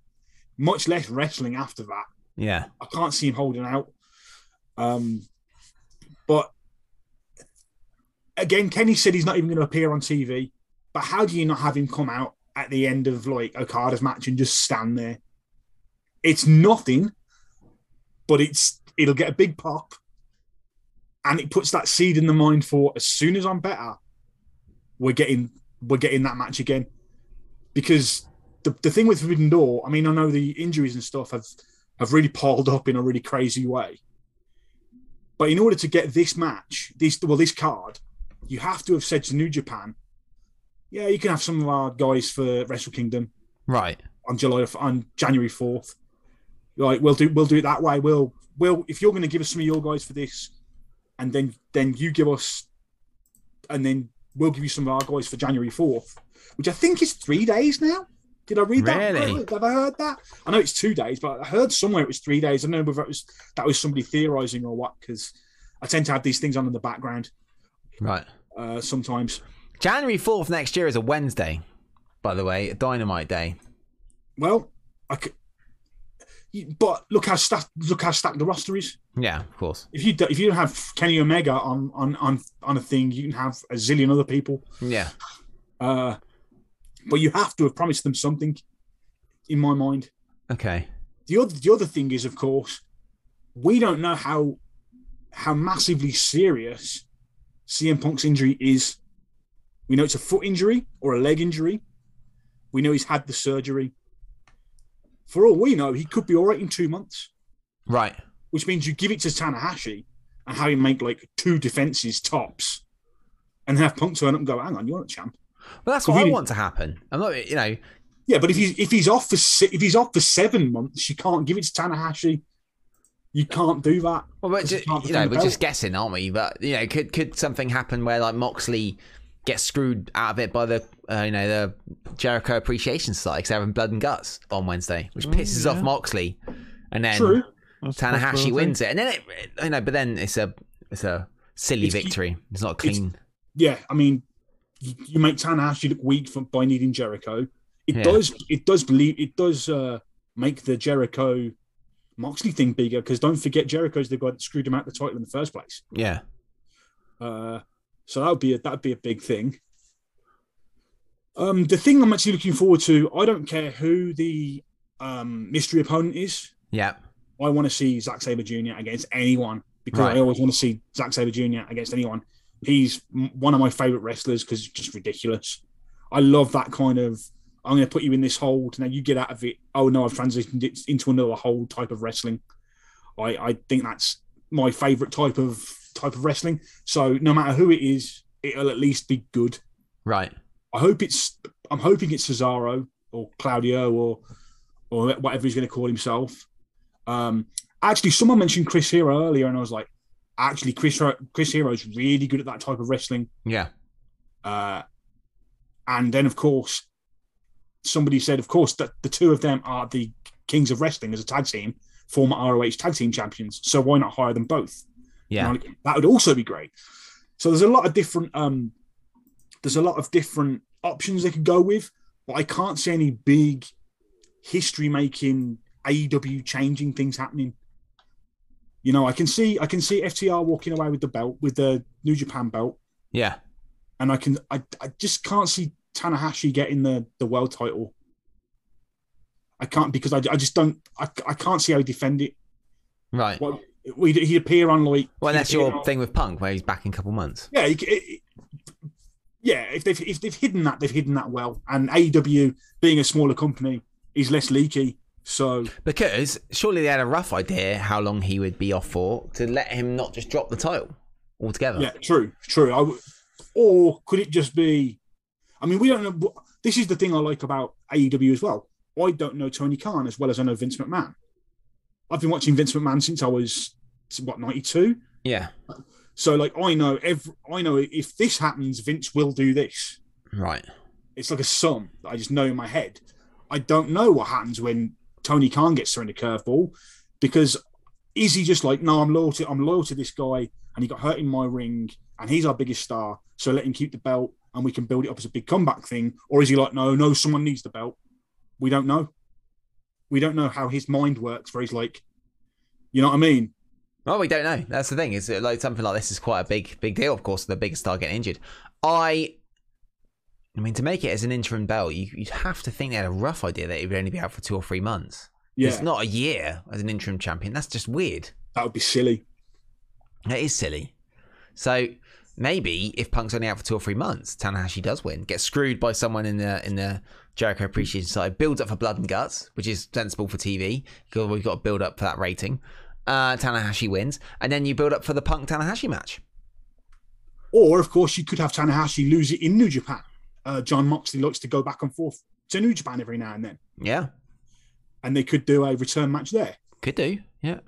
much less wrestling after that, Yeah. I can't see him holding out. Um, but again, Kenny said he's not even going to appear on TV. But how do you not have him come out at the end of like Okada's match and just stand there? It's nothing, but it's it'll get a big pop, and it puts that seed in the mind for as soon as I'm better, we're getting we're getting that match again. Because the, the thing with Forbidden Door, I mean, I know the injuries and stuff have have really piled up in a really crazy way. But in order to get this match, this well, this card, you have to have said to New Japan, yeah, you can have some of our guys for Wrestle Kingdom Right. on July on January fourth. Like we'll do we'll do it that way. We'll we'll if you're going to give us some of your guys for this, and then then you give us, and then we'll give you some of our guys for January fourth, which I think is three days now. Did I read that? Really? Have I heard that? I know it's two days, but I heard somewhere it was three days. I don't know whether it was that was somebody theorizing or what, because I tend to have these things on in the background Right. uh, sometimes. January 4th next year is a Wednesday, by the way, a dynamite day. Well, I could, but look how stacked look how stacked the roster is. Yeah, of course. if you do, if you don't have Kenny Omega on on on on a thing, you can have a zillion other people. Yeah. Uh, but you have to have promised them something. In my mind, Okay. the other the other thing is, of course, we don't know how how massively serious CM Punk's injury is. We know it's a foot injury or a leg injury. We know he's had the surgery. For all we know, he could be all right in two months Right. which means you give it to Tanahashi and have him make like two defenses tops, and have Punk turn up and go, "Hang on, you're not champ." Well, that's So what I want to happen. I'm not, you know, Yeah, but if he's if he's off for if he's off for seven months, you can't give it to Tanahashi. You can't do that. well, we're 'cause just, you know, we're just guessing, aren't we? But you know, could could something happen where like Moxley gets screwed out of it by the uh, you know the Jericho Appreciation Society 'cause they're having blood and guts on Wednesday, which pisses off Moxley, and then True. That's Tanahashi possibility. wins it, and then it, you know, but then it's a it's a silly It's- victory. It's not it's- clean. Yeah, I mean, you, you make Tanahashi look weak for, by needing Jericho. It Yeah. does. It does believe. It does uh, make the Jericho Moxley thing bigger because don't forget Jericho's the guy that screwed him out the title in the first place. yeah. Uh, so that would be a, that would be a big thing. Um, the thing I'm actually looking forward to, I don't care who the um, mystery opponent is. Yeah. I want to see Zack Sabre Jr. against anyone because Right. I always want to see Zack Sabre Jr. against anyone. He's one of my favorite wrestlers because it's just ridiculous. I love that kind of. I'm going to put you in this hold. Now you get out of it. Oh no, I've transitioned it into another hold type of wrestling. I, I think that's my favorite type of type of wrestling. So no matter who it is, it'll at least be good. Right. I hope it's. I'm hoping it's Cesaro or Claudio or or whatever he's going to call himself. Um, actually, someone mentioned Chris Hero earlier, and I was like, actually, Chris Chris Hero is really good at that type of wrestling. Yeah. Uh, and then, of course, somebody said, of course, that the two of them are the kings of wrestling as a tag team, former ROH tag team champions. So why not hire them both? Yeah. I- that would also be great. So there's a lot of different um there's a lot of different options they could go with, but I can't see any big history making AEW changing things happening. You know, I can see I can see FTR walking away with the belt, with the New Japan belt, Yeah. and I can I, I just can't see Tanahashi getting the the world title. I can't because I, I just don't I, I can't see how he defend it. Right. What he'd, he'd appear on like Well, that's your on- thing with Punk, where he's back in a couple months. Yeah, it, it- yeah. If they've if they've hidden that, they've hidden that well. And AEW being a smaller company is less leaky. So Because surely they had a rough idea how long he would be off for to let him not just drop the title altogether. yeah, true, true. I w- or could it just be? I mean, we don't know. This is the thing I like about AEW as well. I don't know Tony Khan as well as I know Vince McMahon. I've been watching Vince McMahon since I was what ninety two. Yeah. So like I know every I know if this happens, Vince will do this. Right. it's like a sum that I just know in my head. I don't know what happens when Tony Khan gets thrown a curveball because is he just like, no, I'm loyal to I'm loyal to this guy and he got hurt in my ring and he's our biggest star, so let him keep the belt and we can build it up as a big comeback thing, or is he like, no, no, someone needs the belt? We don't know. We don't know how his mind works. Where he's like, you know what I mean? Well, we don't know. That's the thing. Is like something like this is quite a big, big deal. Of course, the biggest star getting injured. I, I mean, to make it as an interim belt, you, you'd have to think they had a rough idea that he would only be out for two or three months. Yeah, It's not a year as an interim champion. That's just weird. that would be silly. That is silly. So maybe if Punk's only out for two or three months, Tanahashi does win. Gets screwed by someone in the in the Jericho Appreciation side. Builds up for blood and guts, which is sensible for TV because we've got to build up for that rating. Uh, Tanahashi wins, and then you build up for the Punk Tanahashi match. Or, of course, you could have Tanahashi lose it in New Japan. Uh, Jon Moxley likes to go back and forth to New Japan every now and then, Yeah, and they could do a return match there. could do. Yeah,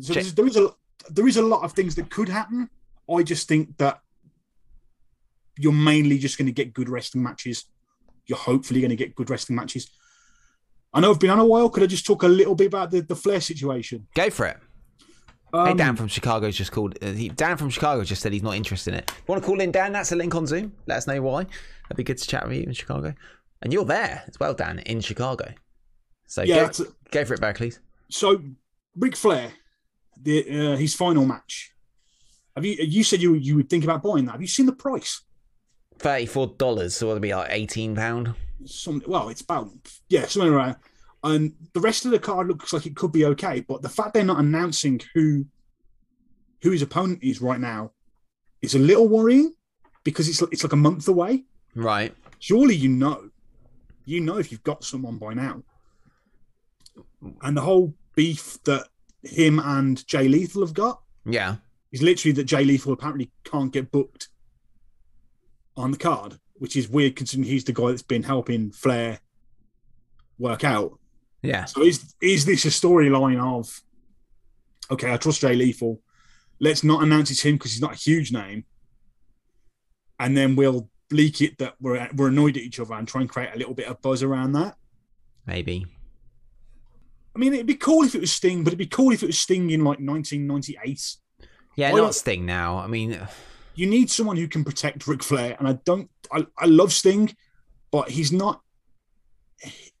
So there is a there is a lot of things that could happen. I just think that you're mainly just going to get good wrestling matches. You're hopefully going to get good wrestling matches. I know I've been on a while. Could I just talk a little bit about the, the Flair situation? go for it. Um, hey, Dan from Chicago's just called. Uh, he, Dan from Chicago just said he's not interested in it. Want to call in Dan? That's a link on Zoom. Let us know why. That'd be good to chat with you in Chicago. And you're there as well, Dan, in Chicago. So Yeah, go, go for it, Barclays. So, Ric Flair, the uh, his final match. Have you? You said you you would think about buying that. Have you seen the price? Thirty-four dollars, so it'll be like eighteen pound. Some well, it's about yeah, somewhere around. And the rest of the card looks like it could be okay, but the fact they're not announcing who who his opponent is right now is a little worrying because it's it's like a month away. Right. Surely you know, you know if you've got someone by now. And the whole beef that him and Jay Lethal have got Yeah. is literally that Jay Lethal apparently can't get booked on the card, which is weird considering he's the guy that's been helping Flair work out. Yeah. So is is this a storyline of okay, I trust Jay Lethal. Let's not announce it's him because he's not a huge name, and then we'll leak it that we're we're annoyed at each other and try and create a little bit of buzz around that. Maybe. I mean, it'd be cool if it was Sting, but it'd be cool if it was Sting in like 1998. Yeah, Why not not- Sting now. I mean, you need someone who can protect Ric Flair. And I don't, I, I love Sting, but he's not,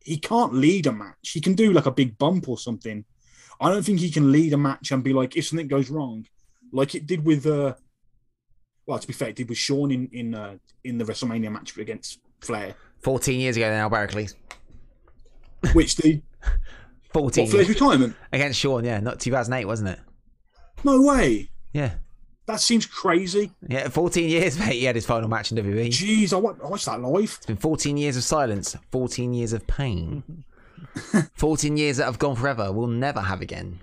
he can't lead a match. He can do like a big bump or something. I don't think he can lead a match and be like, if something goes wrong, like it did with, uh, well, to be fair, it did with Sean in in uh, in the WrestleMania match against Flair, fourteen years ago now, Barclays. which the Fourteen what, Flair's retirement. against Sean. Yeah, not two thousand eight, wasn't it? No way. Yeah. That seems crazy. Yeah, 14 years, mate. He had his final match in WWE. Jeez, I wa- I watched that live. It's been 14 years of silence, 14 years of pain, 14 years that have gone forever. We'll never have again.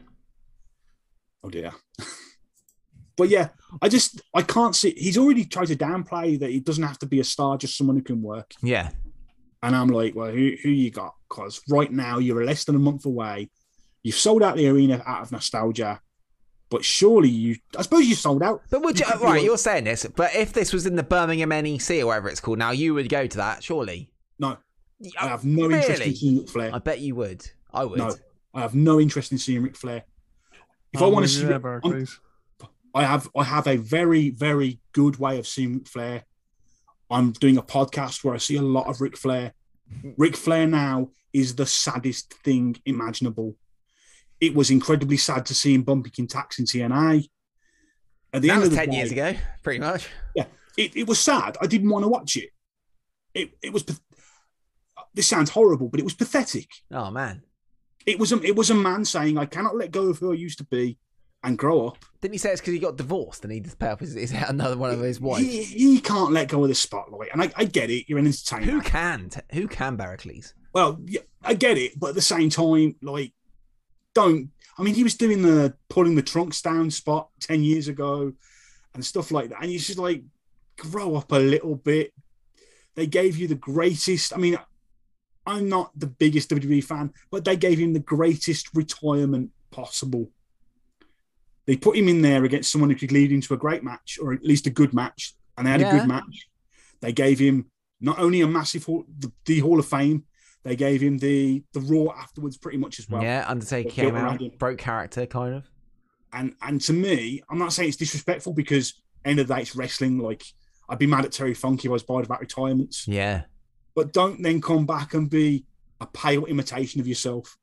Oh dear. but yeah, I just I can't see. He's already tried to downplay that he doesn't have to be a star, just someone who can work. Yeah. And I'm like, well, who who you got? Because right now you're less than a month away. You've sold out the arena out of nostalgia, but surely you, I suppose you sold out. But would you, could be right, you're saying this, but if this was in the Birmingham NEC or whatever it's called now, you would go to that, surely? No, I uh, have no interest in seeing Ric Flair. I bet you would. I would. No, I have no interest in seeing Ric Flair. If I I'm want to see, there, Ric- I'm- I have I have a very very good way of seeing Ric Flair. I'm doing a podcast where I see a lot of Ric Flair. Ric Flair now is the saddest thing imaginable. It was incredibly sad to see him bumping in tax in TNA. At the That end was of the 10 day, years ago, pretty much. Yeah, it, it was sad. I didn't want to watch it. It it was. This sounds horrible, but it was pathetic. Oh, man. It was a it was a man saying, "I cannot let go of who I used to be and grow up." Didn't he say it's because he got divorced and he needed to pay up his, his another one of his wives? He, he can't let go of the spotlight, and I, I get it. You're an entertainer. Who can? Who can, Barracles? Well, yeah, I get it, but at the same time, like, don't. I mean, he was doing the pulling the trunks down spot ten years ago, and stuff like that, and you just like grow up a little bit. They gave you the greatest. I mean, I'm not the biggest WWE fan, but they gave him the greatest retirement possible. They put him in there against someone who could lead into a great match, or at least a good match, and they had a good match. They gave him not only a massive hall, the, the Hall of Fame, they gave him the the Raw afterwards, pretty much as well. yeah, Undertaker came out, broke character, kind of. And and to me, I'm not saying it's disrespectful because end of the day it's wrestling. Like I'd be mad at Terry Funk if I was bored about retirements, Yeah. but don't then come back and be a pale imitation of yourself.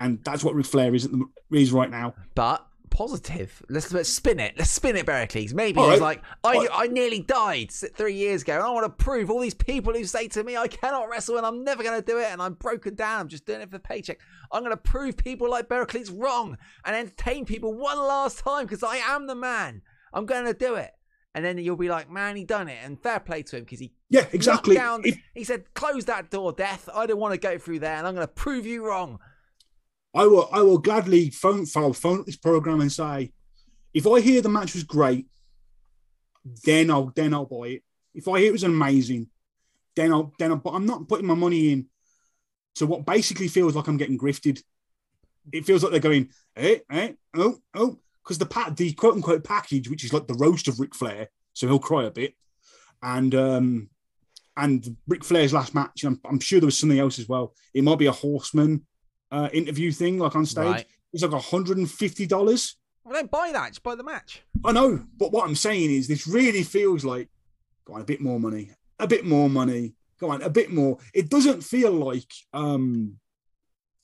And that's what Ric Flair is, at the, is right now. But positive. Let's, let's spin it. Let's spin it, Barracles. Maybe All it's right. like, I, right. I nearly died three years ago, and I want to prove all these people who say to me, I cannot wrestle and I'm never going to do it, and I'm broken down. I'm just doing it for the paycheck. I'm going to prove people like Barracles wrong and entertain people one last time because I am the man. I'm going to do it. And then you'll be like, man, he done it. And fair play to him because he Yeah, exactly. down. If- he said, close that door, death. I don't want to go through there and I'm going to prove you wrong. I will I will gladly phone phone, phone this program and say, if I hear the match was great, then I'll then I'll buy it. If I hear it was amazing, then I'll then I'll, but I'm not putting my money in to what basically feels like I'm getting grifted. It feels like they're going, eh, eh, oh, oh, because the pat the quote unquote package, which is like the roast of Ric Flair, so he'll cry a bit, and um and Ric Flair's last match, I'm, I'm sure there was something else as well. It might be a horseman uh, interview thing, like on stage. Right. It's like $150. Well, don't buy that. Just buy the match. I know, but what I'm saying is this really feels like, go on, a bit more money, a bit more money, go on, a bit more. It doesn't feel like, um,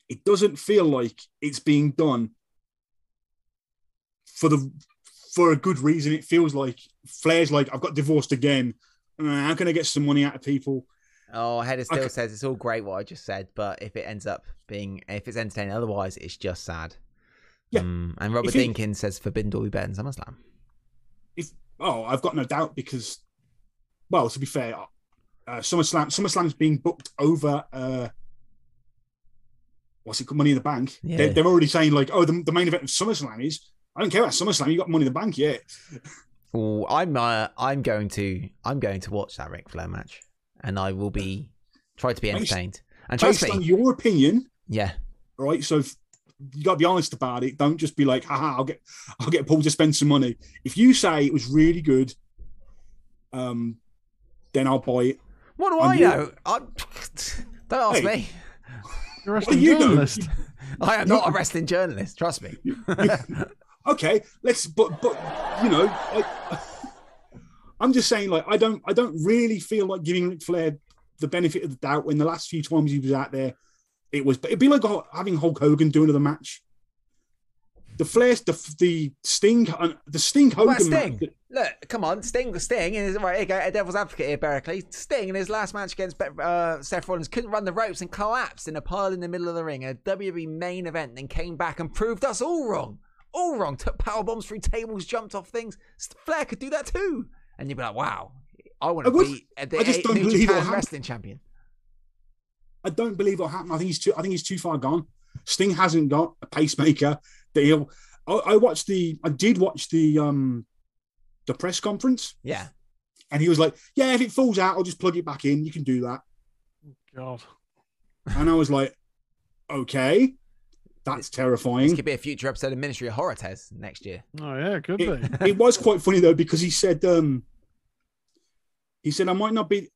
it doesn't feel like it's being done for the for a good reason. It feels like Flair's like, I've got divorced again. Uh, How can I get some money out of people? Oh, Header still Okay. says it's all great what I just said, but if it ends up being, if it's entertaining otherwise, it's just sad. Yeah. Mm, and Robert If Dinkins says Forbidden Door will be better than SummerSlam. if oh, I've got no doubt because, well, to be fair, uh, SummerSlam SummerSlam's being booked over. Uh, what's it called? Money in the Bank. Yeah. They're, they're already saying like, oh, the, the main event of SummerSlam is. I don't care about SummerSlam. You got Money in the Bank yet? Oh, I'm uh, I'm going to I'm going to watch that Ric Flair match, and I will be try to be entertained. And trust Based on your opinion, yeah, right? So if, you got to be honest about it. Don't just be like, haha, I'll get I'll get Paul to spend some money. If you say it was really good, um, then I'll buy it. what do On I you- know? I, don't ask Hey. me. You're a wrestling you know? journalist. I am not a wrestling journalist. Trust me. okay, let's but but you know, I, I'm just saying like I don't I don't really feel like giving Ric Flair the benefit of the doubt when the last few times he was out there, it was it'd be like having Hulk Hogan do another match. The Flair, the the Sting, uh, the Sting Hogan What Sting? match. Look, come on, Sting, Sting, and right, here you go, a devil's advocate here, Berkeley. Sting in his last match against uh, Seth Rollins couldn't run the ropes and collapsed in a pile in the middle of the ring, a WWE main event, then came back and proved us all wrong. All wrong. Took power bombs through tables, jumped off things. Flair could do that too. And you'd be like, wow, I want I to would- be a, the I just don't New believe it'll Japan wrestling champion. I don't believe it'll happen. I think he's too. I think he's too far gone. Sting hasn't got a pacemaker that he'll. I, I watched the. I did watch the um, the press conference, Yeah. and he was like, "Yeah, if it falls out, I'll just plug it back in. You can do that." God. And I was like, "Okay, that's This terrifying." could be a future episode of Ministry of Horror Tez next year. Oh yeah, it could be. It, it was quite funny though because he said, um, "He said I might not be,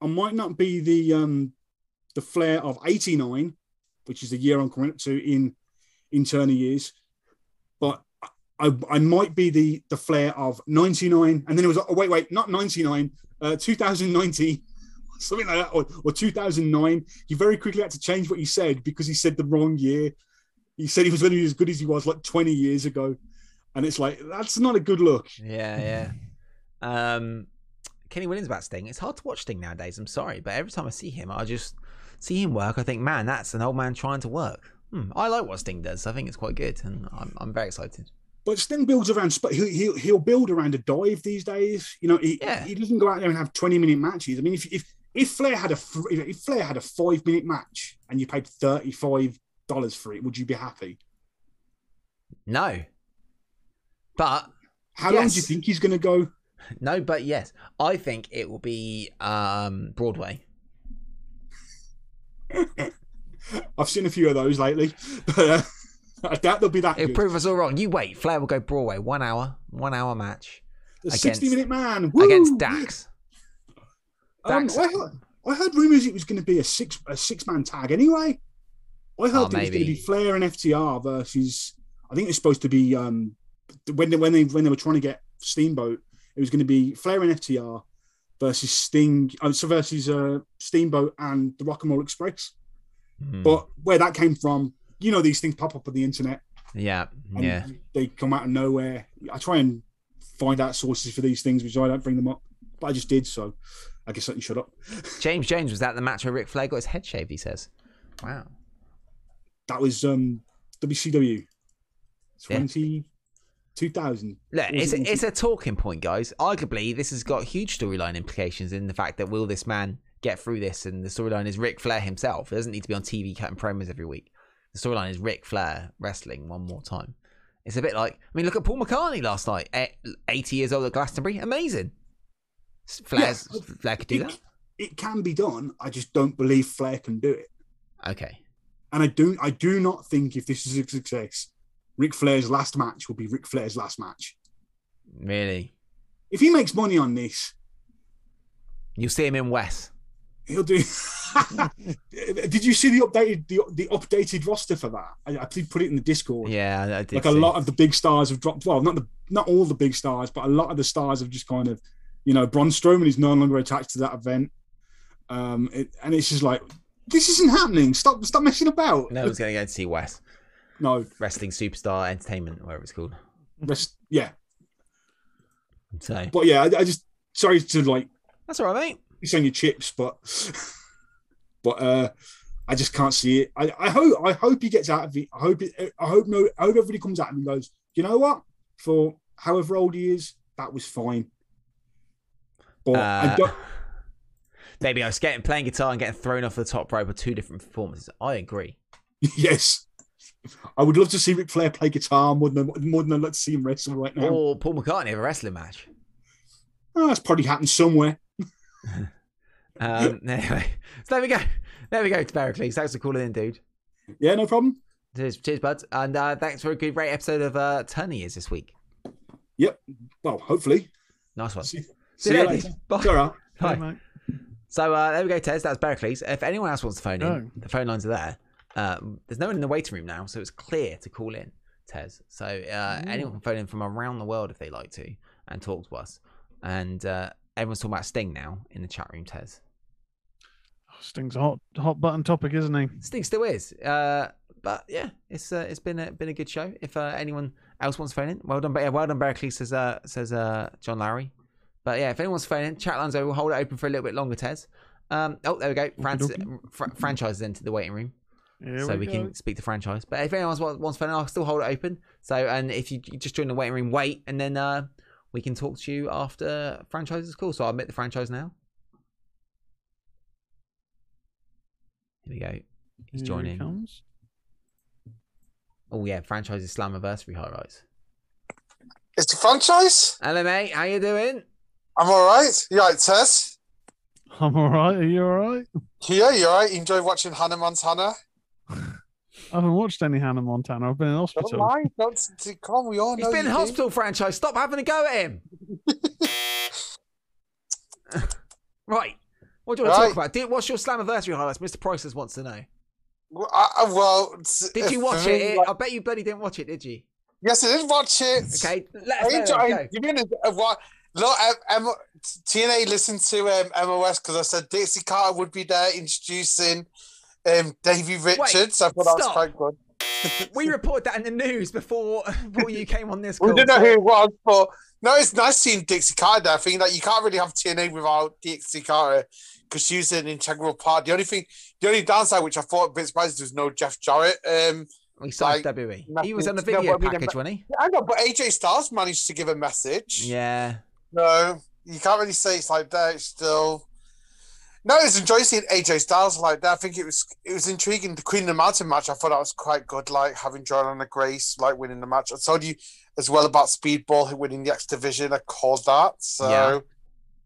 I might not be the um, the flair of '89, which is the year I'm coming up to in in Turner Years, but I, I might be the the flair of '99." And then it was, oh wait, wait, not '99, uh, 2019. Something like that, or, or 2009. He very quickly had to change what he said because he said the wrong year. He said he was be as good as he was like 20 years ago. And it's like, that's not a good look. Yeah, yeah. Um, Kenny Williams about Sting. It's hard to watch Sting nowadays. I'm sorry, but every time I see him, I just see him work. I think, man, that's an old man trying to work. Hmm, I like what Sting does. I think it's quite good, and I'm, I'm very excited. But Sting builds around, he'll, he'll, build around a dive these days. You know, he, Yeah. he doesn't go out there and have 20 minute matches. I mean, if, if, if Flair had a if Flair had a five minute match and you paid $35 for it, would you be happy? No, but How long do you think he's going to go? No, but yes, I think it will be um, Broadway. I've seen a few of those lately, but uh, I doubt they'll be that It'll good. prove us all wrong. You wait. Flair will go Broadway. One hour, one hour match The against- 60 minute man Woo! against Dax. Um, I, heard, I heard rumors it was going to be a six a six man tag anyway. I heard Oh, it was going to be Flair and FTR versus. I think it's supposed to be um, when they, when they when they were trying to get Steamboat, it was going to be Flair and FTR versus Sting, uh, so versus uh, Steamboat and the Rock and Roll Express. Hmm. But where that came from, you know, these things pop up on the internet yeah, yeah. they come out of nowhere. I try and find out sources for these things, which I don't bring them up, but I just did, so I guess I can shut up. James Jones was that the match where Ric Flair got his head shaved. He says, "Wow." that was um WCW Yeah. 20 2000. Look, it's a, it's a talking point, guys. Arguably, this has got huge storyline implications in the fact that will this man get through this? And the storyline is Ric Flair himself. It doesn't need to be on TV cutting promos every week. The storyline is Ric Flair wrestling one more time. It's a bit like, I mean, look at Paul McCartney last night, eh, 80 years old at Glastonbury. Amazing. Flair's, Yeah, Flair could do it, that. it can be done. I just don't believe Flair can do it. Okay. And I do I do not think if this is a success, Ric Flair's last match will be Ric Flair's last match. Really? If he makes money on this, You'll see him in West. he'll do. Did you see the updated the, the updated roster for that? I, I did put it in the Discord. Yeah, I- did. like a lot of the big stars have dropped. Well, not the not all the big stars, but a lot of the stars have just kind of, you know, Braun Strowman is no longer attached to that event, um, it, and it's just like this isn't happening. Stop, stop messing about. No one's going to go to see West. No, Wrestling Superstar Entertainment, whatever it's called. rest, yeah, So but yeah, I, I just sorry to like that's all right, mate. piss on your chips, but but uh, I just can't see it. I, I hope I hope he gets out of it. I hope it, I hope no I hope everybody comes out and goes. You know what? For however old he is, that was fine. But I Uh, don't. Maybe I was getting playing guitar and getting thrown off the top rope are two different performances. I agree. Yes. I would love to see Ric Flair play guitar more than more than I'd like to see him wrestle right now. Or Paul McCartney have a wrestling match. Oh, that's probably happened somewhere. Um, anyway, so there we go. There we go, Pericles. Thanks for calling in, dude. Yeah, no problem. Cheers, cheers buds. And uh, thanks for a good, great episode of uh, Turner Years this week. Yep. Well, hopefully. Nice one. See, See see you you later. later. Bye. It's all right. Bye. Mate. So uh, there we go, Tez. That's Pericles. If anyone else wants to phone in, Go. the phone lines are there. Uh, there's no one in the waiting room now, so it's clear to call in, Tez. So uh, anyone can phone in from around the world if they like to and talk to us. And uh, everyone's talking about Sting now in the chat room, Tez. Sting's a hot hot button topic, isn't he? Sting still is. Uh, but yeah, it's uh, it's been a been a good show. If uh, anyone else wants to phone in, well done, yeah, well done, Berkeley says uh, says uh, John Lowry. But yeah, if anyone's phoning, in, chat lines over. We'll hold it open for a little bit longer, Tez. Um, oh, there we go. Francis, fr- franchise is into the waiting room, Here so we, go. can speak to franchise. But if anyone wants, wants to phone in, I'll still hold it open. So, and if you, you just join the waiting room, wait, and then uh, we can talk to you after franchise is cool. So I'll admit the franchise now. Here we go. He's Here he joining. comes. Oh yeah, franchise Slammiversary highlights. It's the franchise. Hello mate, how you doing? I'm all right. You all right, Tez? I'm all right. Are you all right? Yeah, you all right? You enjoy watching Hannah Montana? I haven't watched any Hannah Montana. I've been in hospital. Don't hospital. lie. Don't come. We all He's know been in you hospital franchise. Stop having a go at him. right. What do you want to talk about? Did, what's your Slammiversary highlights? Mr. Priceless wants to know. Well, I, I- well, it's- Did you watch for me, it? like- I bet you bloody didn't watch it, did you? yes, I did watch it. Okay, let I us know. enjoy. then. You mean uh, what? Look, um, TNA listened to um, MOS because I said Dixie Carter would be there introducing um, Davey Richards. I thought that was stop. quite good. We reported that in the news before before you came on this Call, We didn't know so- who it was, but no, it's nice seeing Dixie Carter there. I think that you can't really have TNA without Dixie Carter because she's an integral part. The only thing, the only downside, which I thought a bit surprised, was no Jeff Jarrett. Um, We signed like, WWE. He was on the no, video I package, wasn't he? I know, but AJ Styles managed to give a message. Yeah. No, you can't really say it's like that. It's still. No, it's enjoying seeing AJ Styles like that. I think it was it was intriguing. The Queen of the Mountain match, I thought that was quite good. Like having Jordynne Grace like winning the match. I told you as well about Speedball who winning the X Division. I called that. So, Yeah.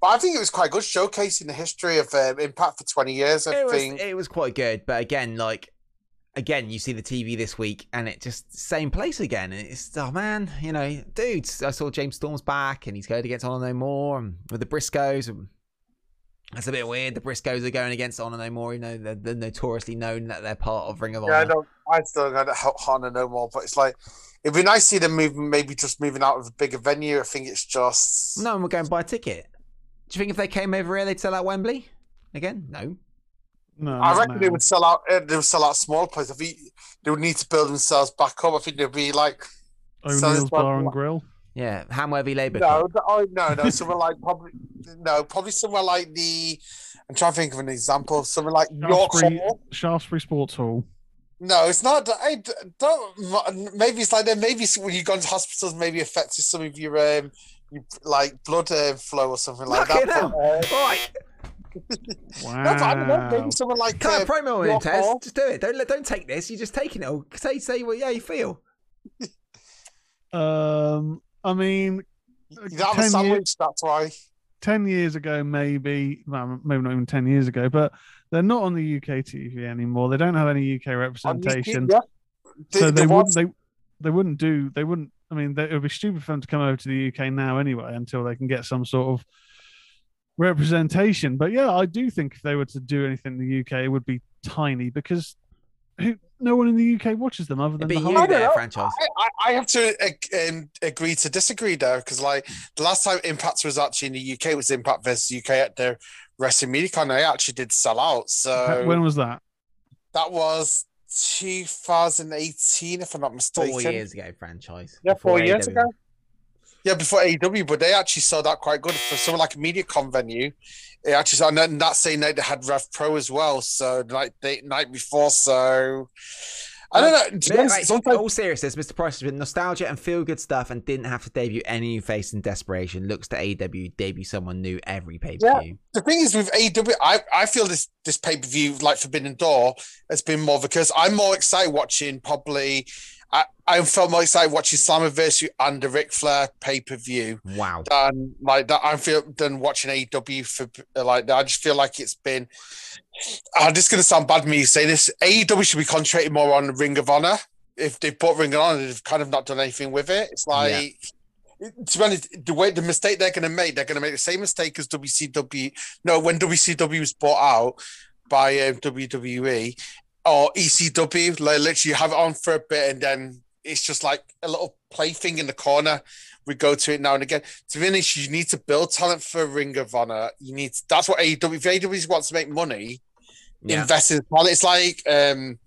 but I think it was quite good, showcasing the history of um, Impact for twenty years. I it was think. it was quite good, but again, like again, you see the TV this week, and it just same place again. And it's oh man, you know, dudes. I saw James Storm's back, and he's going against Honor No More and with the Briscoes. And that's a bit weird. The Briscoes are going against Honor No More, you know, they're, they're notoriously known that they're part of Ring of Honor. yeah, I don't. I still don't know Honor No More, but it's like it'd be nice to see them moving, maybe just moving out of a bigger venue. I think it's just No one would go and buy a ticket. Do you think if they came over here, they'd sell out Wembley again? No. No, I not reckon they would sell out. Uh, they would sell out small places. I think they would need to build themselves back up. I think they'd be like O'Neill's so it's Bar and like- Grill. Yeah, Hamworthy Labour no, Club. no, oh, no, no. Somewhere like probably no, probably somewhere like the. I'm trying to think of an example. Somewhere like York Shaftesbury, Hall. Shaftesbury Sports Hall. No, it's not. I d- don't. Maybe it's like that. Maybe when you go into hospitals, maybe affected some of your um, your, like blood uh, flow or something like Fucking that. hell. But, uh, Right, Wow. no, I don't know. Maybe someone like can I uh, promo your in, Hall. Just do it. Don't don't take this. You're just taking it. all. Say say what yeah you feel. Um, I mean, You don't have 10 sandwich. years, That's why. 10 years ago, maybe, well, maybe not even 10 years ago, but they're not on the UK TV anymore. They don't have any UK representation. yeah. so There- they wouldn't, was- they, they wouldn't do, they wouldn't, I mean, they, it would be stupid for them to come over to the UK now anyway until they can get some sort of representation. But yeah, I do think if they were to do anything in the UK, it would be tiny because who, no one in the UK watches them other It'd than be the you there, franchise. I, I- I have to um, agree to disagree there because, like, the last time Impact was actually in the UK was Impact versus UK at the Wrestling MediaCon. They actually did sell out. So When was that? that was 2018, if I'm not mistaken. Four years ago, franchise. Yeah, Before four years AEW. ago. Yeah, before AEW, but they actually sold out quite good for someone like a MediaCon venue. It actually, sold- and that same night they had Rev Pro as well. So like the night before, so I don't know. To Yeah, honest, right, sometimes all seriousness, Mr. Price has been nostalgia and feel good stuff and didn't have to debut any new face in desperation. Looks to AEW debut someone new every pay per view. the thing is with AEW, I, I feel this this pay per view like Forbidden Door has been more because I'm more excited watching probably. I, I felt more excited watching Slammiversary and the Ric Flair pay per view Wow. than like that. I feel than watching AEW for like that. I just feel like it's been. I'm just to sound bad me say this. AEW should be concentrating more on Ring of Honor. If they put Ring of Honor, they've kind of not done anything with it. It's like. To be honest, the way the mistake they're going to make, they're going to make the same mistake as WCW. No, when WCW was bought out by um, WWE or ECW, like literally have it on for a bit and then it's just like a little plaything in the corner. We go to it now and again. To be honest, you need to build talent for Ring of Honor. You need that's what AEW. If AEW wants to make money, Yeah. invest in talent. It's like um,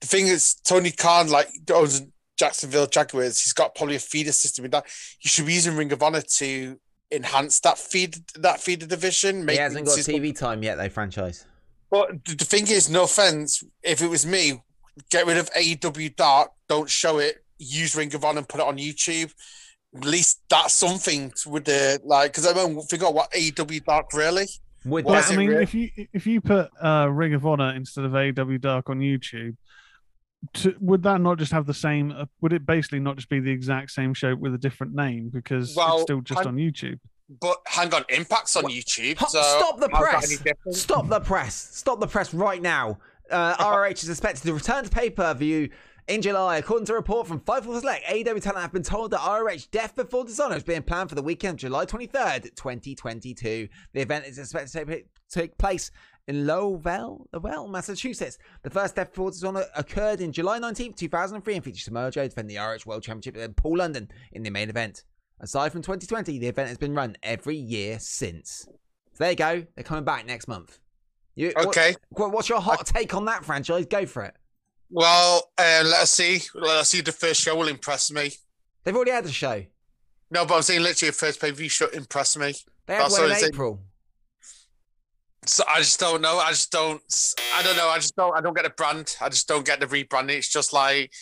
the thing is Tony Khan like owns Jacksonville Jaguars. He's got probably a feeder system in that. You should be using Ring of Honor to enhance that feed that feeder division. He hasn't got TV time yet, though, franchise. But the the thing is, no offense, if it was me, get rid of AEW Dark, don't show it, use Ring of Honor and put it on YouTube. At least that's something with the like, because I don't think of what AEW Dark really. Would Well, But, I mean, real? if you if you put uh, Ring of Honor instead of AW Dark on YouTube, to, would that not just have the same? Uh, would it basically not just be the exact same show with a different name because Well, it's still just I'm- on YouTube? But hang on, Impact's on YouTube. So stop the press! Stop the press! Stop the press right now! Uh, ROH is expected to return to pay per view in July. According to a report from Fightful Select, AEW talent have been told that ROH Death Before Dishonor is being planned for the weekend of July 23rd, 2022. The event is expected to take, take place in Lowell, Lowell, Massachusetts. The first Death Before Dishonor occurred in July 19th, 2003 and featured Samoa Joe defending the ROH World Championship and Paul London in the main event. Aside from 2020, the event has been run every year since. So there you go. They're coming back next month. You, Okay. what- what's your hot take on that franchise? Go for it. Well, uh, let us see. Let us see. The first show will impress me. They've already had a show. No, but I'm saying literally a first pay per view show impress me. They had That's one in I'm saying. April. So I just don't know. I just don't. I don't know. I just don't. I don't get the brand. I just don't get the rebranding. It's just like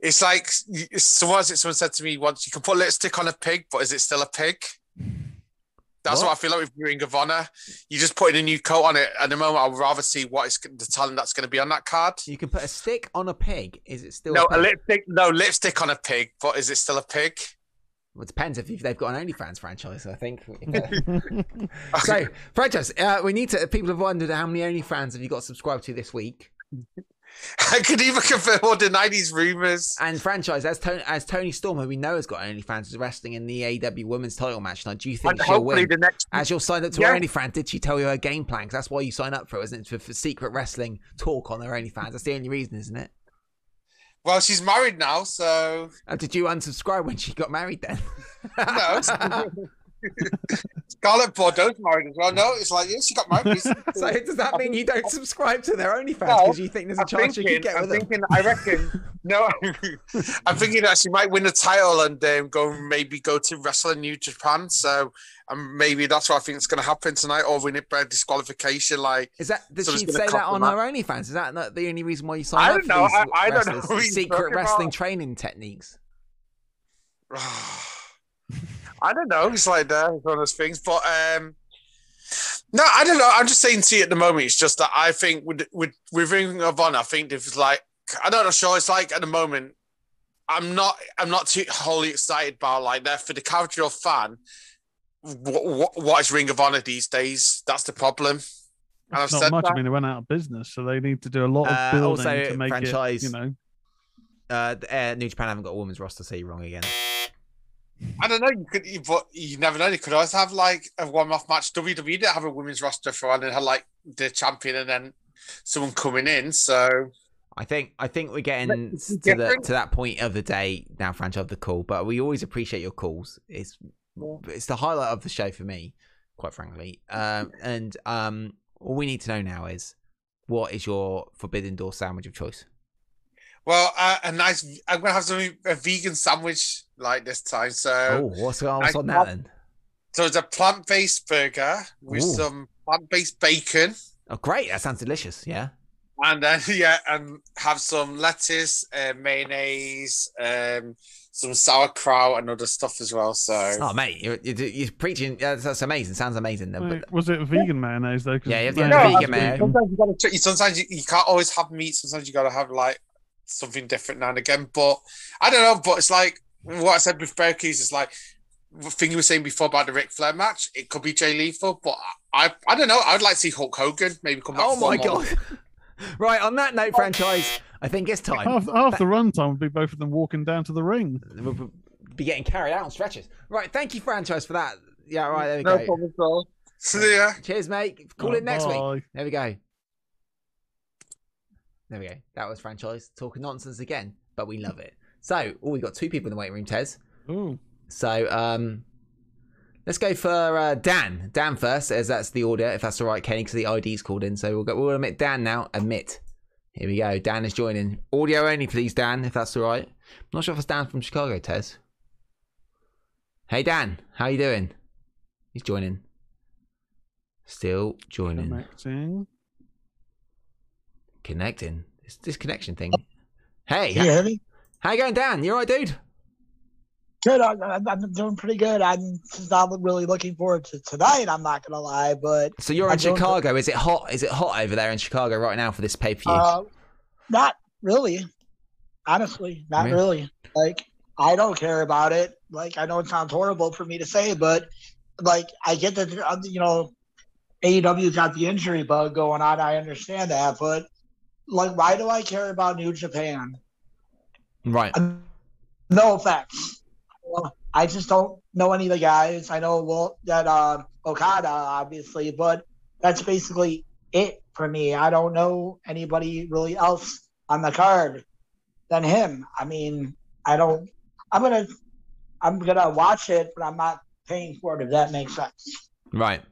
it's like someone someone said to me once. You can put lipstick on a pig, but is it still a pig? That's what, What? I feel like with Ring of Honor. You just put in a new coat on it. At the moment, I'd rather see what is the talent that's going to be on that card. You can put a stick on a pig. Is it still No, a a lipstick. No lipstick on a pig, but is it still a pig? Well, it depends if they've got an OnlyFans franchise, I think. so, franchise, uh, we need to. People have wondered how many OnlyFans have you got subscribed to this week? I could even confirm or deny these rumors. And franchise, as Tony, as Toni Storm, who we know has got OnlyFans, is wrestling in the AW Women's Title match tonight. Do you think And she'll win? the next As you're signed up to Yeah. her OnlyFans, did she tell you her game plan? Because that's why you sign up for it, isn't it? For, for secret wrestling talk on her OnlyFans. That's the only reason, isn't it? Well, she's married now, so Uh, did you unsubscribe when she got married then? no. Scarlett Bordeaux's married as well. No, it's like, yeah, she got married. So does that mean you don't subscribe to their OnlyFans No, because you think there's a chance you could get I'm with them? thinking, I reckon, no, I'm thinking that she might win the title and um, go maybe go to wrestle in New Japan. So um, maybe that's what I think is going to happen tonight, or win it by disqualification. Like, Is that did So she say that on them her OnlyFans? Is that not the only reason why you signed up don't know. I- I don't know wrestlers? who he's secret wrestling about. training techniques? I don't know. It's like that. It's one of those things. But um, no, I don't know. I'm just saying to you at the moment. It's just that I think with with with Ring of Honor, I think if it's like I don't know. Sure, it's like at the moment. I'm not. I'm not too wholly excited about like that for the casual fan. What, what, what is Ring of Honor these days? That's the problem. And I've not said much. that. I mean, they went out of business, so they need to do a lot of Uh, building also, to make franchise- it. You know, Uh, uh, New Japan haven't got a women's roster, so you're wrong again. I don't know. You could, you- but you never know. They could always have like a one-off match. WWE didn't have a women's roster for, and they had like the champion, and then someone coming in. So I think I think we're getting to the to that point of the day now, Franch, of the call. But we always appreciate your calls. It's it's the highlight of the show for me, quite frankly. Um, and um, all we need to know now is what is your forbidden door sandwich of choice? Well, uh, a nice. I'm gonna have something a vegan sandwich like this time. So, oh, what's, what's I on that then? so it's a plant-based burger with Ooh. some plant-based bacon, Oh, great! That sounds delicious. Yeah. and then yeah, and have some lettuce, uh, mayonnaise, um, some sauerkraut, and other stuff as well. So, Oh, mate, you're, you're, you're preaching. That's, that's amazing. Sounds amazing. though, Wait, But was it vegan mayonnaise though? 'Cause Yeah, you have to have No, vegan mayo. sometimes you gotta. Sometimes you, you can't always have meat. Sometimes you gotta have like something different now and again. But I don't know. But it's like what I said with Berkey's. is like the thing you were saying before about the Ric Flair match. It could be Jay Lethal, but I I don't know. I'd like to see Hulk Hogan maybe come back. oh my god! right on that note, franchise. I think it's time. Half, half the runtime would be both of them walking down to the ring. We'll be- be getting carried out on stretches. Right, thank you, franchise, for that. Yeah, right, there we No go. problem at all. So yeah, Cheers, mate. Call Right, it next week. There we go. There we go. That was franchise talking nonsense again, but we love it. So, oh, we got two people in the waiting room, Tez. Ooh, So, um, let's go for uh, Dan. Dan first, as that's the order, if that's all right, Kenny, because the ID's called in. So we'll go. We'll admit Dan now. Admit. Here we go. Dan is joining. Audio only, please, Dan, if that's all right. I'm not sure if it's Dan from Chicago, Tez. Hey, Dan, how you doing? He's joining. Still joining. connecting. Connecting. It's this connection thing. Hey, Can you hear me? how you going, Dan? You all right, dude? Good. I, I, I'm doing pretty good. I'm just not really looking forward to tonight. I'm not gonna lie, but So you're I'm in doing good. Chicago. Is it hot? Is it hot over there in Chicago right now for this pay per view? uh, not really. Honestly, not Really? really. Like I don't care about it. Like I know it sounds horrible for me to say, but like I get that you know AEW's got the injury bug going on. I understand that, but like, why do I care about New Japan? right. No offense. I just don't know any of the guys. I know well that uh, Okada, obviously, but that's basically it for me. I don't know anybody really else on the card than him. I mean, I don't. I'm gonna, I'm gonna watch it, but I'm not paying for it. If that makes sense. Right.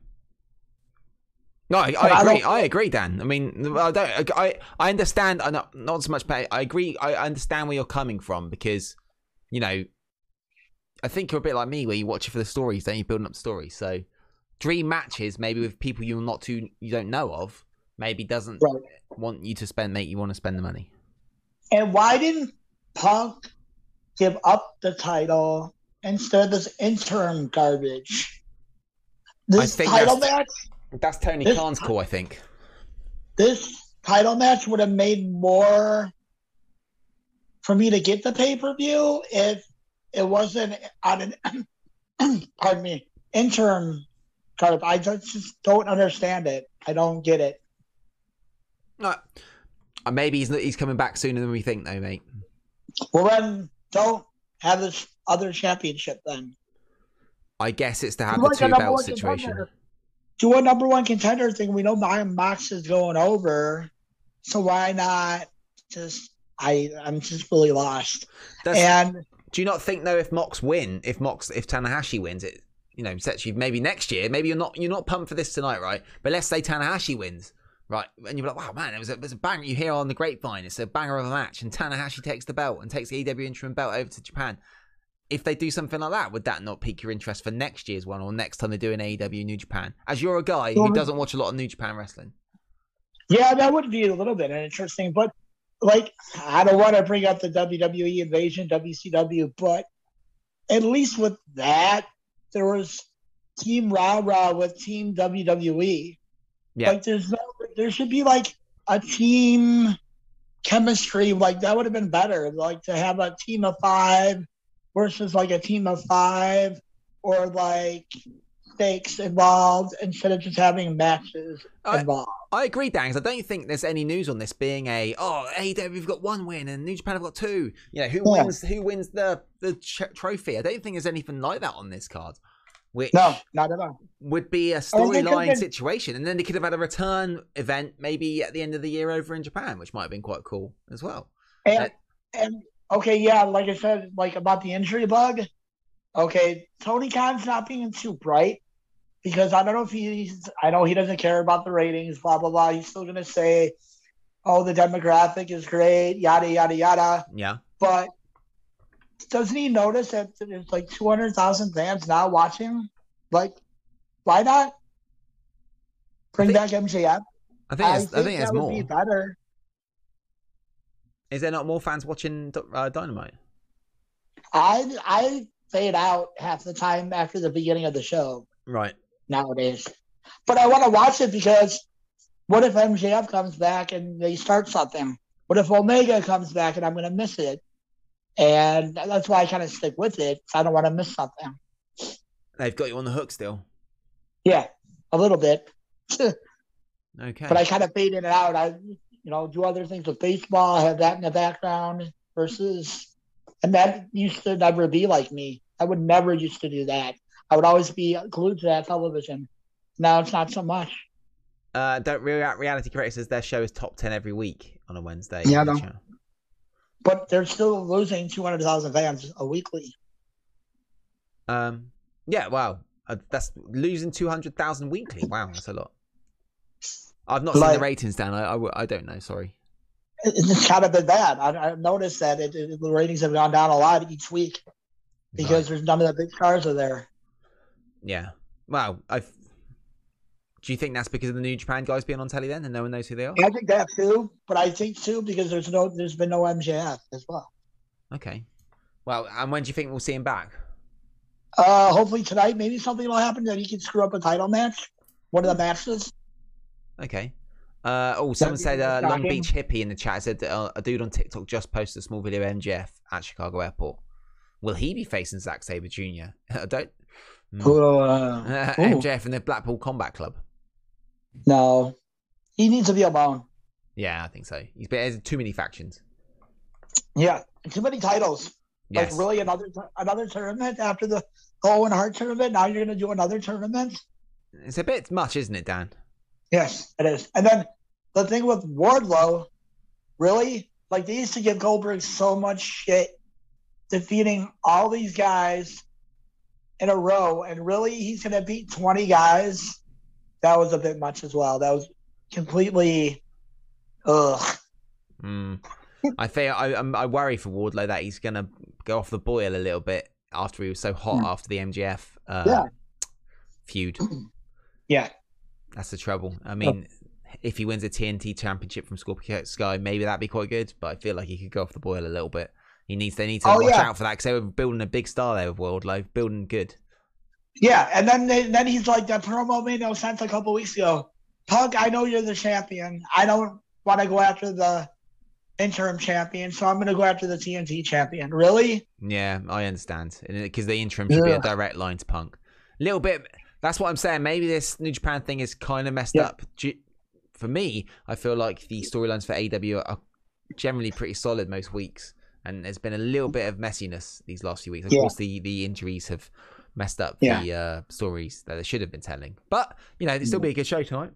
No, I, So I I agree. don't- I agree, Dan. I mean, I don't. I I understand. I not not so much. Pay. I agree. I I understand where you're coming from because, you know, I think you're a bit like me, where you watch it for the stories, don't you? Building up stories. So, dream matches maybe with people you're not too you don't know of, maybe doesn't Right. want you to spend make you want to spend the money. And why didn't Punk give up the title instead of this interim garbage? This title match. That's Tony This- Khan's call, I think. this title match would have made more for me to get the pay per view if it wasn't on an pardon me interim card. I just, don't understand it. I don't get it. No, uh, maybe he's he's coming back sooner than we think, though, mate. Well, then don't have this other championship then. I guess it's to have the two belt situation. Do a number one contender thing. We know Brian Mox is going over, so why not just? I I'm just really lost. That's- and Do you not think though, if Mox win, if Mox, if Tanahashi wins, it you know, sets you maybe next year. Maybe you're not you're not pumped for this tonight, right? But let's say Tanahashi wins, right? And you're like, wow, man, it was a, it was a banger. You hear on the grapevine, it's a banger of a match, and Tanahashi takes the belt and takes the EW interim belt over to Japan. If they do something like that, would that not pique your interest for next year's one or next time they do an AEW New Japan? As you're a guy who doesn't watch a lot of New Japan wrestling. Yeah, that would be a little bit interesting, but like I don't want to bring up the WWE invasion, WCW, but at least with that, there was Team Rah Rah with Team WWE. Yeah. Like there's no, there should be like a team chemistry. Like that would have been better. Like to have a team of five versus like a team of five, or like stakes involved instead of just having matches I- involved. I agree, Dan. 'cause I don't think there's any news on this being a oh AEW have got one win and New Japan have got two. You know who Yeah. wins who wins the the ch- trophy. I don't think there's anything like that on this card, which No, not at all. would be a storyline been- situation. And then they could have had a return event maybe at the end of the year over in Japan, which might have been quite cool as well. And, and okay, yeah, like I said, like about the injury bug. Okay, Tony Khan's not being too bright Because I don't know if he's, I know he doesn't care about the ratings, blah blah blah. He's still gonna say, "Oh, the demographic is great," yada yada yada. Yeah. But doesn't he notice that there's like two hundred thousand fans now watching? Like, why not bring think- back MJF? I think there's, I think that would more. be better. Is there not more fans watching uh, Dynamite? I I fade out half the time after the beginning of the show Right. nowadays. But I want to watch it because what if MJF comes back and they start something? What if Omega comes back and I'm going to miss it? And that's why I kind of stick with it. I don't want to miss something. They've got you on the hook still. Yeah, a little bit. Okay. But I kind of fade in and out. I, you know, do other things with baseball, have that in the background versus, and that used to never be like me. I would never used to do that. I would always be glued to that television. Now it's not so much. Uh, don't Real- reality creator says their show is top ten every week on a Wednesday. Yeah, I the know. But they're still losing 200,000 fans a weekly. Um, yeah, wow, uh, that's losing two hundred thousand weekly. Wow, that's a lot. I've not seen the ratings down. I don't know. Sorry. It's kind of been bad. I, I've noticed that it, it- the ratings have gone down a lot each week because there's none of the big stars are there. Yeah. Wow. I. Do you think that's because of the New Japan guys being on telly then, and no one knows who they are? I think that too, but I think too because there's no, there's been no MJF as well. Okay. Well, and when do you think we'll see him back? Uh, hopefully tonight, maybe something will happen that he can screw up a title match, one of the matches. Okay. Uh, oh, someone said uh, Long. Beach hippie in the chat said that, uh, a dude on TikTok just posted a small video of MJF at Chicago Airport. Will he be facing Zack Sabre Jr.? I don't. Hmm. Uh, ooh. MJF in the Blackpool Combat Club. no, he needs to be alone. Yeah, I think so. He's been there's too many factions. Yeah, too many titles. Yes. Like really, another another tournament after the Owen Hart tournament. Now you're going to do another tournament. It's a bit much, isn't it, Dan? Yes, it is. And then the thing with Wardlow, really, like they used to give Goldberg so much shit defeating all these guys in a row, and really he's going to beat 20 guys. That was a bit much as well. That was completely, ugh. Mm. I think I, I'm, I worry for Wardlow that he's gonna go off the boil a little bit after he was so hot Hmm. after the MJF uh, Yeah. feud. Yeah. That's the trouble. I oh. mean, if he wins a TNT championship from Scorpio Sky, maybe that'd be quite good. But I feel like he could go off the boil a little bit. He needs. They need to Oh, watch yeah. out for that because they were building a big star there with Wardlow, building good. Yeah, and then they, then he's like that promo made no sense a couple weeks ago. Punk, I know you're the champion. I don't want to go after the interim champion, so I'm going to go after the TNT champion. Really? Yeah, I understand. Because the interim should be a direct line to Punk. little bit. That's what I'm saying. Maybe this New Japan thing is kind of messed Yeah. up. G- For me, I feel like the storylines for AW are generally pretty solid most weeks, and there's been a little bit of messiness these last few weeks. Of Yeah. course, the the injuries have messed up Yeah. the uh, stories that they should have been telling. But you know, it'll still be a good show tonight.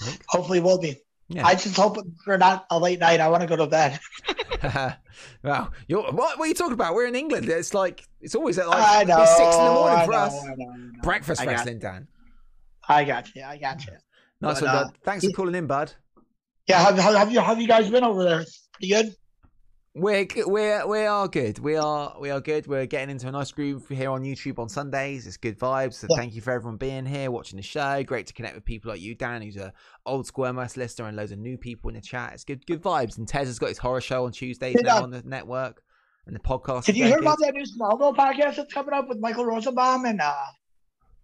I think. Hopefully, will be. Yeah. I just hope for not a late night. I want to go to bed. well, you're, what, what are you talking about? We're in England. It's like it's always at like know. six in the morning for know, us. I know, I. Breakfast I got- wrestling, Dan. I got you. I got you. Nice But, one, uh, bud. Thanks for calling in, bud. Yeah, have, have, have you have you guys been over there? Pretty good. We're we're we are good. We are we are good. We're getting into a nice groove here on YouTube on Sundays. It's good vibes. So Yeah. thank you for everyone being here, watching the show. Great to connect with people like you, Dan, who's a old school MS listener, and loads of new people in the chat. It's good good vibes. And Tez has got his horror show on Tuesdays Did, now on the network, and the podcast. Did you hear about that new Smallville podcast that's coming up with Michael Rosenbaum and uh,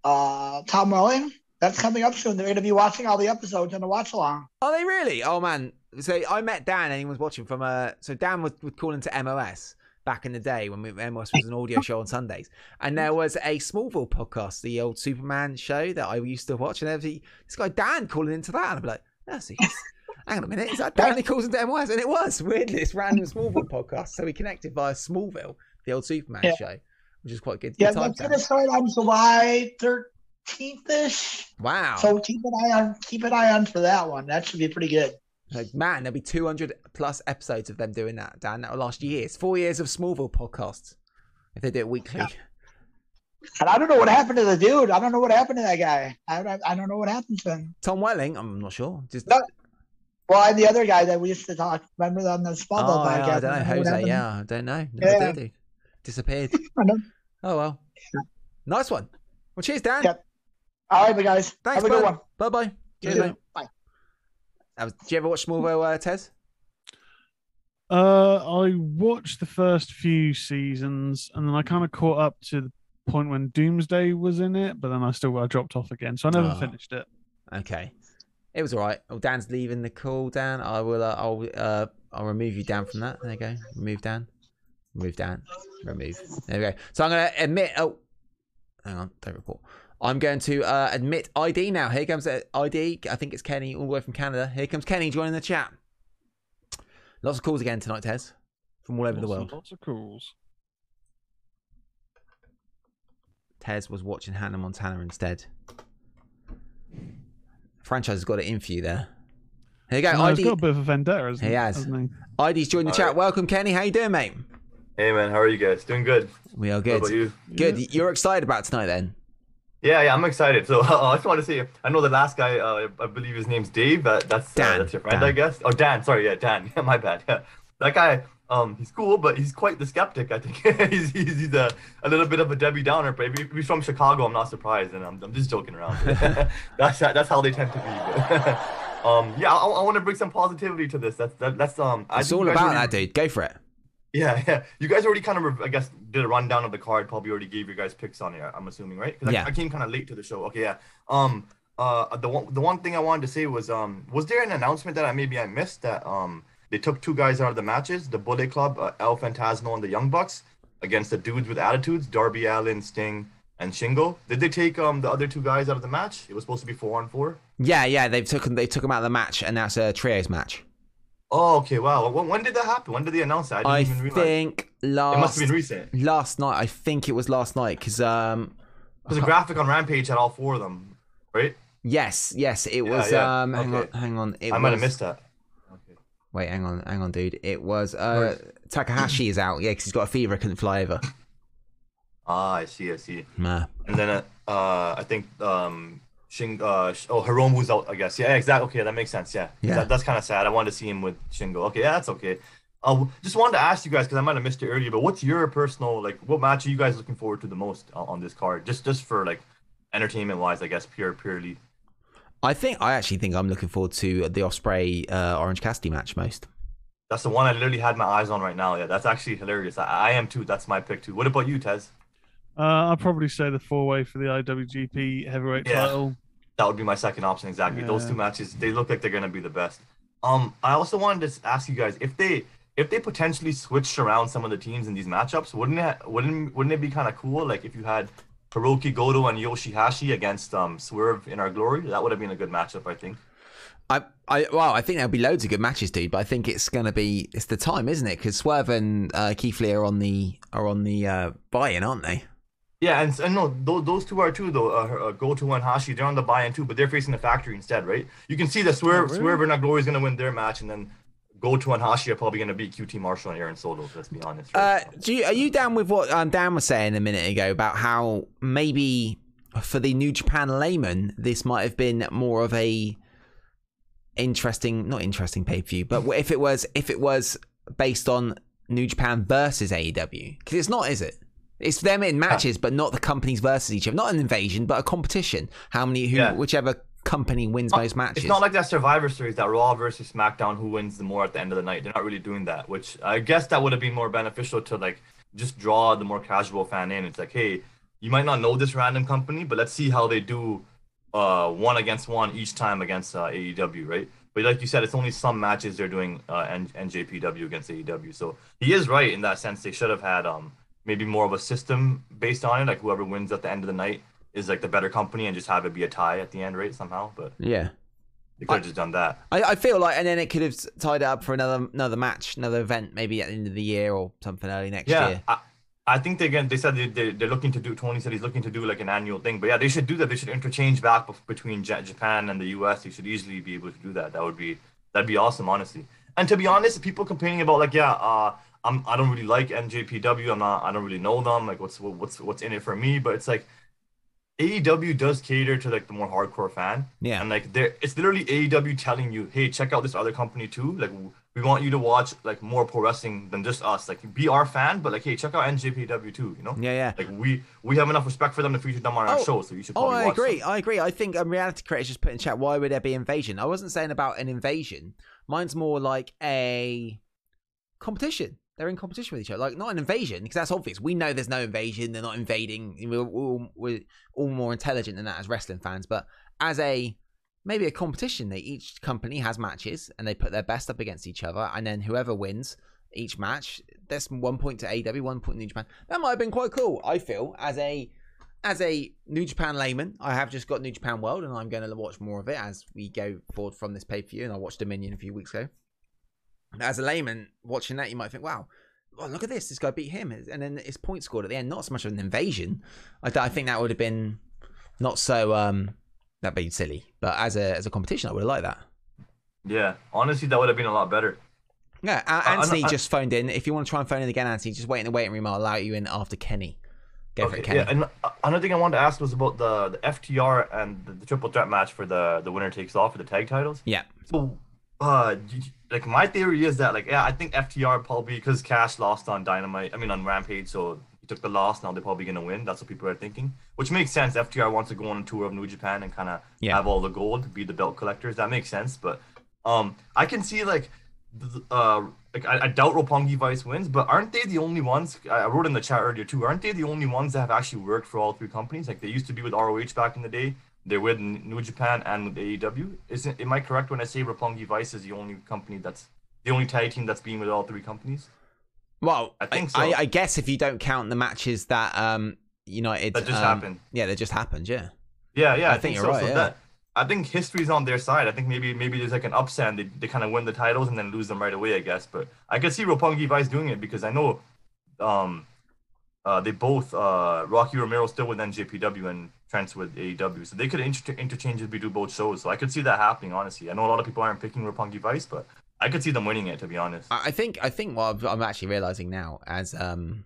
uh, Tom Welling? That's coming up soon. They're going to be watching all the episodes on the watch along. Are they really? Oh man! So I met Dan. Anyone was watching from a So Dan was, was calling to MOS back in the day when we, MOS was an audio show on Sundays, and there mm. was a Smallville podcast, the old Superman show that I used to watch, and the- this guy Dan calling into that, and I'd be like, "That's it." Hang on a minute, is that Dan? He calls into MOS, and it was weirdly this random Smallville podcast. So we connected via Smallville, the old Superman Yeah. show, which is quite good. Yeah, good times, that's going to start on July 13th ish. Wow. So keep an eye on keep an eye on for that one. That should be pretty good. Like, man, there'll be 200 plus episodes of them doing that, Dan. That'll last years. Four years of Smallville podcasts if they do it weekly. And I don't know what happened to the dude. I don't know what happened to that guy. I don't, I don't know what happened to him. Tom Welling, I'm not sure. Just No, Well, and the other guy that we used to talk, remember on the oh, Smallville yeah. I don't know. Jose, happened? yeah, I don't know. Never Yeah. did. Disappeared. Oh, well. Nice one. Well, cheers, Dan. Yep. All right, guys, Thanks, have a good one. Bye bye. Cheers, You mate. too. Bye. That was, did you ever watch Smallville, uh, Tez? Uh, I watched the first few seasons, and then I kind of caught up to the point when Doomsday was in it, but then I still I dropped off again, so I never Oh. finished it. Okay. It was all right. Oh, Dan's leaving the call, Dan. I will. Uh, I'll. Uh, I'll remove you, Dan, from that. There you go. Remove Dan. Remove Dan. Remove. There we go. So I'm going to admit. Oh, hang on. Don't report. I'm going to uh, admit ID now. Here comes ID. I think it's Kenny, all the way from Canada. Here comes Kenny joining the chat. Lots of calls again tonight, Tez, from all over the world. and Lots of calls. Tez was watching Hannah Montana instead. Franchise has got it in for you there. Here you go. No, he's ID. got a bit of a vendetta, hasn't He he? has. hasn't he? ID's joined the All chat. right. Welcome, Kenny. How you doing, mate? Hey man, how are you guys? Doing good. We are How good. about you? Good. You're excited about tonight, then? Yeah, yeah, I'm excited. So I just want to say, I know the last guy. Uh, I believe his name's Dave. That, that's Dan, Uh, that's your friend, Dan. I guess. Oh, Dan. Sorry, yeah, Dan. Yeah, my bad. Yeah, that guy. Um, he's cool, but he's quite the skeptic. I think he's he's, he's a, a little bit of a Debbie Downer. But if he's from Chicago, I'm not surprised, and I'm, I'm just joking around. that's that's how they tend to be. um, yeah, I, I want to bring some positivity to this. That's that, that's um. I It's all about that, dude. Go for it. Yeah, yeah. You guys already kind of, I guess, did a rundown of the card. Probably already gave your guys picks on it. I'm assuming, right? 'Cause I- Yeah. I, came kind of late to the show. Okay, yeah. Um, uh, the one, the one thing I wanted to say was, um, was there an announcement that I maybe I missed that um they took two guys out of the matches, the Bullet Club, uh, El Fantasmo and the Young Bucks, against the dudes with attitudes, Darby Allin, Sting, and Shingo. Did they take um the other two guys out of the match? It was supposed to be four on four. Yeah, yeah. They took them they took him out of the match, and that's a trios match. Oh, okay. Wow. When, when did that happen? When did they announce that? I I think last it must have been recent. last night. I think it was last night because um Because the graphic on Rampage had all four of them, right? yes yes it Yeah, was yeah, um hang okay. on hang on it I might have missed that. Okay. Wait, hang on, hang on, dude. It was uh Takahashi is out. Yeah, because he's got a fever. Couldn't fly over. Ah, I see, I see. Nah. And then uh, uh I think um Shin uh Sh- oh Hiromu's out, I guess. Yeah, exactly. Okay, that makes sense. Yeah. Yeah. That, that's kind of sad. I wanted to see him with Shingo. Okay, yeah, that's okay. Uh, just wanted to ask you guys because I might have missed it earlier, but what's your personal like? What match are you guys looking forward to the most on, on this card? Just just for like entertainment wise, I guess pure purely. I think I actually think I'm looking forward to the Ospreay uh, Orange Cassidy match most. That's the one I literally had my eyes on right now. Yeah, that's actually hilarious. I, I am too. That's my pick too. What about you, Tez? Uh, I'd probably say the four way for the IWGP heavyweight Yeah. title. That would be my second option exactly. Those two matches, they look like they're gonna be the best. Um, I also wanted to ask you guys if they if they potentially switched around some of the teams in these matchups, wouldn't it wouldn't wouldn't it be kind of cool? Like if you had Hirooki Goto and Yoshi-Hashi against um Swerve in our glory, that would have been a good matchup, I think. I, I, well, I think there'll be loads of good matches, dude. But I think it's gonna be it's the time, isn't it? Because Swerve and uh, Keith Lee are on the are on the uh, buy-in, aren't they? Yeah, and, and no, those, those two are too though. Uh, uh, Goto and Hashi, they're on the buy-in too, but they're facing the factory instead, right? You can see that Swerve Oh, really? Swerve and glory is gonna win their match, and then Goto and Hashi are probably going to beat QT Marshall and Aaron Solo. Let's be honest. right? Uh, do you, are you down with what um, Dan was saying a minute ago about how maybe for the New Japan layman, this might have been more of a interesting, not interesting pay per view, but if it was, if it was based on New Japan versus AEW, because it's not, is it? It's them in matches, but not the companies versus each other. Not an invasion, but a competition. How many, who, Yeah. whichever company wins most matches. It's not like that Survivor Series, that Raw versus SmackDown, who wins the more at the end of the night. They're not really doing that, which I guess that would have been more beneficial to like just draw the more casual fan in. It's like, hey, you might not know this random company, but let's see how they do uh, one against one each time against uh, AEW, right? But like you said, it's only some matches they're doing uh, N- NJPW against AEW. So he is right in that sense. They should have had um maybe more of a system based on it, like whoever wins at the end of the night is like the better company, and just have it be a tie at the end, right? Somehow, but yeah. they could have just done that. I, I feel like, and then it could have tied it up for another another match, another event, maybe at the end of the year or something early next Yeah, year. I, I think they again they said they, they they're looking to do. Tony said he's looking to do like an annual thing, but yeah, they should do that. They should interchange back between Ja- Japan and the U.S. They should easily be able to do that. That would be that'd be awesome, honestly. And to be honest, people complaining about like yeah, uh, I'm I don't really like NJPW. I'm not I don't really know them. Like what's what's what's in it for me? But it's like AEW does cater to like the more hardcore fan. Yeah. And like there it's literally AEW telling you, hey, check out this other company too. Like we want you to watch like more pro wrestling than just us. Like be our fan, but like hey, check out NJPW too, you know? Yeah, yeah. Like we we have enough respect for them to feature them on our show, so you should Oh, I agree. them. I agree. I think um, reality creators just put in chat. Why would there be invasion? I wasn't saying about an invasion. Mine's more like a competition. They're in competition with each other, like not an invasion because that's obvious. We know there's no invasion. They're not invading. We're all, we're all more intelligent than that as wrestling fans. But as a maybe a competition, they each company has matches and they put their best up against each other, and then whoever wins each match, there's one point to AW, one point to New Japan. That might have been quite cool. I feel as a as a New Japan layman, I have just got New Japan World, and I'm going to watch more of it as we go forward from this pay per view. And I watched Dominion a few weeks ago. As a layman watching that, you might think, "Wow, oh, look at this! This guy beat him," and then his point scored at the end. Not so much of an invasion. I, I think that would have been not so um that'd be silly. But as a as a competition, I would have liked that. Yeah. Honestly, that would have been a lot better. Yeah, A- I- I- Anthony I- just phoned in. If you want to try and phone in again, Anthony, just wait in the waiting room. I'll allow you in after Kenny. Go for it, Kenny. yeah, and uh, another thing I wanted to ask was about the, the FTR and the, the triple threat match for the the winner takes all for the tag titles. Yeah. So, uh, like my theory is that like yeah, I think FTR probably because Cash lost on Dynamite, I mean on Rampage, so he took the loss. Now they're probably gonna win. That's what people are thinking, which makes sense. FTR wants to go on a tour of New Japan and kind of Yeah. have all the gold, be the belt collectors. That makes sense, but um, I can see like. Uh, like I, I doubt Roppongi Vice wins, but aren't they the only ones? I wrote in the chat earlier too. Aren't they the only ones that have actually worked for all three companies? Like they used to be with ROH back in the day. They're with New Japan and with AEW. Isn't am I correct when I say Roppongi Vice is the only company that's the only tag team that's been with all three companies? Well, I think I, so. I guess if you don't count the matches that um you United That just um, happened. Yeah, that just happened. Yeah. Yeah, yeah, I I, think think, you're so. right, so yeah. that, I think history's on their side. I think maybe maybe there's like an upset. And they they kind of win the titles and then lose them right away. I guess, but I could see Roppongi Vice doing it because I know, um, uh, they both uh Rocky Romero still with NJPW and Trent's with AEW, so they could inter- interchangeably do both shows. So I could see that happening. Honestly, I know a lot of people aren't picking Roppongi Vice, but I could see them winning it. To be honest. I think I think what I'm- actually realizing now as um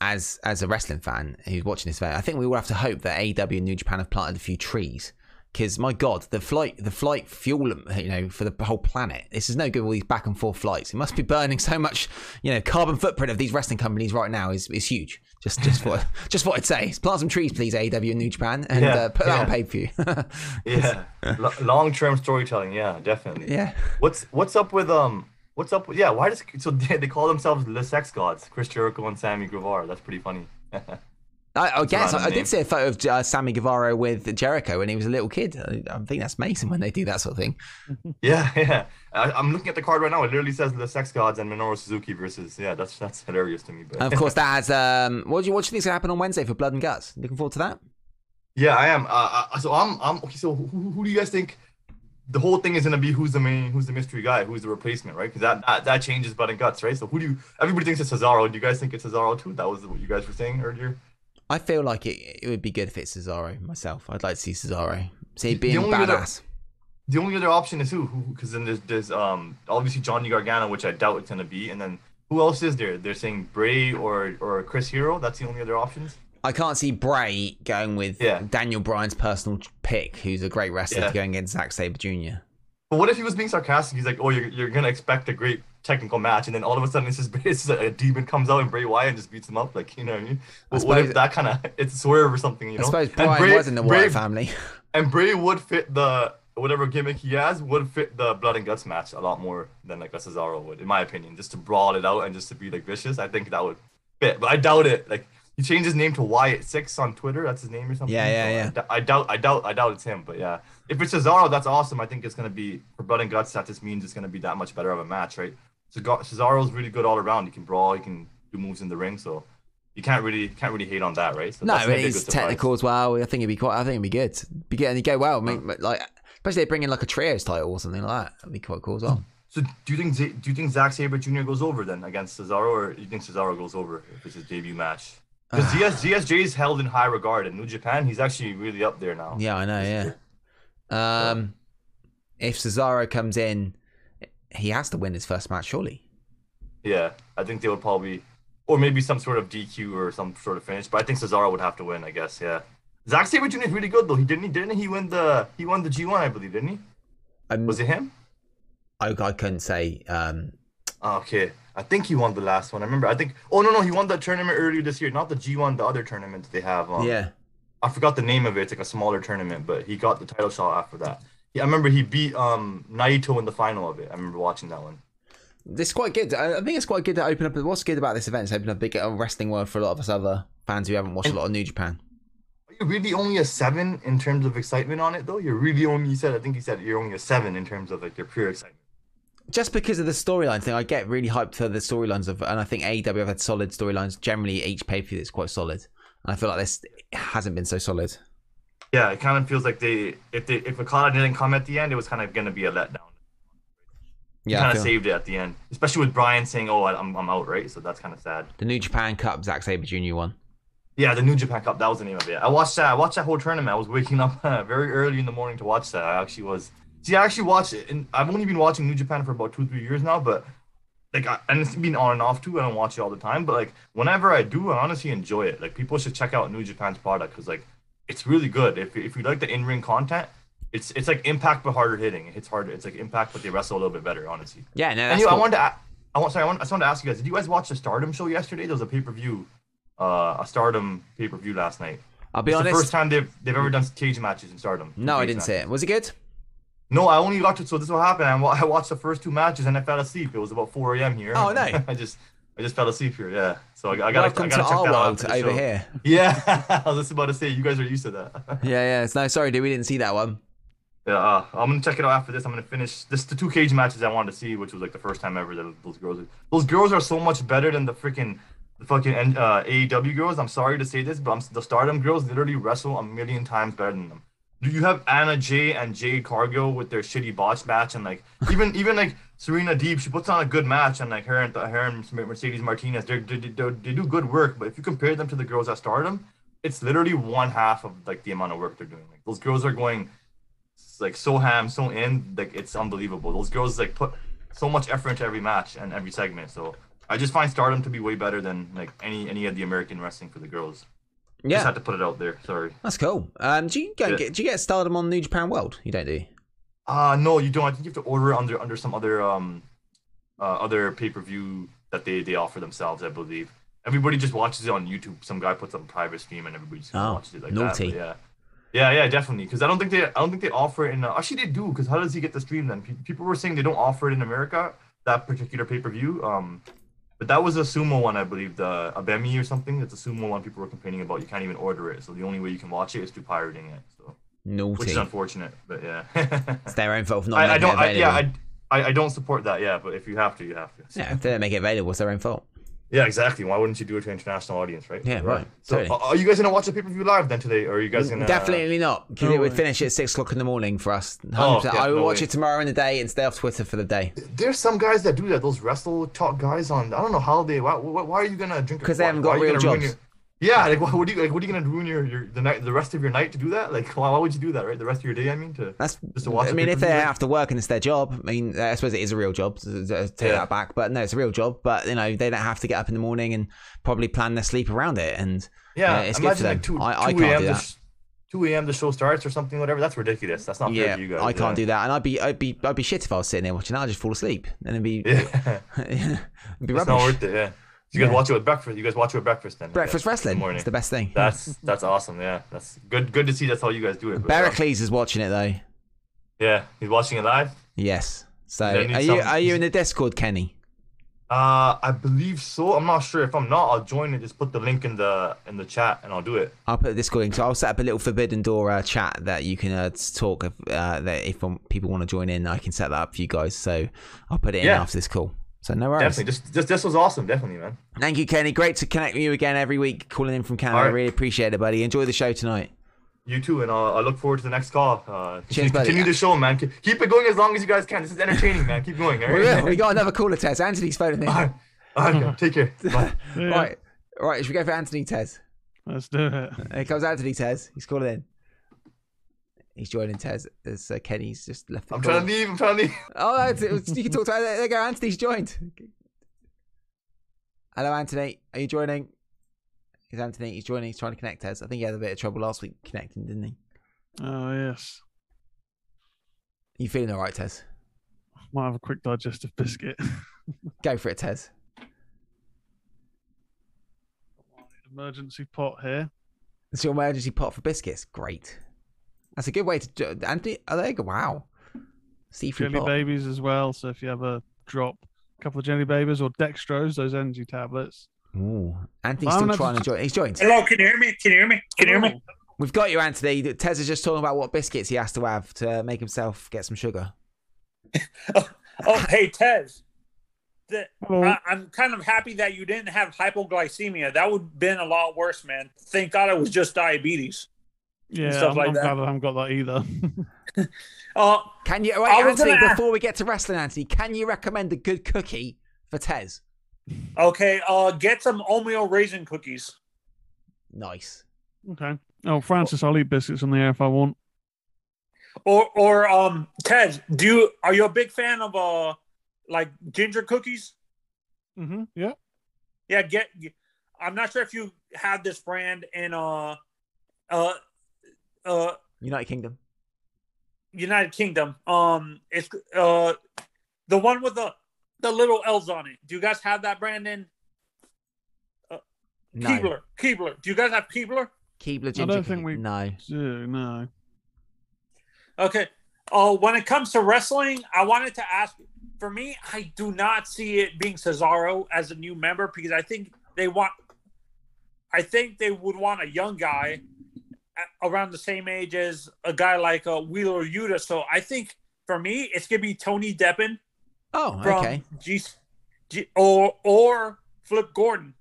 as as a wrestling fan who's watching this I think we will have to hope that AEW and New Japan have planted a few trees. Because my God, the flight the flight fuel you know for the whole planet. This is no good. All these back and forth flights. It must be burning so much. You know, carbon footprint of these wrestling companies right now is, is huge. Just just what just what I'd say. Plant some trees, please, AEW and New Japan, and Yeah, uh, put that on pay per view. yeah, L- long-term storytelling. Yeah, definitely. Yeah. What's what's up with um? What's up with yeah? Why does so they, they call themselves the sex gods? Chris Jericho and Sammy Guevara. That's pretty funny. I, I a guess I, I did see a photo of uh, Sammy Guevara with Jericho when he was a little kid. I, I think that's amazing when they do that sort of thing. yeah, yeah. I, I'm looking at the card right now. It literally says the sex gods and Minoru Suzuki versus yeah. That's that's hilarious to me. But And of course, that has. Um, what do you what do you think's gonna happen on Wednesday for Blood and Guts? Looking forward to that. yeah, I am. Uh, uh, so I'm I'm okay. So who, who do you guys think? The whole thing is gonna be who's the main, who's the mystery guy, who's the replacement, right? Because that, that that changes blood and guts, right? So who do you? Everybody thinks it's Cesaro. Do you guys think it's Cesaro too? That was what you guys were saying earlier. I feel like it, it would be good if it's Cesaro myself. I'd like to see Cesaro. See being only other- badass. the only other option is who? Because then there's, there's um obviously Johnny Gargano, which I doubt it's gonna be, and then who else is there? They're saying Bray or or Chris Hero. That's the only other options. I can't see Bray going with Yeah. Daniel Bryan's personal pick, who's a great wrestler, Yeah. going against Zack Sabre Jr. But what if he was being sarcastic? He's like, "Oh, you're, you're gonna expect a great technical match, and then all of a sudden it's just, it's just a demon comes out and Bray Wyatt and just beats him up, like you know what I mean? I What, what if that kind of it's swerve or something? You know? I suppose And Bray- was in the Bray- Wyatt family. and Bray would fit the whatever gimmick he has would fit the blood and guts match a lot more than like a Cesaro would, in my opinion. Just to brawl it out and just to be like vicious, I think that would fit. But I doubt it. Like he changed his name to Wyatt Six on Twitter. That's his name or something. Yeah, yeah, So I yeah. d- I, doubt, I doubt, I doubt it's him. But yeah, if it's Cesaro, that's awesome. I think it's gonna be for blood and guts. That just means it's gonna be that much better of a match, right? Cesar- Cesaro's really good all around. He can brawl. He can do moves in the ring. So. You can't really can't really hate on that, right? So no, that's gonna he's technical as well. I think it'd be quite. I think it'd be good. Be good, and he'd go well. I mean, like especially they bring in like a trios title or something like that. That'd be quite cool as well. So do you think do you think Zack Sabre Jr. goes over then against Cesaro, or do you think Cesaro goes over if it's his debut match? Because ZS, ZSJ is held in high regard in New Japan. He's actually really up there now. Yeah, I know. Yeah. Um, if Cesaro comes in, he has to win his first match, surely. Yeah, I think they would probably, or maybe some sort of DQ or some sort of finish. But I think Cesaro would have to win. I guess. Yeah. Zack Sabre Jr. is really good though. He didn't. He didn't. He win the. He won the G1, I believe, didn't he? Um, Was it him? I, I couldn't say. Um, Oh, okay. I think he won the last one. I remember. I think. Oh no, no, he won the tournament earlier this year. Not the G1, the other tournament they have. Um, yeah. I forgot the name of it. It's like a smaller tournament, but he got the title shot after that. Yeah, I remember he beat um Naito in the final of it. I remember watching that one. This is quite good. I think it's quite good to open up. What's good about this event is open up a big wrestling world for a lot of us other fans who haven't watched a lot of New Japan. Are you really only a seven in terms of excitement on it though? You're really only you said I think you said you're only a seven in terms of like your pure excitement. Just because of the storyline thing, I get really hyped for the storylines of, and I think AEW have had solid storylines. Generally, each pay per view is quite solid, and I feel like this hasn't been so solid. Yeah, it kind of feels like they if they if Okada didn't come at the end, it was kind of gonna be a letdown. Yeah, kind of saved it at the end, especially with Brian saying, "Oh, I'm I'm out," right? So that's kind of sad. the New Japan Cup, Zack Sabre Jr. won. Yeah, the New Japan Cup. That was the name of it. I watched that. I watched that whole tournament. I was waking up uh, very early in the morning to watch that. I actually was. See, I actually watched it, and I've only been watching New Japan for about two, three years now. But like, I, and it's been on and off too. I don't watch it all the time, but like, whenever I do, I honestly enjoy it. Like, people should check out New Japan's product because like, it's really good. If if you like the in ring content, it's it's like Impact but harder hitting. It hits harder. It's like Impact, but they wrestle a little bit better. Honestly. Yeah, no, that's you, I cool. wanted to. I want. Sorry, I, want, I just wanted to ask you guys. Did you guys watch the Stardom show yesterday? There was a pay per view, uh, a Stardom pay per view last night. I'll be it's honest. The first time they've they've ever done cage matches in Stardom. No, I didn't see matches. it. Was it good? No, I only watched to. So this is what happened. I, I watched the first two matches and I fell asleep. It was about 4 a.m. here. Oh, no. I just I just fell asleep here. Yeah. So I, I gotta Welcome I to gotta check our that out world over show. here. Yeah, I was just about to say you guys are used to that. Yeah, yeah. It's no, sorry, dude. We didn't see that one. Yeah, uh, I'm gonna check it out after this. I'm gonna finish this the two cage matches I wanted to see, which was like the first time ever that those girls. Those girls are so much better than the freaking the fucking uh, AEW girls. I'm sorry to say this, but I'm, the Stardom girls literally wrestle a million times better than them. Do you have Anna Jay and Jade Cargill with their shitty botch match and like even even like Serena Deeb, she puts on a good match and like her and uh, her and Mercedes Martinez, they they they they do good work. But if you compare them to the girls at Stardom, it's literally one half of like the amount of work they're doing. Like those girls are going like so ham, so in, like it's unbelievable. Those girls like put so much effort into every match and every segment. So I just find Stardom to be way better than like any any of the American wrestling for the girls. Just had to put it out there. Sorry. that's cool. Um, do you go Yeah. get? Do you get Stardom on New Japan World? You don't do. you? Uh no, you don't. I think you have to order under under some other um uh, other pay per view that they they offer themselves. I believe everybody just watches it on YouTube. Some guy puts up a private stream and everybody just Oh, watches it like naughty. that. But yeah. Yeah, yeah, definitely. Because I don't think they, I don't think they offer it in. Uh, actually, they do. Because how does he get the stream then? Pe- People were saying they don't offer it in America. That particular pay per view. Um, but that was a sumo one, I believe, the Abemi or something. It's a sumo one. People were complaining about. You can't even order it, so the only way you can watch it is through pirating it. So, which is unfortunate. But yeah. It's their own fault for not I, I don't. I, yeah, I, I, I don't support that. Yeah, but if you have to, you have to. So- yeah, if they don't make it available, it's their own fault. Yeah, exactly. Why wouldn't you do it to an international audience, right? Yeah, right. So, Totally. are you guys gonna watch the pay per view live then today, or are you guys gonna? Definitely not, because No it would finish at six o'clock in the morning for us. 100%. Oh, yeah, I will no watch way. it tomorrow in the day and stay off Twitter for the day There's some guys that do that. Those wrestle talk guys on. I don't know how they. Why, why, are you gonna drink? 'Cause they haven't got real jobs. Your, Yeah, like what, what do you like? What are you gonna ruin your, your the night the rest of your night to do that? Like why, why would you do that? Right, the rest of your day. I mean, to That's. just to watch. I mean, if they have to work and it's their job, I mean, I suppose it is a real job. To, to take Yeah. that back, but no, it's a real job. But you know, they don't have to get up in the morning and probably plan their sleep around it. And yeah, uh, it's good for them. like two, I, I 2 can't a.m. do the that. sh- 2 a.m. the show starts or something, whatever. That's ridiculous. That's not fair Yeah, to you guys. I can't yeah. do that, and I'd be, I'd be, I'd be shit if I was sitting there watching. I'd just fall asleep, and it'd be, Yeah, it'd be it's rubbish. not worth it. Yeah. You guys Yeah. watch it with breakfast. You guys watch it with breakfast then. Breakfast guess, in the wrestling, morning. it's the best thing. That's that's awesome. Yeah, that's good. Good to see. That's how you guys do it. uh, Barracles is watching it though. yeah, he's watching it live. Yes. So, are you, are you in the Discord, Kenny? Uh, I believe so. I'm not sure. If I'm not, I'll join it. Just put the link in the in the chat, and I'll do it. I'll put the Discord link. So I'll set up a little Forbidden Door uh, chat that you can uh, talk. If, uh, that if um, people want to join in, I can set that up for you guys. So I'll put it in Yeah. after this call. So no worries. Definitely. Just, just this was awesome. Definitely, man. Thank you, Kenny. Great to connect with you again every week, calling in from Canada. All I right. really appreciate it, buddy. Enjoy the show tonight. You too, and uh, I look forward to the next call. Uh, Cheers, buddy. continue the show, man. Keep keep it going as long as you guys can. This is entertaining, man. Keep going. All We, we got another caller, Tez. Anthony's phoning in. All right. All right, take care. Bye. Yeah, Right, right. Should we go for Anthony Tez? Let's do it. Here comes Anthony Tez. He's calling in. He's joining Tez as uh, Kenny's just left. The I'm call. trying to leave. I'm trying to leave. Oh, that's it. you can talk to. There you go. Anthony's joined. Hello, Anthony. Are you joining? Is Anthony? He's joining. He's trying to connect us. I think he had a bit of trouble last week connecting, didn't he? Oh yes. You feeling all right, Tez? Might have a quick digestive biscuit. Go for it, Tez. Emergency pot here. It's your emergency pot for biscuits. Great. That's a good way to. do Anthony, are they? Wow. Seafood Jelly pot. babies as well. So if you have a drop, a couple of jelly babies or dextrose, those energy tablets. Ooh. Anthony's I'm still trying to join. He's joined. Hello, can you hear me? Can you hear me? Can you hear me? Oh. We've got you, Anthony. Tez is just talking about what biscuits he has to have to make himself get some sugar. Oh, oh, hey, Tez. The, Hello. I, I'm kind of happy that you didn't have hypoglycemia. That would have been a lot worse, man. Thank God it was just diabetes. Yeah, stuff I'm, like I'm that. glad I haven't got that either. Uh, Can you wait, I Anthony? gonna Before we get to wrestling, Anthony, can you recommend a good cookie for Tez? okay, uh, get some oatmeal raisin cookies. Nice. okay. Oh, Francis, I'll eat biscuits on the air if I want. Or, or um, Tez, do you are you a big fan of uh, like ginger cookies? Mm-hmm. Yeah. Yeah, get. I'm not sure if you have this brand in uh, uh, uh, United Kingdom. United Kingdom. Um, it's uh, the one with the the little L's on it. Do you guys have that brand in No. Keebler? Keebler. Do you guys have Keebler? Keebler I don't think we No. do. No. Okay. Oh, when it comes to wrestling, I wanted to ask. For me, I do not see it being Cesaro as a new member because I think they want. I think they would want a young guy a- around the same age as a guy like uh, Wheeler Yuta. So I think for me, it's gonna be Tony Deppen Oh, okay. G, G or or Flip Gordon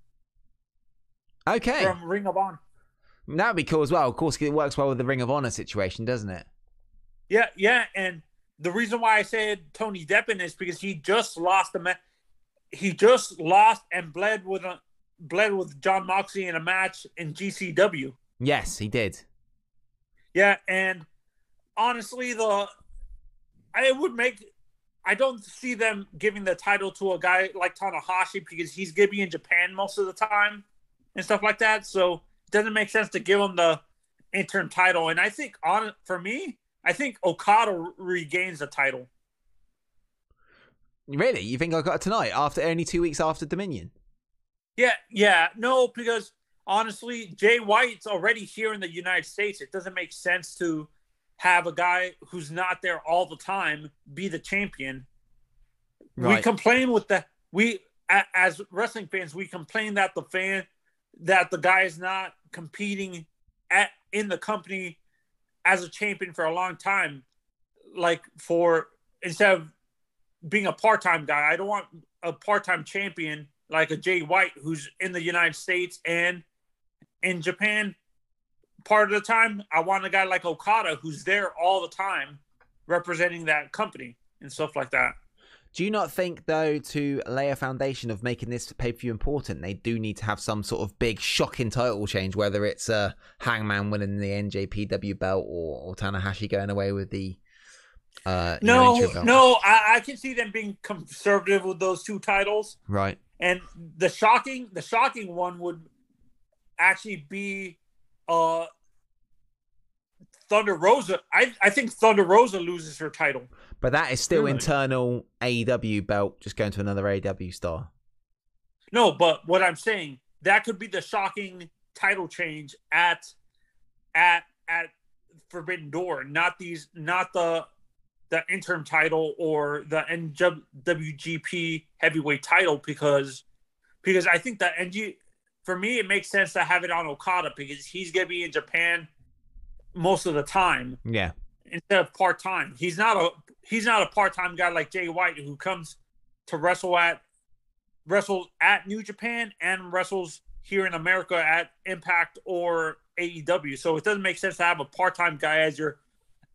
Okay. from Ring of Honor. That would be cool as well. Of course, it works well with the Ring of Honor situation, doesn't it? Yeah, yeah, and the reason why I said Tony Deppen is because he just lost a ma- he just lost and bled with a bled with Jon Moxley in a match in GCW. Yes, he did. Yeah, and honestly, the I would make I don't see them giving the title to a guy like Tanahashi because he's gonna be in Japan most of the time and stuff like that. So it doesn't make sense to give him the interim title. And I think on for me, I think Okada regains the title. Really? You think I got it tonight after only two weeks after Dominion? Yeah, yeah, no, because honestly, Jay White's already here in the United States. It doesn't make sense to have a guy who's not there all the time be the champion. We complain with the we as wrestling fans, we complain that the fan that the guy is not competing at in the company as a champion for a long time. Like for instead of being a part-time guy, I don't want a part-time champion like a Jay White who's in the United States and in Japan part of the time. I want a guy like Okada who's there all the time representing that company and stuff like that. Do you not think, though, to lay a foundation of making this pay per view important, they do need to have some sort of big, shocking title change, whether it's uh, Hangman winning the NJPW belt or, or Tanahashi going away with the. Uh, know, No, no, I, I can see them being conservative with those two titles. Right. And the shocking, the shocking one would actually be uh Thunder Rosa. I I think Thunder Rosa loses her title. But that is still Really? internal AEW belt, just going to another AEW star. No, but what I'm saying that could be the shocking title change at at at Forbidden Door, not these, not the the interim title or the IWGP heavyweight title because because I think that NG for me it makes sense to have it on Okada because he's gonna be in Japan most of the time Yeah. instead of part time. He's not a he's not a part time guy like Jay White who comes to wrestle at wrestles at New Japan and wrestles here in America at Impact or AEW. So it doesn't make sense to have a part time guy as your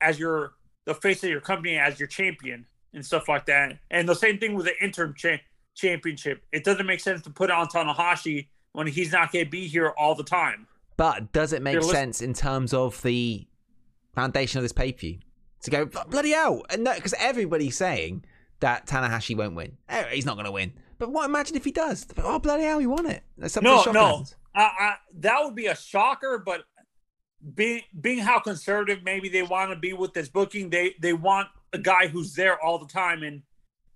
as your the face of your company as your champion and stuff like that. And the same thing with the interim cha- championship. It doesn't make sense to put it on Tanahashi when he's not going to be here all the time. But does it make listen- sense in terms of the foundation of this pay per view to go bloody hell? And because everybody's saying that Tanahashi won't win, Eh, he's not going to win. But what? Imagine if he does. Oh bloody hell, he won it. No, no. I, I, that would be a shocker. But being being how conservative maybe they want to be with this booking, they they want a guy who's there all the time and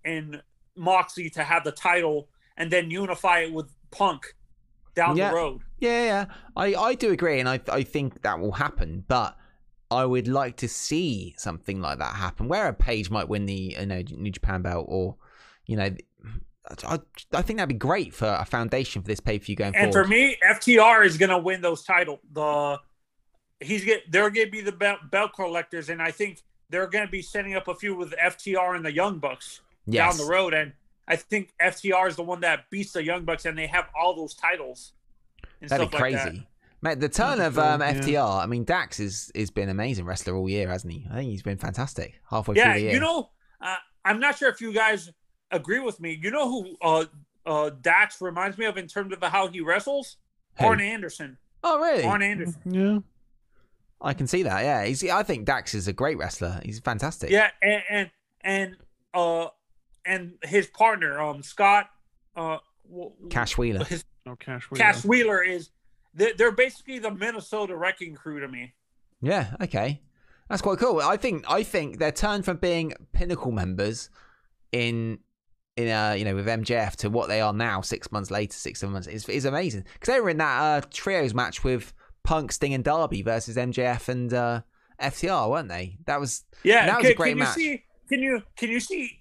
and Moxley to have the title and then unify it with Punk down Yeah. the road. Yeah, yeah, I, I do agree, and I I think that will happen. But I would like to see something like that happen, where a Page might win the you know New Japan belt, or you know, I I think that'd be great for a foundation for this pay per view going And forward. for me, FTR is gonna win those titles. The he's get they're gonna be the belt, belt collectors, and I think they're gonna be setting up a few with FTR and the Young Bucks Yes. down the road. And I think FTR is the one that beats the Young Bucks, and they have all those titles. And That'd be stuff like crazy. that. Mate, the turn of um, cool, yeah. FTR, I mean, Dax is has been an amazing wrestler all year, hasn't he? I think he's been fantastic halfway Yeah, through the year. you know, uh, I'm not sure if you guys agree with me. You know who uh, uh, Dax reminds me of in terms of how he wrestles? Who? Arn Anderson. oh, really? Arn Anderson. Yeah. I can see that. Yeah, he's. I think Dax is a great wrestler. He's fantastic. Yeah, and and and uh, and his partner, um, Scott, uh, w- w- Cash Wheeler. his Oh, Cash Wheeler. Cash Wheeler is. They're, they're basically the Minnesota Wrecking Crew to me. Yeah. Okay. That's quite cool. I think. I think their turn from being pinnacle members in in uh you know with MJF to what they are now six months later, six seven months is is amazing because they were in that uh trios match with Punk, Sting, and Darby versus MJF and uh FTR, weren't they? That was Yeah, That was can, a great can match. see? Can you can you see?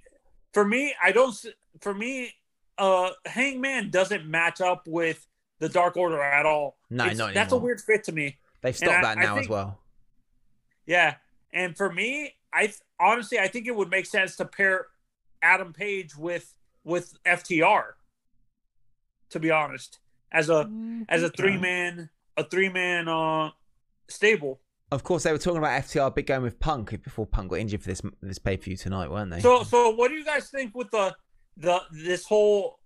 For me, I don't. For me, uh, Hangman doesn't match up with the Dark Order at all. No, It's- not That's a weird fit to me. They've stopped I- that I now as think- well. Yeah, and for me, I th- honestly I think it would make sense to pair Adam Page with with FTR. To be honest, as a as a three man a three man uh stable. Of course, they were talking about FTR big going with Punk before Punk got injured for this this pay per view tonight, weren't they? So so what do you guys think with the the this whole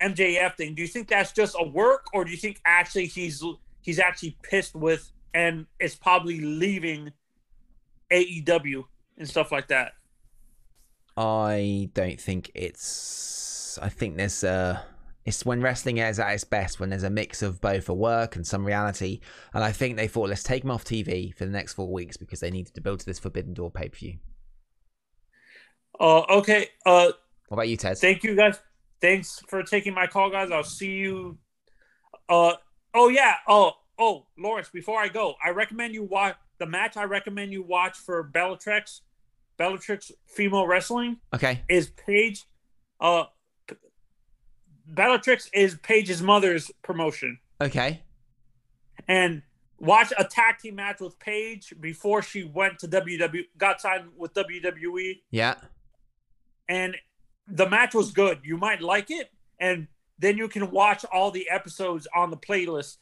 MJF thing? Do you think that's just a work or do you think actually he's he's actually pissed with and is probably leaving AEW and stuff like that? I don't think it's. I think there's uh It's when wrestling is at its best when there's a mix of both a work and some reality. And I think they thought let's take him off TV for the next four weeks because they needed to build to this Forbidden Door pay per view. Uh, okay. Uh, what about you, Tez? Thank you, guys. Thanks for taking my call, guys. I'll see you. Uh, oh yeah. Oh, oh, Lawrence. Before I go, I recommend you watch the match. I recommend you watch for Bellatrix, Bellatrix female wrestling. Okay. Is Paige, uh, Bellatrix is Paige's mother's promotion, Okay. and watch a tag team match with Paige before she went to WWE, got signed with WWE Yeah. and the match was good. You might like it, and then you can watch all the episodes on the playlist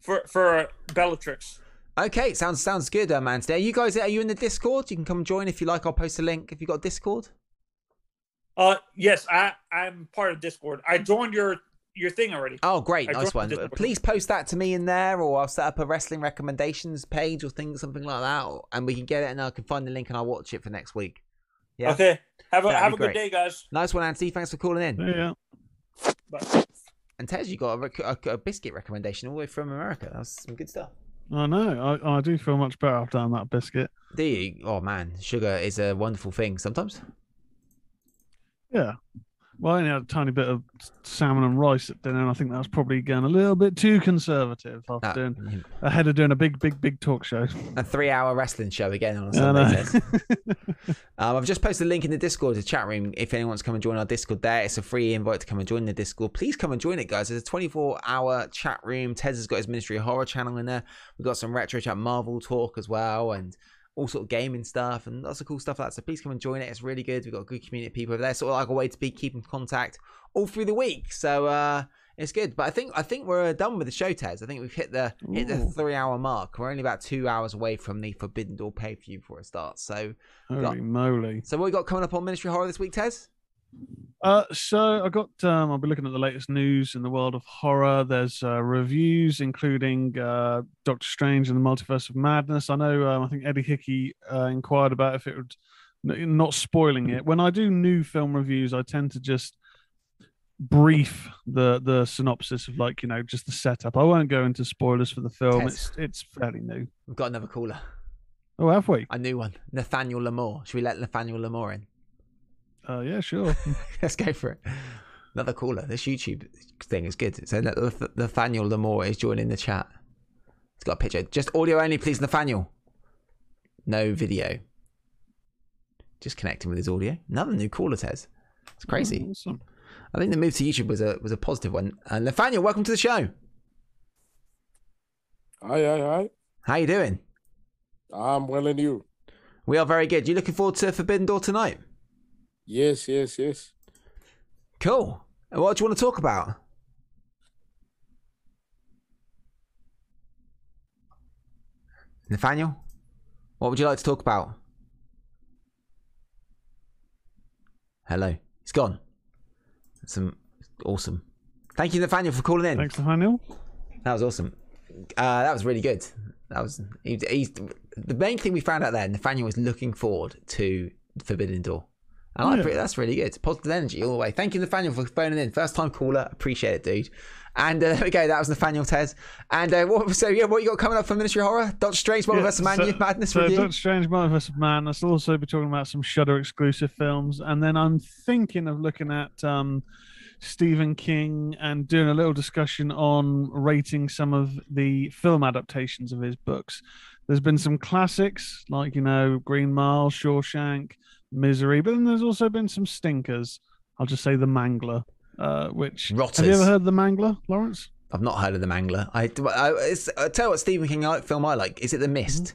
for for Bellatrix. Okay, sounds sounds good, uh, man. Today, you guys, are you in the Discord? You can come join if you like. I'll post a link. If you got Discord, Uh, yes, I I'm part of Discord. I joined your your thing already. Oh, great, I nice one. Please post that to me in there, or I'll set up a wrestling recommendations page or thing, something like that, or- and we can get it, and I can find the link and I'll watch it for next week. Yeah. Okay. Have a That'd have be a good day, guys. Nice one, Anthony. Thanks for calling in. Yeah. Bye. And Tez, you got a, rec- a, a biscuit recommendation all the way from America. That's some good stuff. I know. I, I do feel much better after having that biscuit. Do you? Oh man, sugar is a wonderful thing sometimes. Yeah. Well, I only had a tiny bit of salmon and rice at dinner, and I think that was probably getting a little bit too conservative after doing, mm. ahead of doing a big, big, big talk show. A three-hour wrestling show again on a I Sunday. know. Um, I've just posted a link in the Discord, the chat room. If anyone wants to come and join our Discord, there it's a free invite to come and join the Discord. Please come and join it, guys. There's a 24-hour chat room. Tez has got his Ministry of Horror channel in there. We've got some retro chat Marvel talk as well, and all sort of gaming stuff and lots of cool stuff like that. So please come and join it. It's really good. We've got a good community of people over there. Sort of like a way to be keeping contact all through the week. So uh it's good. But I think I think we're done with the show, Tez. I think we've hit the hit the three hour mark. We're only about two hours away from the Forbidden Door pay per view before it starts. So we got- Holy moly. so what we got coming up on Ministry Horror this week, Tez? Uh, so I got. Um, I'll be looking at the latest news in the world of horror. There's uh, reviews, including uh, Doctor Strange and the Multiverse of Madness. I know. Um, I think Eddie Hickey uh, inquired about if it would, not spoiling it. When I do new film reviews, I tend to just brief the the synopsis of like you know just the setup. I won't go into spoilers for the film. Tez. It's it's fairly new. We've got another caller. Oh, have we? A new one. Nathaniel Lamore. Should we let Nathaniel Lamore in? Uh, yeah, sure. Let's go for it. Another caller. This YouTube thing is good. So Nath- Nathaniel Lamore is joining the chat. It's got a picture. Just audio only, please, Nathaniel. No video. Just connecting with his audio. Another new caller, Tez. It's crazy. Awesome. I think the move to YouTube was a was a positive one. And Nathaniel, welcome to the show. Hi, hi, hi. How you doing? I'm well and you. We are very good. You looking forward to Forbidden Door tonight? Yes, yes, yes. Cool. And What do you want to talk about? Nathaniel, what would you like to talk about? Hello. He's gone. Some awesome. Thank you, Nathaniel, for calling in. Thanks, Nathaniel. That was awesome. Uh, that was really good. That was he, he's the main thing we found out there. Nathaniel was looking forward to Forbidden Door. And I Yeah. pre- that's really good. Positive energy all the way. Thank you, Nathaniel, for phoning in. First time caller. Appreciate it, dude. And uh, there we go. That was Nathaniel Tez. And uh, what, so yeah, what you got coming up for Ministry of Horror? Doctor Strange, Multiverse of Yeah, Man- so- Madness so review. Doctor Strange Multiverse of Madness. I'll also be talking about some Shudder exclusive films, and then I'm thinking of looking at um, Stephen King and doing a little discussion on rating some of the film adaptations of his books. There's been some classics like you know Green Mile, Shawshank, Misery, but then there's also been some stinkers. I'll just say The Mangler. Uh, which have you ever heard of The Mangler, Lawrence? I've not heard of the Mangler. I, I, it's, I tell you what Stephen King I- film I like. Is it The Mist?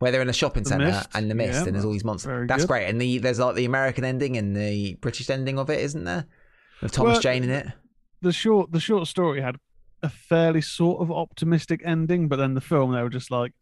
Where they're in a shopping Mm-hmm. The centre Mist, and the mist, yeah, and there's all these monsters. That's good. great. And the there's like the American ending and the British ending of it, isn't there? With Thomas Well, Jane in it. the short the short story had a fairly sort of optimistic ending, but then the film they were just like,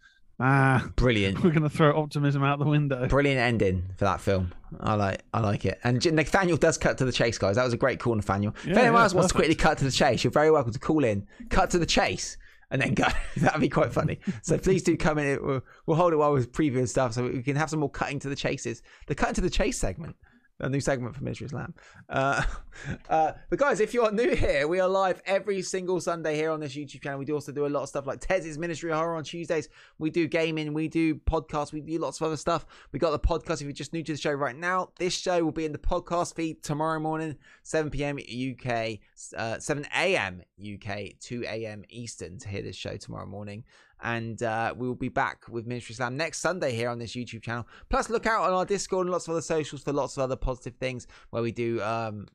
ah, Brilliant. we're gonna throw optimism out the window. Brilliant ending for that film. I like I like it. And Nathaniel does cut to the chase, guys. That was a great call, Nathaniel. if anyone yeah, else wants to quickly cut to the chase, you're very welcome to call in, cut to the chase, and then go. That'd be quite funny. So please do come in. We'll, we'll hold it while we're previewing stuff so we can have some more cutting to the chases. The cutting to the chase segment. A new segment for Ministry Slam. Uh, uh, but guys, if you're new here, we are live every single Sunday here on this YouTube channel. We do also do a lot of stuff like Tez's Ministry Horror on Tuesdays. We do gaming, we do podcasts, we do lots of other stuff. We got the podcast. If you're just new to the show right now, this show will be in the podcast feed tomorrow morning, 7 p.m. UK, uh, 7 a.m. UK, 2 a.m. Eastern to hear this show tomorrow morning. And uh, we will be back with Ministry Slam next Sunday here on this YouTube channel. Plus, look out on our Discord and lots of other socials for lots of other positive things where we do. Um,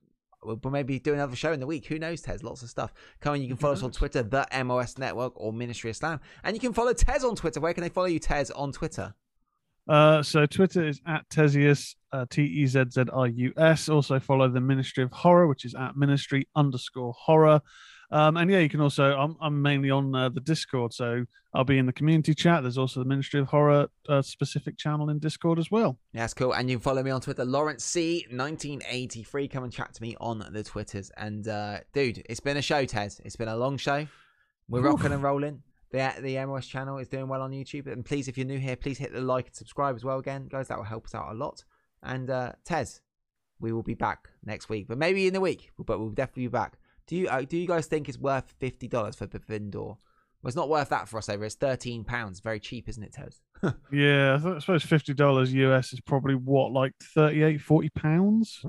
we'll maybe do another show in the week. Who knows, Tez? Lots of stuff coming. You can follow us on Twitter, the MOS Network or Ministry of Slam, and you can follow Tez on Twitter. Where can they follow you, Tez, on Twitter? Uh, so Twitter is at Tezzius, uh, T E Z Z I U S. Also follow the Ministry of Horror, which is at Ministry underscore Horror. Um, and yeah, you can also. I'm I'm mainly on uh, the Discord, so I'll be in the community chat. There's also the Ministry of Horror uh, specific channel in Discord as well. Yeah, That's cool. And you can follow me on Twitter, Lawrence C 1983. Come and chat to me on the Twitters. And uh, dude, it's been a show, Tez. It's been a long show. We're Oof. rocking and rolling. The the MOS channel is doing well on YouTube. And please, if you're new here, please hit the like and subscribe as well again, guys. That will help us out a lot. And uh, Tez, we will be back next week, but maybe in the week, but we'll definitely be back. Do you uh, do you guys think it's worth fifty dollars for Forbidden Door? Well, it's not worth that for us over. It's thirteen pounds. Very cheap, isn't it, Tez? Yeah, I suppose fifty dollars US is probably what like 38, 40 pounds.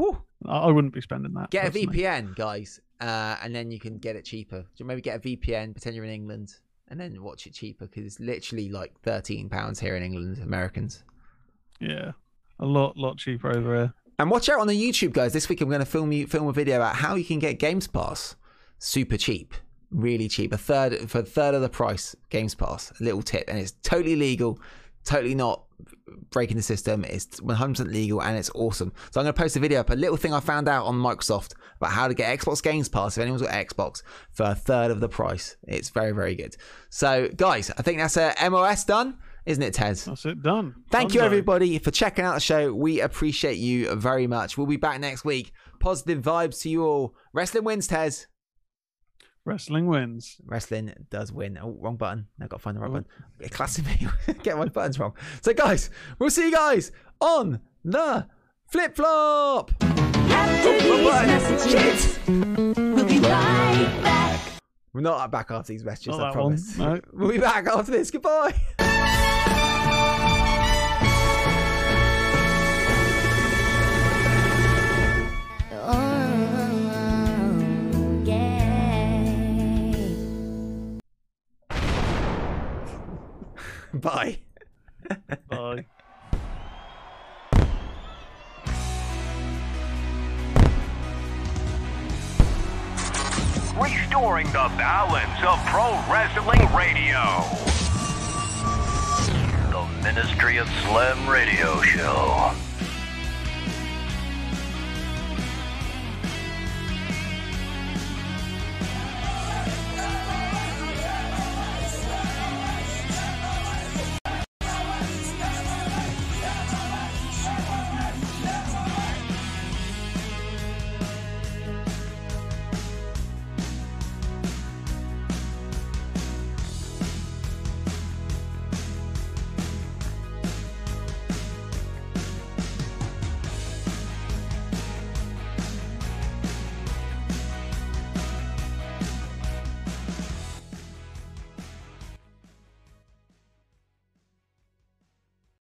I I wouldn't be spending that. Get a. VPN, guys, uh, and then you can get it cheaper. So maybe get a VPN, pretend you're in England, and then watch it cheaper because it's literally like thirteen pounds here in England, Americans. Yeah, a lot, lot cheaper over here. And watch out on the YouTube, guys. This week I'm going to film you film a video about how you can get Games Pass super cheap, really cheap, a third for a third of the price. Games Pass, a little tip, and it's totally legal, totally not breaking the system. It's 100% legal and it's awesome. So I'm going to post a video up, a little thing I found out on Microsoft about how to get Xbox Games Pass if anyone's got Xbox for a third of the price. It's very very good. So guys, I think that's a MOS done. Isn't it, Tez? That's it, done. Thank you, Dunzo. everybody, for checking out the show. We appreciate you very much. We'll be back next week. Positive vibes to you all. Wrestling wins, Tez. Wrestling wins. Wrestling does win. Oh, wrong button. I've got to find the right oh. button. Classic me. Get my buttons wrong. So, guys, we'll see you guys on the flip flop. We'll be right back. We're not back after these messages, Not I promise. no. We'll be back after this. Goodbye. Bye. Bye. Restoring the balance of pro wrestling radio. The Ministry of Slam Radio Show.